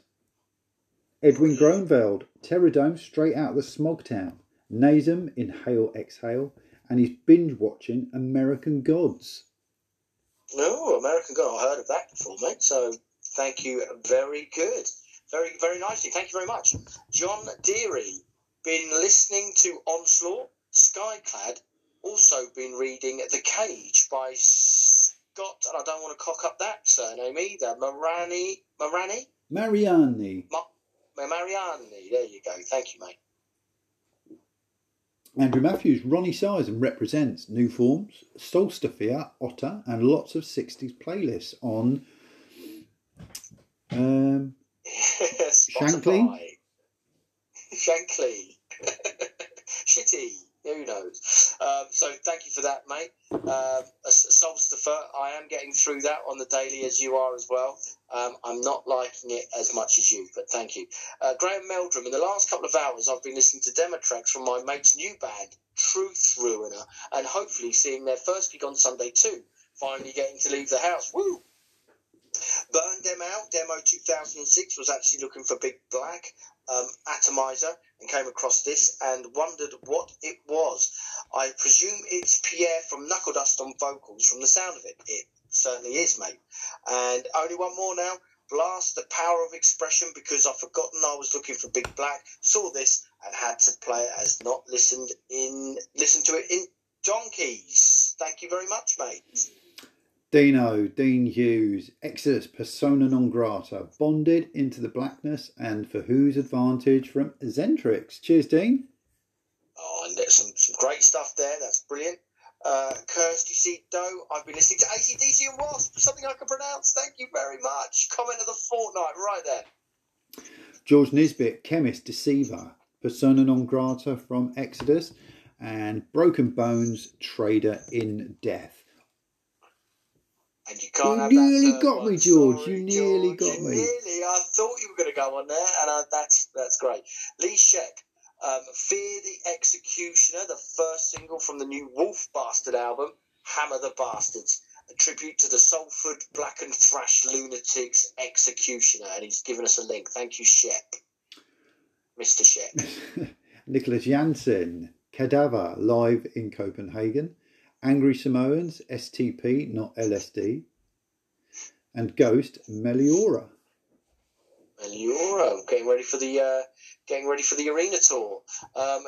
Edwin Groenveld, Terradome, straight out of the smog town. Nasum, Inhale Exhale, and he's binge watching American Gods. No, American Girl. I heard of that before, mate. So thank you. Very good. Very, very nicely. Thank you very much. John Deary, been listening to Onslaught, Skyclad, also been reading The Cage by Scott, and I don't want to cock up that surname either. Marani, Marani? Mariani. Ma- Mariani. There you go. Thank you, mate. Andrew Matthews, Ronnie Sizen Reprazent New Forms, Sólstafir, Ótta, and lots of 60s playlists on um, Spotify. Shankly. Shitty. Who knows? Um, so thank you for that, mate. Um, Sólstafir, I am getting through that on the daily as you are as well. Um, I'm not liking it as much as you, but thank you. Uh, Graham Meldrum, in the last couple of hours, I've been listening to demo tracks from my mate's new band, Truth Ruiner, and hopefully seeing their first gig on Sunday too. Finally getting to leave the house. Woo! Burned Them Out, demo 2006, was actually looking for Big Black um, Atomizer and came across this and wondered what it was. I presume it's Pierre from Knuckledust on vocals from the sound of it. It certainly is, mate. And only one more now. Blast the power of expression because I've forgotten I was looking for Big Black. Saw this and had to play it as not listened in. Listened to it in donkeys. Thank you very much, mate. Dino, Dean Hughes, Exodus, Persona Non Grata, Bonded into the Blackness, and For Whose Advantage from Xentrix. Cheers, Dean. Oh, and there's some, some great stuff there. That's brilliant. Uh, Kirsty C. Doe, I've been listening to ACDC and Wasp, something I can pronounce. Thank you very much. Comment of the fortnight, right there. George Nisbet, Chemist, Deceiver, Persona Non Grata from Exodus, and Broken Bones, Trader in Death. And you can't You nearly got me, George. Sorry, You nearly George. got You me. Nearly. I thought you were going to go on there, and I, that's that's great. Lee Sheck, um, Fear the Executioner, the first single from the new Wolf Bastard album, Hammer the Bastards. A tribute to the Salford Black and Thrash Lunatics Executioner, and he's given us a link. Thank you, Shep. Mr. Shep. Nicholas Jansen, Cadaver, live in Copenhagen. Angry Samoans, STP, not LSD. And Ghost, Meliora. Meliora, getting ready for the uh, getting ready for the arena tour. Um,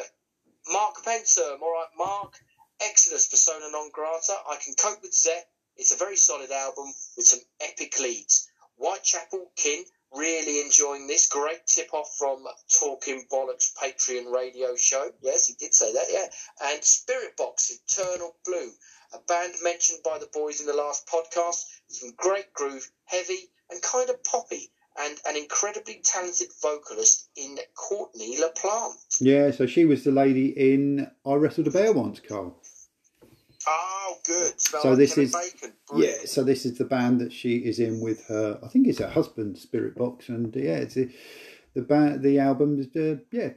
Mark Pensom, all right, Mark. Exodus, Persona Non Grata. I can cope with Zet. It's a very solid album with some epic leads. Whitechapel, Kin, really enjoying this. Great tip off from Talking Bollocks Patreon radio show. Yes, he did say that, yeah. And Spiritbox, Eternal Blue, a band mentioned by the boys in the last podcast. Some great groove, heavy and kind of poppy, and an incredibly talented vocalist in Courtney LaPlante. Yeah, so she was the lady in I Wrestled a Bear once, Carl. Oh, good. Smell So like this is- Bacon. Yeah, so this is the band that she is in with her. I think it's her husband, Spiritbox, and yeah, it's the the band. The album is uh, yeah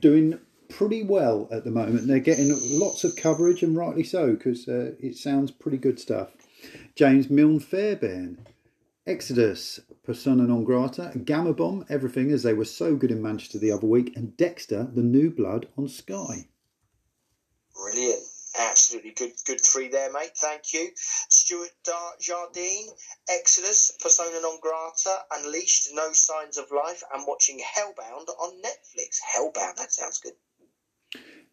doing pretty well at the moment. They're getting lots of coverage, and rightly so, because uh, it sounds pretty good stuff. James Milne Fairbairn, Exodus, Persona Non Grata, Gama Bomb, Everything as they were so good in Manchester the other week, and Dexter, The New Blood on Sky. Brilliant. Absolutely good, good three there, mate. Thank you. Stuart Dar- Jardine, Exodus, Persona Non Grata, Unleashed, No Signs of Life, and watching Hellbound on Netflix. Hellbound, that sounds good.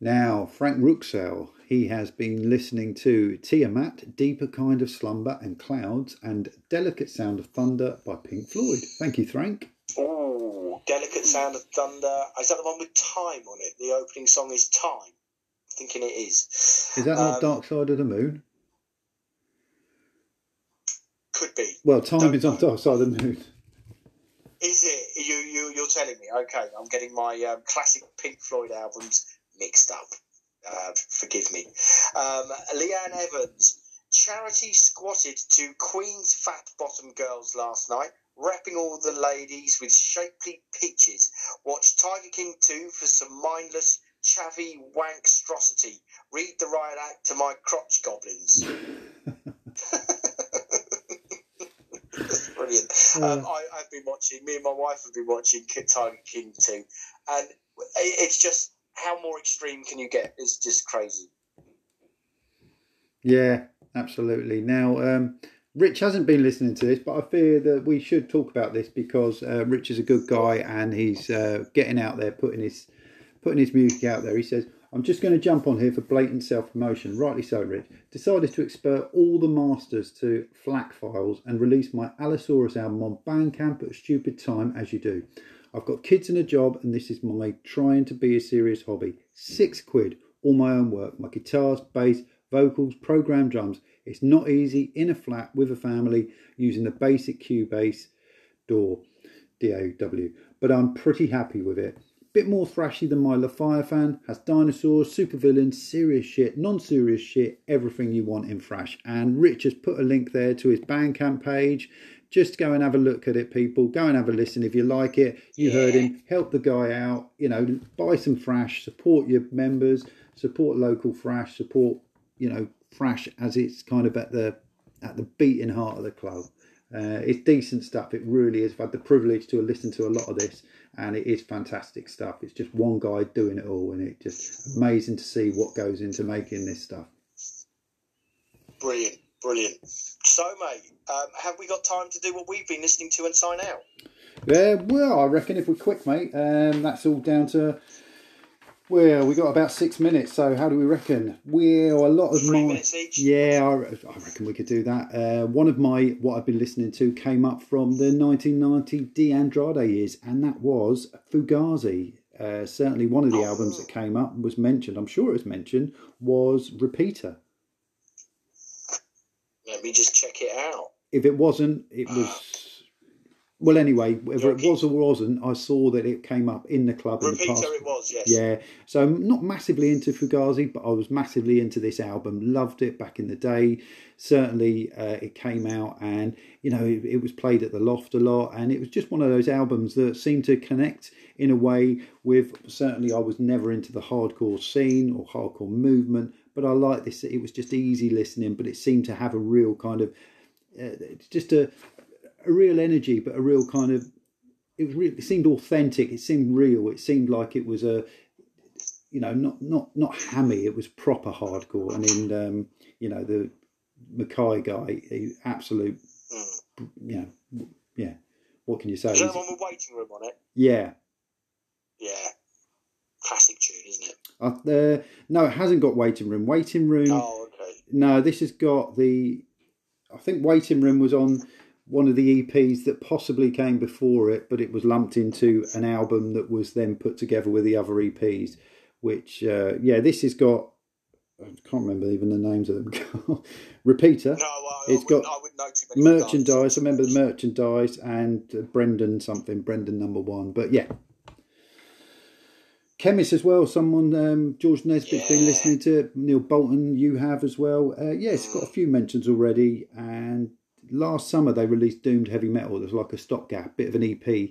Now, Frank Ruxell, he has been listening to Tiamat, Deeper Kind of Slumber and Clouds, and Delicate Sound of Thunder by Pink Floyd. Thank you, Frank. Oh, Delicate Sound of Thunder. Is that the one with time on it? The opening song is Time. Thinking it is. Is that not Um, Dark Side of the Moon? Could be. Well, Time Don't is on know. Dark Side of the Moon. Is it? You, you, you're telling me. Okay, I'm getting my um, classic Pink Floyd albums mixed up. Uh, forgive me. Um, Leanne Evans. Charity squatted to Queen's Fat Bottom Girls last night, wrapping all the ladies with shapely peaches. Watch Tiger King 2 for some mindless, chavvy wankstrosity. Read the riot act to my crotch goblins. That's brilliant. Um, I, I've been watching. Me and my wife have been watching Tiger King too, and it- it's just how more extreme can you get? It's just crazy. Yeah, absolutely. Now, um, Rich hasn't been listening to this, but I fear that we should talk about this because uh, Rich is a good guy and he's uh, getting out there, putting his putting his music out there. He says, "I'm just going to jump on here for blatant self promotion." Rightly so, Rich. Decided to expert all the masters to FLAC files and release my Allosaurus album on Bandcamp at a stupid time, as you do. I've got kids and a job, and this is my trying to be a serious hobby. Six quid, all my own work, my guitars, bass, vocals, program drums. It's not easy in a flat with a family using the basic Cubase DAW, D-A-W, but I'm pretty happy with it. Bit more thrashy than my Leviathan, has dinosaurs, supervillains, serious shit, non-serious shit, everything you want in Thrash. And Rich has put a link there to his Bandcamp page. Just go and have a look at it, people. Go and have a listen if you like it. You heard him. Help the guy out. You know, buy some Thrash. Support your members. Support local Thrash. Support, you know, Thrash as it's kind of at the at the beating heart of the club. Uh, it's decent stuff. It really is. I've had the privilege to listen to a lot of this, and it is fantastic stuff. It's just one guy doing it all, and it just amazing to see what goes into making this stuff. Brilliant, brilliant. So, mate, um, have we got time to do what we've been listening to and sign out? Yeah, well, I reckon if we're quick, mate, um, that's all down to. Well, we got about six minutes, so how do we reckon? Well, a lot of Three my minutes each. yeah, I, I reckon we could do that. Uh, one of my what I've been listening to came up from the 1990 De Andrade years, and that was Fugazi. Uh, certainly, one of the albums that came up was mentioned. I'm sure it was mentioned was Repeater. Let me just check it out. If it wasn't, it was. Well, anyway, whether it was or wasn't, I saw that it came up in the club in the Repeater, past. it was, yes. Yeah, so I'm not massively into Fugazi, but I was massively into this album. Loved it back in the day. Certainly, uh, it came out, and you know, it, it was played at the Loft a lot, and it was just one of those albums that seemed to connect in a way with. Certainly, I was never into the hardcore scene or hardcore movement, but I like this. It was just easy listening, but it seemed to have a real kind of, uh, it's just a a real energy, but a real kind of. It was really, it seemed authentic. It seemed real. It seemed like it was a, you know, not not not hammy. It was proper hardcore. And in um, you know the MacKaye guy, he absolute, Mm. you know, yeah. What can you say? Is that one with waiting room on it? yeah. Yeah. Classic tune, isn't it? Uh, uh, no, it hasn't got waiting room. Waiting room. Oh, okay. No, this has got the. I think Waiting Room was on one of the EPs that possibly came before it, but it was lumped into an album that was then put together with the other EPs. Which, uh, yeah, this has got. I can't remember even the names of them. Repeater. No, I, It's I, got I wouldn't know too many. merchandise. I remember the merchandise and uh, Brendan something, Brendan number one. But yeah. Chemist as well. Someone um, George Nesbitt's been listening to. Neil Bolton, you have as well. Uh, yeah, it's got a few mentions already. And last summer they released Doomed Heavy Metal. There's like a stopgap, bit of an EP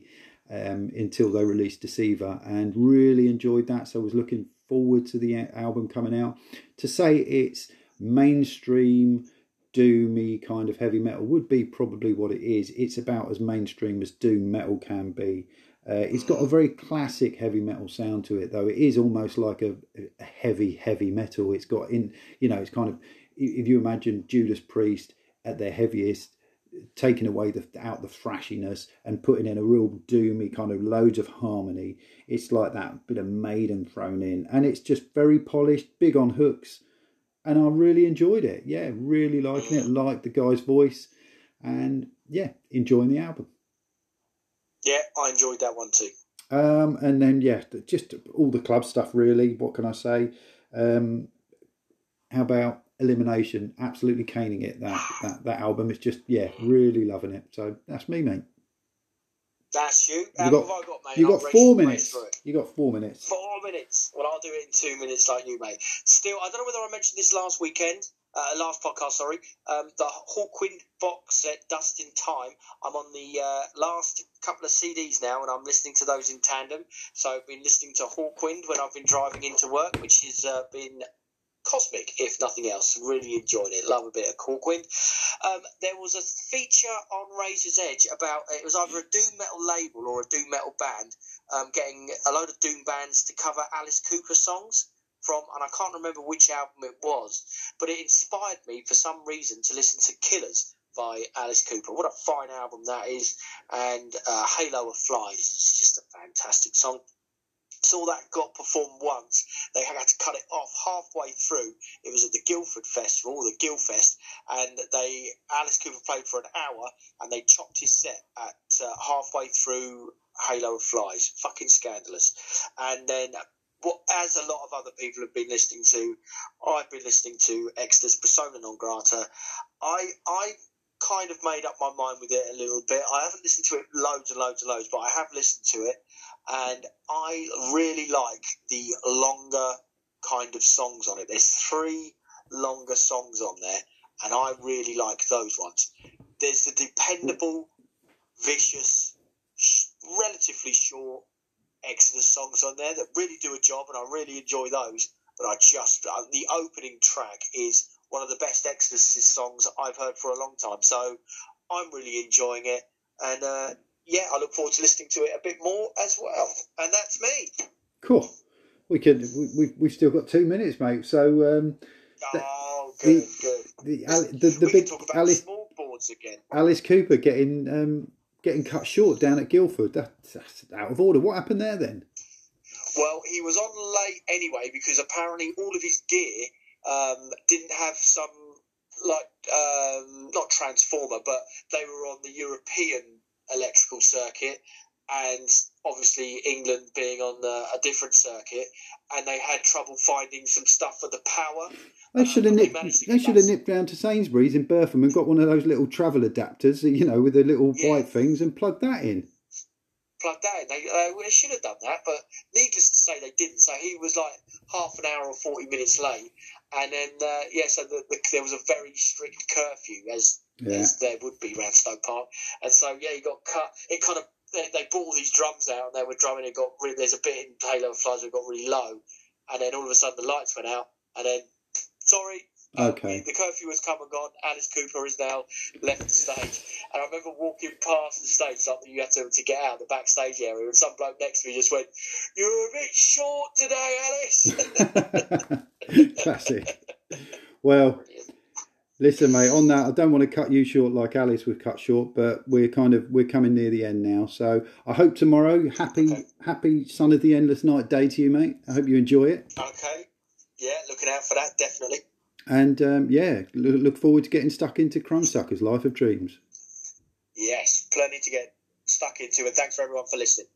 um, until they released Deceiver, and really enjoyed that. So I was looking forward to the album coming out. To say it's mainstream doomy kind of heavy metal would be probably what it is. It's about as mainstream as doom metal can be. Uh, it's got a very classic heavy metal sound to it, though. It is almost like a, a heavy, heavy metal. It's got in, you know, it's kind of if you imagine Judas Priest at their heaviest, taking away the out the thrashiness and putting in a real doomy kind of loads of harmony. It's like that bit of Maiden thrown in, and it's just very polished, big on hooks, and I really enjoyed it. Yeah, really liking it. Liked the guy's voice, and yeah, enjoying the album. Yeah, I enjoyed that one too. Um, and then yeah, just all the club stuff. Really, what can I say? Um, how about Elimination? Absolutely caning it. That that that album is just yeah, really loving it. So that's me, mate. That's you. You How got- have I got, mate? You got four minutes. You got four minutes. Four minutes. Well, I'll do it in two minutes, like you, mate. Still, I don't know whether I mentioned this last weekend, uh, last podcast. Sorry, um, the Hawkwind box set, Dust in Time. I'm on the uh, last couple of CDs now, and I'm listening to those in tandem. So I've been listening to Hawkwind when I've been driving into work, which has uh, been cosmic, if nothing else. Really enjoyed it. Love a bit of Hawkwind. Um, there was a feature on Razor's Edge about it was either a doom metal label or a doom metal band um, getting a load of doom bands to cover Alice Cooper songs from, and I can't remember which album it was, but it inspired me for some reason to listen to Killers by Alice Cooper. What a fine album that is, and uh, Halo of Flies is just a fantastic song. Saw that got performed once. They had to cut it off halfway through. It was at the Guildford Festival, the Guildfest, and they Alice Cooper played for an hour, and they chopped his set at uh, halfway through Halo of Flies. Fucking scandalous. And then, what as a lot of other people have been listening to, I've been listening to Exodus Persona Non Grata. I I kind of made up my mind with it a little bit. I haven't listened to it loads and loads and loads, but I have listened to it, and I really like the longer kind of songs on it. There's three longer songs on there, and I really like those ones. There's the dependable, vicious, sh- relatively short Exodus songs on there that really do a job, and I really enjoy those. But I just uh, the opening track is one of the best Exodus songs I've heard for a long time. So I'm really enjoying it, and uh, yeah, I look forward to listening to it a bit more as well. And that's me. Cool. We could. We, we've we've still got two minutes, mate. So um, Oh, good, the- good. the Ali- the, the we big can talk about Alice small boards again. Alice Cooper getting um, getting cut short down at Guildford. That, that's out of order. What happened there then? Well, he was on late anyway because apparently all of his gear um, didn't have some like um, not transformer, but they were on the European electrical circuit, and obviously England being on the, a different circuit, and they had trouble finding some stuff for the power. They should have Um, nipped. They should have nipped down to Sainsbury's in Burpham and got one of those little travel adapters, you know, with the little Yeah. white things, and plugged that in. Plugged that in. They, uh, they should have done that, but needless to say, they didn't. So he was like half an hour or forty minutes late, and then uh, yeah, so the, the, there was a very strict curfew as Yeah. as there would be around Stoke Park. And so, yeah, he got cut. It kind of, they, they brought all these drums out and they were drumming. It got really, there's a bit in Halo of Flies that got really low. And then all of a sudden the lights went out. And then, sorry. uh, Okay. The curfew has come and gone. Alice Cooper is now left the stage. And I remember walking past the stage, something you had to, to get out, the backstage area, and some bloke next to me just went, You're a bit short today, Alice. Classic. Well, listen, mate. On that, I don't want to cut you short like Alice was cut short, but we're kind of we're coming near the end now. So I hope tomorrow, happy Okay. happy son of the endless night day to you, mate. I hope you enjoy it, okay. Yeah, looking out for that, definitely. and um, yeah, look, forward to getting stuck into Crumbsuckers Life of Dreams. Yes, plenty to get stuck into. And thanks for everyone for listening.